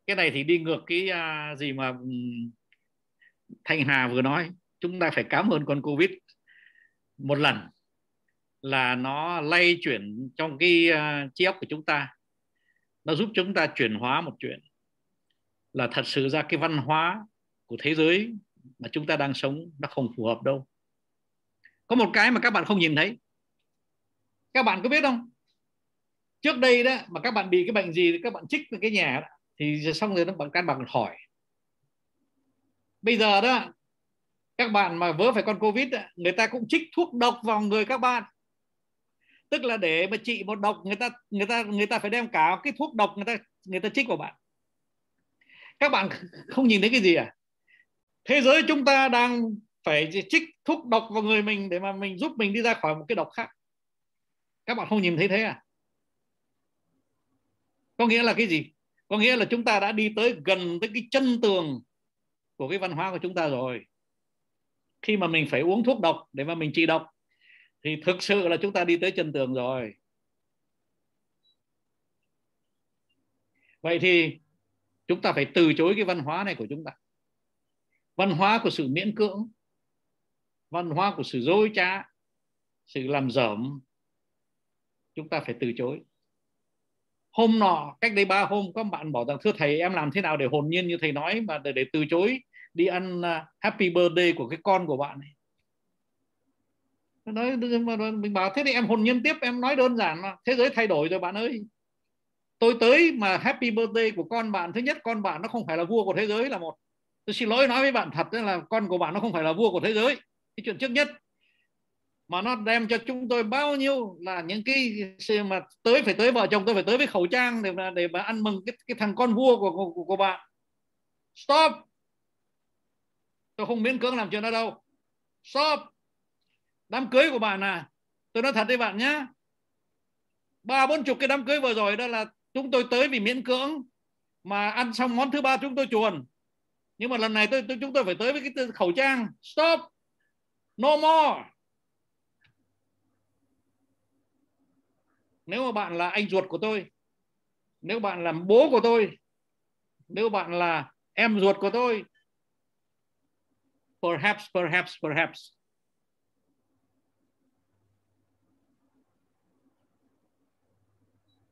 Cái này thì đi ngược cái à, gì mà ừ, thanh hà vừa nói. Chúng ta phải cảm ơn con covid một lần là nó lay chuyển trong cái uh, trí óc của chúng ta. Nó giúp chúng ta chuyển hóa một chuyện. Là thật sự ra cái văn hóa của thế giới mà chúng ta đang sống nó không phù hợp đâu. Có một cái mà các bạn không nhìn thấy. Các bạn có biết không? Trước đây đó mà các bạn bị cái bệnh gì thì các bạn trích cái nhà đó, thì xong rồi nó bằng căn bằng khỏi bây giờ đó các bạn mà vớ phải con covid người ta cũng trích thuốc độc vào người các bạn. Tức là để mà trị một độc người ta người ta người ta phải đem cả cái thuốc độc người ta người ta trích vào bạn. Các bạn không nhìn thấy cái gì à? Thế giới chúng ta đang phải trích thuốc độc vào người mình để mà mình giúp mình đi ra khỏi một cái độc khác. Các bạn không nhìn thấy thế à? Có nghĩa là cái gì? Có nghĩa là chúng ta đã đi tới gần tới cái chân tường của cái văn hóa của chúng ta rồi. Khi mà mình phải uống thuốc độc để mà mình trị độc, thì thực sự là chúng ta đi tới chân tường rồi. Vậy thì chúng ta phải từ chối cái văn hóa này của chúng ta văn hóa của sự miễn cưỡng văn hóa của sự dối trá sự làm dởm chúng ta phải từ chối. Hôm nọ cách đây ba hôm có bạn bảo rằng thưa thầy em làm thế nào để hồn nhiên như thầy nói mà để, để từ chối đi ăn à, happy birthday của cái con của bạn ấy? Nói mình bảo thế thì em hồn nhiên tiếp em nói đơn giản mà thế giới thay đổi rồi bạn ơi. Tôi tới mà happy birthday của con bạn thứ nhất con bạn nó không phải là vua của thế giới là một tôi xin lỗi nói với bạn thật là con của bạn nó không phải là vua của thế giới. Cái chuyện trước nhất mà nó đem cho chúng tôi bao nhiêu là những cái sự mà tới phải tới vợ chồng tôi phải tới với khẩu trang để mà để mà ăn mừng cái cái thằng con vua của của, của bạn. Stop! Tôi không miễn cưỡng làm chuyện đó đâu. Stop! Đám cưới của bạn à tôi nói thật với bạn nhé ba bốn chục cái đám cưới vừa rồi đó là chúng tôi tới vì miễn cưỡng mà ăn xong món thứ ba chúng tôi chuồn nhưng mà lần này tôi, tôi chúng tôi phải tới với cái khẩu trang. Stop. No more. Nếu mà bạn là anh ruột của tôi nếu bạn là bố của tôi nếu bạn là em ruột của tôi perhaps perhaps perhaps.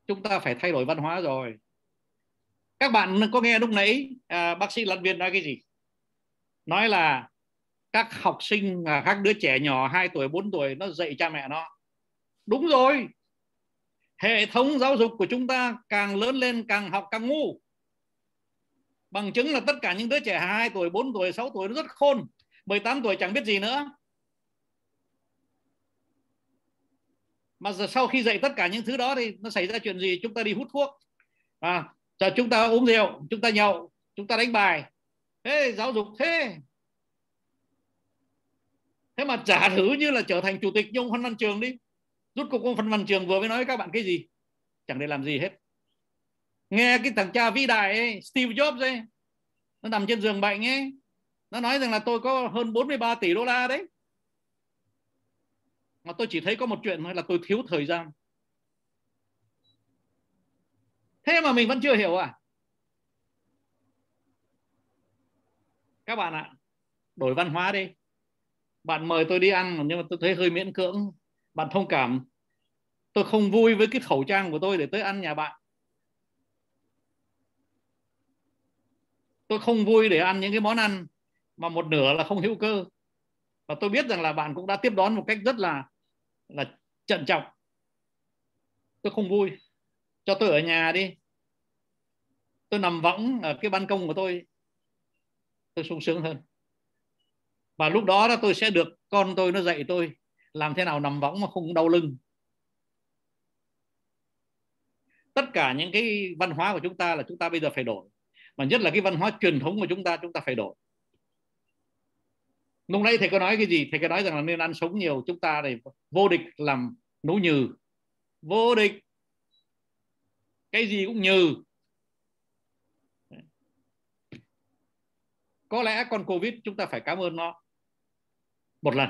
Chúng ta phải thay đổi văn hóa rồi các bạn có nghe lúc nãy à, bác sĩ lân viên nói cái gì? Nói là các học sinh à, các đứa trẻ nhỏ 2 tuổi 4 tuổi nó dạy cha mẹ nó. Đúng rồi. Hệ thống giáo dục của chúng ta càng lớn lên càng học càng ngu. Bằng chứng là tất cả những đứa trẻ 2 tuổi 4 tuổi 6 tuổi nó rất khôn. 18 tuổi chẳng biết gì nữa. Mà giờ sau khi dạy tất cả những thứ đó thì nó xảy ra chuyện gì? Chúng ta đi hút thuốc. À giờ chúng ta uống rượu chúng ta nhậu chúng ta đánh bài. Thế giáo dục thế. Thế mà giả thử như là trở thành chủ tịch nhung phân văn trường đi. Rút cục ông phân văn trường vừa mới nói với các bạn cái gì? Chẳng để làm gì hết. Nghe cái thằng cha vĩ đại ấy, Steve Jobs ấy nó nằm trên giường bệnh ấy nó nói rằng là tôi có hơn 43 tỷ đô la đấy. Mà tôi chỉ thấy có một chuyện thôi là tôi thiếu thời gian thế mà mình vẫn chưa hiểu à? Các bạn ạ, đổi văn hóa đi. Bạn mời tôi đi ăn, nhưng mà tôi thấy hơi miễn cưỡng. Bạn thông cảm. Tôi không vui với cái khẩu trang của tôi để tới ăn nhà bạn. Tôi không vui để ăn những cái món ăn mà một nửa là không hữu cơ. Và tôi biết rằng là bạn cũng đã tiếp đón một cách rất là là trận trọng. Tôi không vui cho tôi ở nhà đi. Tôi nằm võng ở cái ban công của tôi. Tôi sung sướng hơn. Và lúc đó là tôi sẽ được con tôi nó dạy tôi làm thế nào nằm võng mà không đau lưng. Tất cả những cái văn hóa của chúng ta là chúng ta bây giờ phải đổi. Mà nhất là cái văn hóa truyền thống của chúng ta chúng ta phải đổi. Lúc nãy thầy có nói cái gì? Thầy có nói rằng là nên ăn sống nhiều, chúng ta này vô địch làm nấu nhừ. Vô địch cái gì cũng nhừ. Có lẽ con covid chúng ta phải cảm ơn nó một lần.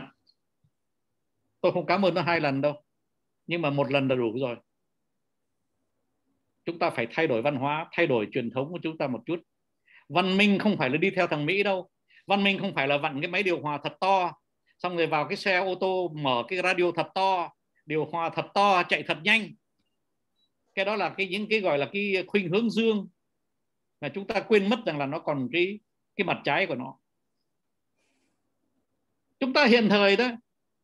Tôi không cảm ơn nó hai lần đâu, nhưng mà một lần là đủ rồi. Chúng ta phải thay đổi văn hóa, thay đổi truyền thống của chúng ta một chút. Văn minh không phải là đi theo thằng mỹ đâu. Văn minh không phải là vặn cái máy điều hòa thật to, xong rồi vào cái xe ô tô mở cái radio thật to, điều hòa thật to, chạy thật nhanh cái đó là cái những cái gọi là cái khuynh hướng dương mà chúng ta quên mất rằng là nó còn cái cái mặt trái của nó. Chúng ta hiện thời đó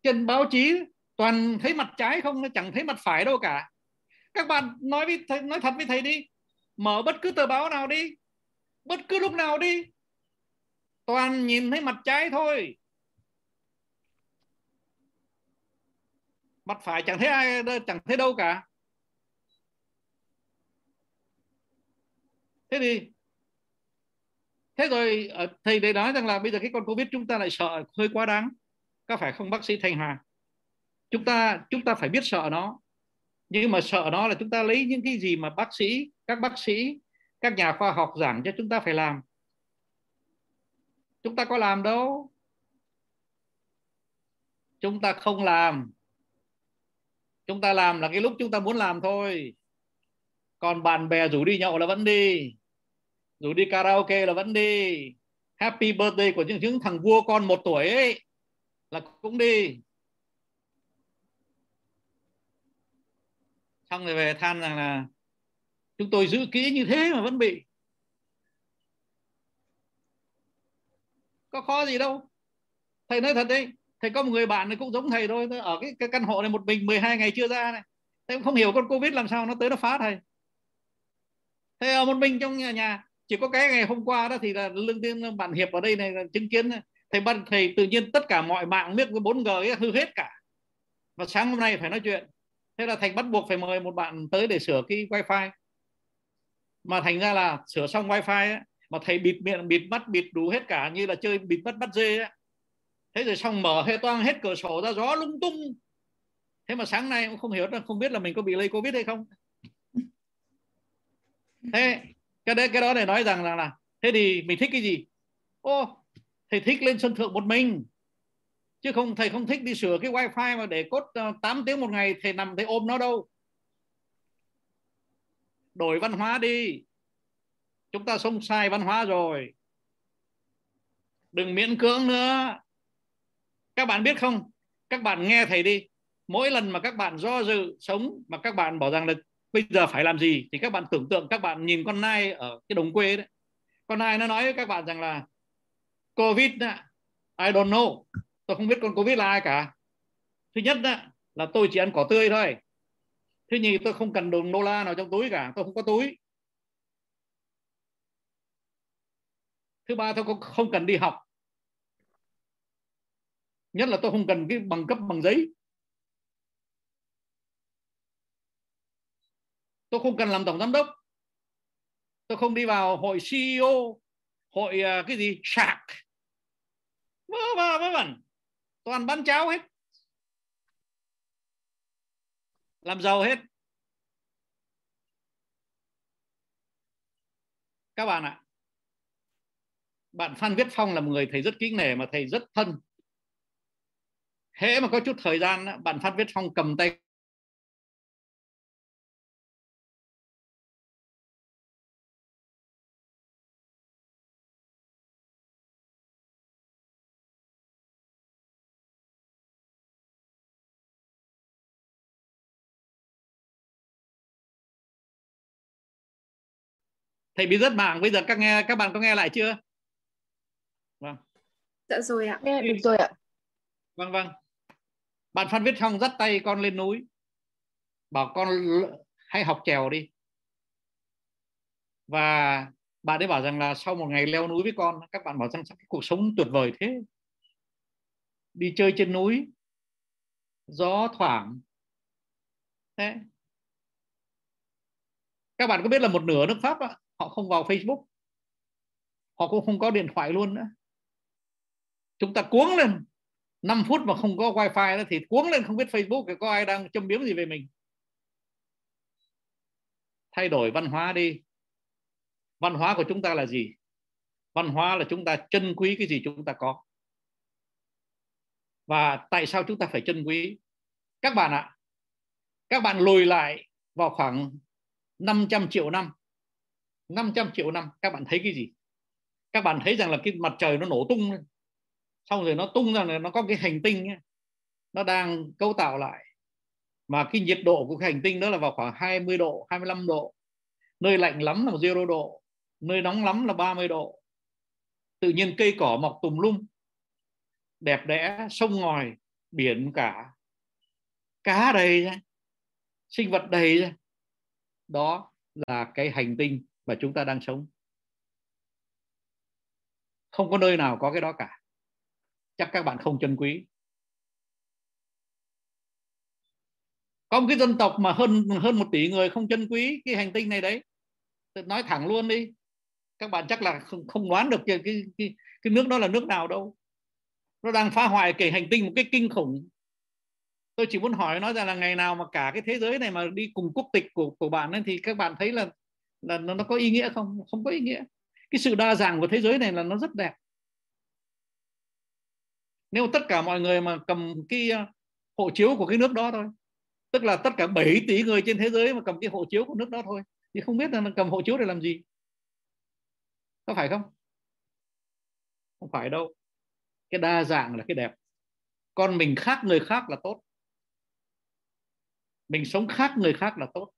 trên báo chí toàn thấy mặt trái không nó chẳng thấy mặt phải đâu cả. Các bạn nói với thầy, nói thật với thầy đi mở bất cứ tờ báo nào đi bất cứ lúc nào đi toàn nhìn thấy mặt trái thôi. Mặt phải chẳng thấy ai chẳng thấy đâu cả. Thế thì, thế rồi ờ, thầy để nói rằng là bây giờ cái con covid chúng ta lại sợ hơi quá đáng. Có phải không, bác sĩ thanh hòa chúng ta chúng ta phải biết sợ nó. Nhưng mà sợ nó là chúng ta lấy những cái gì mà bác sĩ, các bác sĩ, các nhà khoa học giảng cho chúng ta phải làm. Chúng ta có làm đâu. Chúng ta không làm. Chúng ta làm là cái lúc chúng ta muốn làm thôi. Còn bạn bè rủ đi nhậu là vẫn đi dù đi karaoke là vẫn đi. Happy birthday của những, những thằng vua con một tuổi ấy. Là cũng đi. Xong rồi về than rằng là chúng tôi giữ kỹ như thế mà vẫn bị. Có khó gì đâu. Thầy nói thật đấy. Thầy có một người bạn này cũng giống thầy thôi. Ở cái, cái căn hộ này một mình 12 ngày chưa ra này. Thầy cũng không hiểu con covid làm sao nó tới nó phá thầy. Thầy ở một mình trong nhà, nhà chỉ có cái ngày hôm qua đó thì là lương tiên bạn hiệp ở đây này là chứng kiến thầy ban thầy tự nhiên tất cả mọi mạng biết với 4G ấy hư hết cả. Và sáng hôm nay phải nói chuyện. Thế là thành bắt buộc phải mời một bạn tới để sửa cái wifi. Mà thành ra là sửa xong wifi ấy, mà thầy bịt miệng bịt mắt bịt đủ hết cả như là chơi bịt mắt bắt dê ấy. thế rồi xong mở hết toang hết cửa sổ ra gió lung tung. Thế mà sáng nay cũng không hiểu không biết là mình có bị lây covid hay không. Thế cái đấy cái đó này nói rằng là, là thế thì mình thích cái gì? Ô thầy thích lên sân thượng một mình. Chứ không thầy không thích đi sửa cái wifi mà để cốt ờ, 8 tiếng một ngày thầy nằm thầy ôm nó đâu. Đổi văn hóa đi. Chúng ta sống sai văn hóa rồi. Đừng miễn cưỡng nữa. Các bạn biết không? Các bạn nghe thầy đi. Mỗi lần mà các bạn do dự sống mà các bạn bảo rằng là bây giờ phải làm gì? Thì các bạn tưởng tượng, các bạn nhìn con nai ở cái đồng quê đấy. Con nai nó nói với các bạn rằng là, covid I don't know. Tôi không biết con covid là ai cả. Thứ nhất là tôi chỉ ăn cỏ tươi thôi. Thứ nhì, tôi không cần đồng đô la nào trong túi cả. Tôi không có túi. Thứ ba, tôi không cần đi học. Nhất là tôi không cần cái bằng cấp bằng giấy. Tôi không cần làm tổng giám đốc. Tôi không đi vào hội CEO hội uh, cái gì? Sạc. Vớ vẩn vớ vẩn. Toàn bán cháo hết. Làm giàu hết. Các bạn ạ bạn Phan Viết Phong là một người thầy rất kính nể mà thầy rất thân. Hễ mà có chút thời gian bạn Phan Viết Phong cầm tay thầy bị rất mạng bây giờ các nghe các bạn có nghe lại chưa? Vâng. Dạ rồi ạ. Nghe được rồi ạ. Vâng vâng. Bạn phan viết phong dắt tay con lên núi. Bảo con hãy học trèo đi. Và bạn ấy bảo rằng là sau một ngày leo núi với con các bạn bảo rằng cái cuộc sống tuyệt vời thế. Đi chơi trên núi gió thoảng. Thế. Các bạn có biết là một nửa nước pháp ạ họ không vào Facebook. Họ cũng không có điện thoại luôn nữa. Chúng ta cuống lên 5 phút mà không có wifi nữa thì cuống lên không biết Facebook thì có ai đang châm biếm gì về mình. Thay đổi văn hóa đi. Văn hóa của chúng ta là gì? Văn hóa là chúng ta trân quý cái gì chúng ta có. Và tại sao chúng ta phải trân quý? Các bạn ạ, các bạn lùi lại vào khoảng 500 triệu năm. 500 triệu năm các bạn thấy cái gì? Các bạn thấy rằng là cái mặt trời nó nổ tung lên. Xong rồi nó tung ra là nó có cái hành tinh ấy, nó đang cấu tạo lại. Mà cái nhiệt độ của cái hành tinh đó là vào khoảng 20 độ 25 độ. Nơi lạnh lắm là 0 độ. Nơi nóng lắm là 30 độ. Tự nhiên cây cỏ mọc tùm lum. Đẹp đẽ sông ngòi biển cả. Cá đầy ra. Sinh vật đầy ra. Đó là cái hành tinh mà chúng ta đang sống. Không có nơi nào có cái đó cả. Chắc các bạn không trân quý. Có một cái dân tộc mà hơn hơn một tỷ người không trân quý cái hành tinh này đấy. Nói thẳng luôn đi. Các bạn chắc là không, không đoán được cái, cái, cái, cái nước đó là nước nào đâu. Nó đang phá hoại cái hành tinh một cái kinh khủng. Tôi chỉ muốn hỏi nó rằng là ngày nào mà cả cái thế giới này mà đi cùng quốc tịch của của bạn ấy thì các bạn thấy là là nó, nó có ý nghĩa không? Không có ý nghĩa. Cái sự đa dạng của thế giới này là nó rất đẹp. Nếu tất cả mọi người mà cầm cái ờ, hộ chiếu của cái nước đó thôi tức là tất cả 7 tỷ người trên thế giới mà cầm cái hộ chiếu của nước đó thôi thì không biết là cầm hộ chiếu để làm gì. Có phải không? Không phải đâu. Cái đa dạng là cái đẹp. Con mình khác người khác là tốt. Mình sống khác người khác là tốt.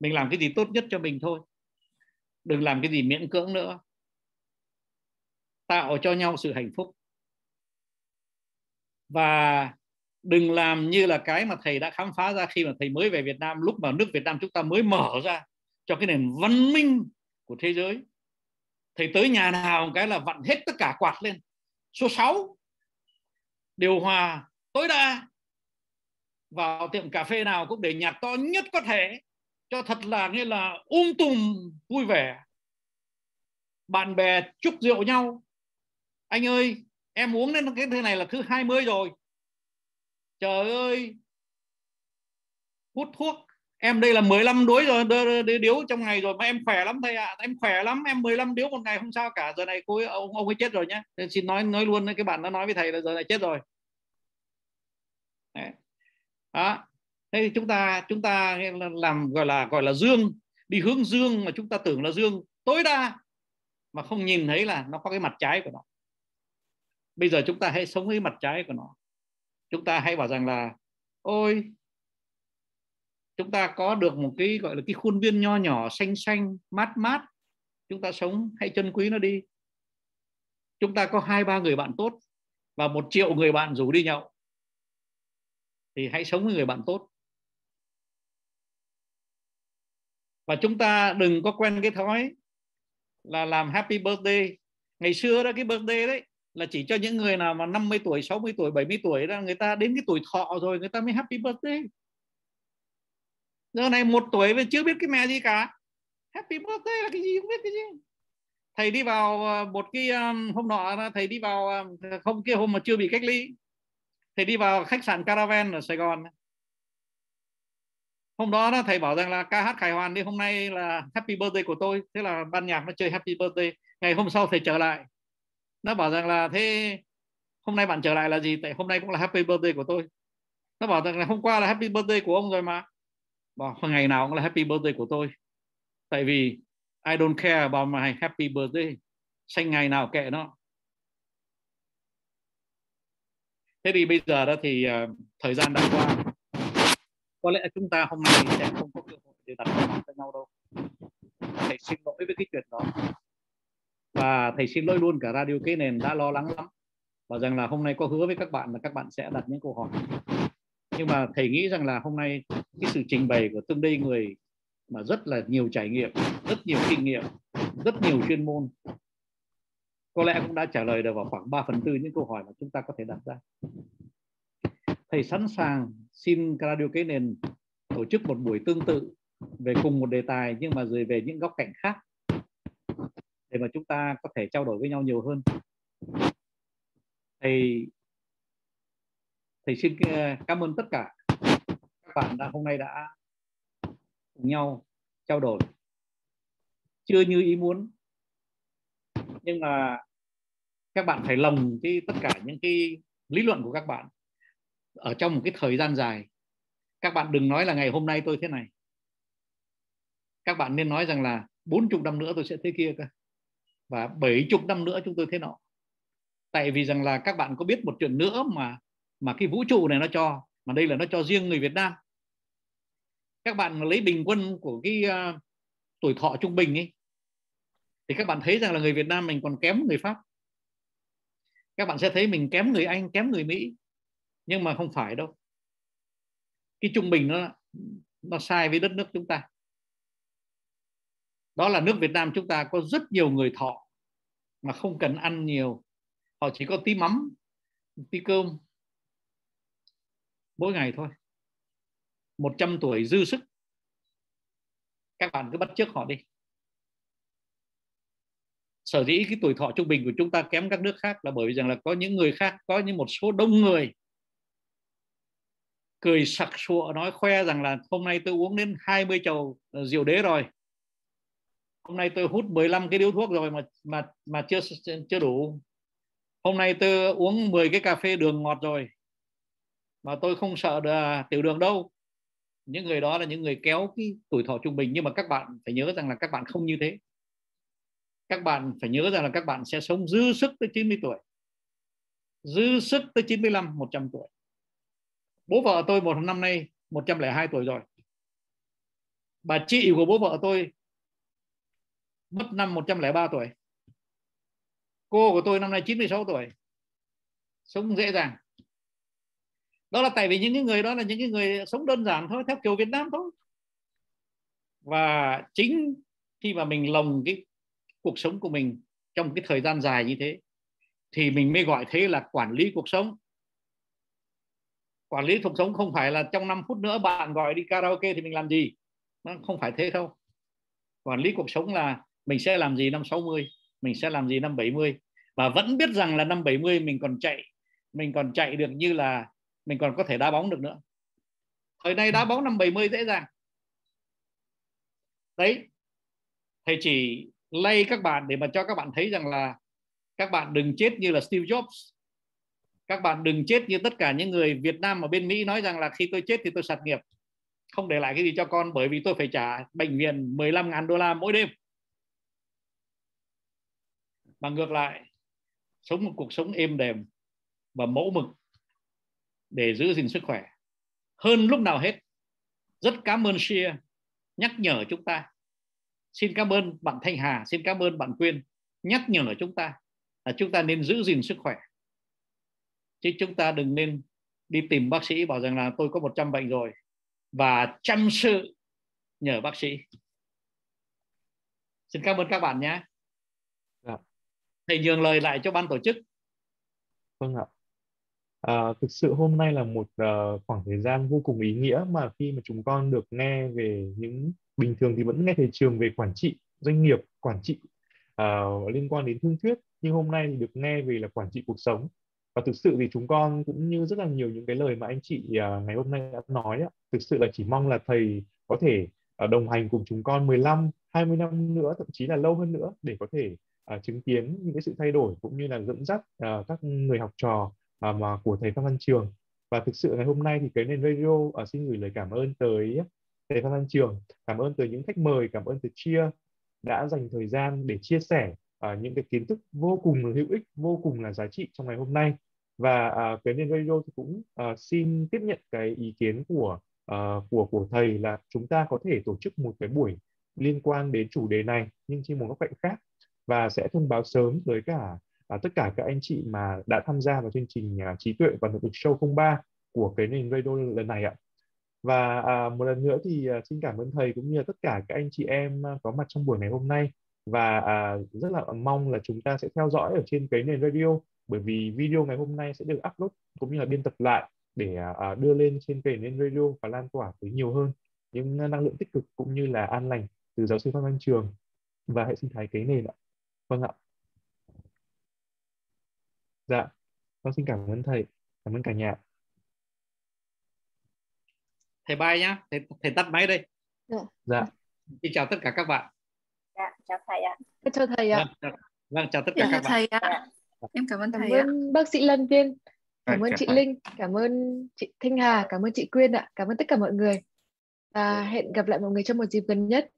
Mình làm cái gì tốt nhất cho mình thôi đừng làm cái gì miễn cưỡng nữa. Tạo cho nhau sự hạnh phúc. Và đừng làm như là cái mà thầy đã khám phá ra khi mà thầy mới về Việt Nam, lúc mà nước Việt Nam chúng ta mới mở ra cho cái nền văn minh của thế giới. Thầy tới nhà nào một cái là vặn hết tất cả quạt lên. Số 6 điều hòa tối đa. Vào tiệm cà phê nào cũng để nhạc to nhất có thể cho thật là như là um tùm vui vẻ. Bạn bè chúc rượu nhau. Anh ơi em uống đến cái thứ này là thứ 20 rồi. Trời ơi. Hút thuốc. Em đây là 15 đuối rồi điếu trong ngày rồi mà em khỏe lắm thầy ạ. À. em khỏe lắm em 15 điếu một ngày không sao cả. Giờ này cô ấy, ông ông ấy chết rồi nhé Nên xin nói nói luôn cái bạn nó nói với thầy là giờ này chết rồi. Đó thế thì chúng ta chúng ta làm, gọi là gọi là dương, đi hướng dương mà chúng ta tưởng là dương tối đa mà không nhìn thấy là nó có cái mặt trái của nó. Bây giờ chúng ta hãy sống với mặt trái của nó. Chúng ta hãy bảo rằng là, ôi, chúng ta có được một cái, gọi là, cái khuôn viên nho nhỏ xanh xanh, mát mát, chúng ta sống, hãy trân quý nó đi. Chúng ta có hai ba người bạn tốt và một triệu người bạn rủ đi nhậu, thì hãy sống với người bạn tốt. Và chúng ta đừng có quen cái thói là làm happy birthday. Ngày xưa đó, cái birthday đấy là chỉ cho những người nào mà 50 tuổi 60 tuổi 70 tuổi đó, người ta đến cái tuổi thọ rồi người ta mới happy birthday. Giờ này một tuổi mà chưa biết cái mẹ gì cả. Happy birthday là cái gì không biết cái gì. Thầy đi vào ờ, một cái ờ, hôm nọ thầy đi vào ờ, không kia hôm mà chưa bị cách ly. Thầy đi vào khách sạn caravan ở sài gòn hôm đó, đó thầy bảo rằng là ca hát khải hoàn đi hôm nay là happy birthday của tôi. Thế là ban nhạc nó chơi happy birthday. Ngày hôm sau thầy trở lại. Nó bảo rằng là thế hôm nay bạn trở lại là gì? Tại hôm nay cũng là happy birthday của tôi. Nó bảo rằng là hôm qua là happy birthday của ông rồi mà. Bảo ngày nào cũng là happy birthday của tôi. Tại vì I don't care about my happy birthday. Sinh ngày nào kệ nó. Thế thì bây giờ đó thì uh, thời gian đã qua có lẽ chúng ta hôm nay sẽ không có cơ hội để đặt câu hỏi cho nhau đâu. Thầy xin lỗi với cái chuyện đó. Và thầy xin lỗi luôn cả radio kế nền đã lo lắng lắm. Và rằng là hôm nay có hứa với các bạn là các bạn sẽ đặt những câu hỏi. Nhưng mà thầy nghĩ rằng là hôm nay cái sự trình bày của tương đây người mà rất là nhiều trải nghiệm, rất nhiều kinh nghiệm, rất nhiều chuyên môn, có lẽ cũng đã trả lời được vào khoảng 3 phần tư những câu hỏi mà chúng ta có thể đặt ra thầy sẵn sàng xin radio kế nền, tổ chức một buổi tương tự về cùng một đề tài, nhưng mà rồi về những góc cạnh khác, để mà chúng ta có thể trao đổi với nhau nhiều hơn. Thầy thầy xin ờ, cảm ơn tất cả các bạn đã hôm nay đã cùng nhau trao đổi. Chưa như ý muốn, nhưng mà các bạn phải lồng cái tất cả những cái lý luận của các bạn ở trong một cái thời gian dài. Các bạn đừng nói là ngày hôm nay tôi thế này. Các bạn nên nói rằng là 40 năm nữa tôi sẽ thế kia cơ. Và 70 năm nữa chúng tôi thế nọ. Tại vì rằng là các bạn có biết một chuyện nữa mà mà cái vũ trụ này nó cho mà đây là nó cho riêng người Việt Nam. Các bạn lấy bình quân của cái uh, tuổi thọ trung bình ấy thì các bạn thấy rằng là người Việt Nam mình còn kém người Pháp. Các bạn sẽ thấy mình kém người Anh kém người Mỹ nhưng mà không phải đâu. Cái trung bình nó nó sai với đất nước chúng ta. Đó là nước Việt Nam chúng ta có rất nhiều người thọ mà không cần ăn nhiều. Họ chỉ có tí mắm, tí cơm, mỗi ngày thôi. 100 tuổi dư sức. Các bạn cứ bắt trước họ đi. Sở dĩ cái tuổi thọ trung bình của chúng ta kém các nước khác là bởi vì rằng là có những người khác, có những một số đông người cười sặc sụa, nói khoe rằng là hôm nay tôi uống đến 20 chầu ờ, rượu đế rồi. Hôm nay tôi hút 15 cái điếu thuốc rồi mà mà mà chưa chưa đủ. Hôm nay tôi uống 10 cái cà phê đường ngọt rồi mà tôi không sợ à, tiểu đường đâu. Những người đó là những người kéo cái tuổi thọ trung bình, nhưng mà các bạn phải nhớ rằng là các bạn không như thế. Các bạn phải nhớ rằng là các bạn sẽ sống dư sức tới 90 tuổi. Dư sức tới 95 100 tuổi bố vợ tôi một năm nay 102 tuổi rồi. Bà chị của bố vợ tôi mất năm 103 tuổi. Cô của tôi năm nay 96 tuổi. Sống dễ dàng. Đó là tại vì những cái người đó là những cái người sống đơn giản thôi, theo kiểu Việt Nam thôi. Và chính khi mà mình lồng cái cuộc sống của mình trong cái thời gian dài như thế, thì mình mới gọi thế là quản lý cuộc sống quản lý cuộc sống không phải là trong 5 phút nữa bạn gọi đi karaoke thì mình làm gì? Nó không phải thế đâu. Quản lý cuộc sống là mình sẽ làm gì năm 60 mình sẽ làm gì năm 70 và vẫn biết rằng là năm 70 mình còn chạy, mình còn chạy được như là mình còn có thể đá bóng được nữa. Thời nay đá bóng năm 70 dễ dàng. Đấy. Thầy chỉ lay các bạn để mà cho các bạn thấy rằng là các bạn đừng chết như là Steve Jobs các bạn đừng chết như tất cả những người Việt Nam ở bên Mỹ nói rằng là khi tôi chết thì tôi sạt nghiệp. Không để lại cái gì cho con, bởi vì tôi phải trả bệnh viện 15.000 đô la mỗi đêm. Mà ngược lại, sống một cuộc sống êm đềm và mẫu mực để giữ gìn sức khỏe. Hơn lúc nào hết, rất cảm ơn Shia nhắc nhở chúng ta. Xin cảm ơn bạn Thanh Hà, xin cảm ơn bạn Quyên nhắc nhở chúng ta là chúng ta nên giữ gìn sức khỏe chứ chúng ta đừng nên đi tìm bác sĩ bảo rằng là tôi có 100 bệnh rồi và chăm sự nhờ bác sĩ. Xin cảm ơn các bạn nhé. Dạ. thầy nhường lời lại cho ban tổ chức. Vâng ạ. À, thực sự hôm nay là một uh, khoảng thời gian vô cùng ý nghĩa mà khi mà chúng con được nghe về những bình thường thì vẫn nghe thầy trường về quản trị doanh nghiệp, quản trị uh, liên quan đến thương thuyết nhưng hôm nay thì được nghe về là quản trị cuộc sống và thực sự thì chúng con cũng như rất là nhiều những cái lời mà anh chị uh, ngày hôm nay đã nói á, thực sự là chỉ mong là thầy có thể uh, đồng hành cùng chúng con 15, 20 năm nữa thậm chí là lâu hơn nữa để có thể uh, chứng kiến những cái sự thay đổi cũng như là dẫn dắt uh, các người học trò uh, mà của thầy Phan Văn Trường. Và thực sự ngày hôm nay thì cái nền radio uh, xin gửi lời cảm ơn tới thầy Phan Văn Trường cảm ơn tới những khách mời cảm ơn từ chia đã dành thời gian để chia sẻ uh, những cái kiến thức vô cùng là hữu ích vô cùng là giá trị trong ngày hôm nay và à, cái nền radio thì cũng à, xin tiếp nhận cái ý kiến của à, của của thầy là chúng ta có thể tổ chức một cái buổi liên quan đến chủ đề này nhưng trên một góc cạnh khác. Và sẽ thông báo sớm tới cả à, tất cả các anh chị mà đã tham gia vào chương trình à, trí tuệ và nội lực show 03 của cái nền radio lần này ạ. Và à, một lần nữa thì à, xin cảm ơn thầy cũng như là tất cả các anh chị em à, có mặt trong buổi ngày hôm nay. Và à, rất là mong là chúng ta sẽ theo dõi ở trên cái nền radio bởi vì video ngày hôm nay sẽ được upload cũng như là biên tập lại để à, à đưa lên trên kênh nền radio và lan tỏa tới nhiều hơn những năng lượng tích cực cũng như là an lành từ giáo sư Phan Văn Trường và hệ sinh thái kế nền ạ. Vâng ạ. Dạ, con xin cảm ơn thầy, cảm ơn cả nhà. Thầy bye nhá, thầy, thầy tắt máy đây. Dạ. dạ. Xin chào tất cả các bạn. Dạ, chào thầy ạ. Chào thầy ạ. Vâng, vâng chào tất cả dạ, các thầy bạn. Ạ. Em cảm ơn cảm thầy ơn ạ. bác sĩ Lân Viên, cảm ơn chị. Linh, cảm ơn chị Thanh Hà, cảm ơn chị Quyên ạ, cảm ơn tất cả mọi người. Và hẹn gặp lại mọi người trong một dịp gần nhất.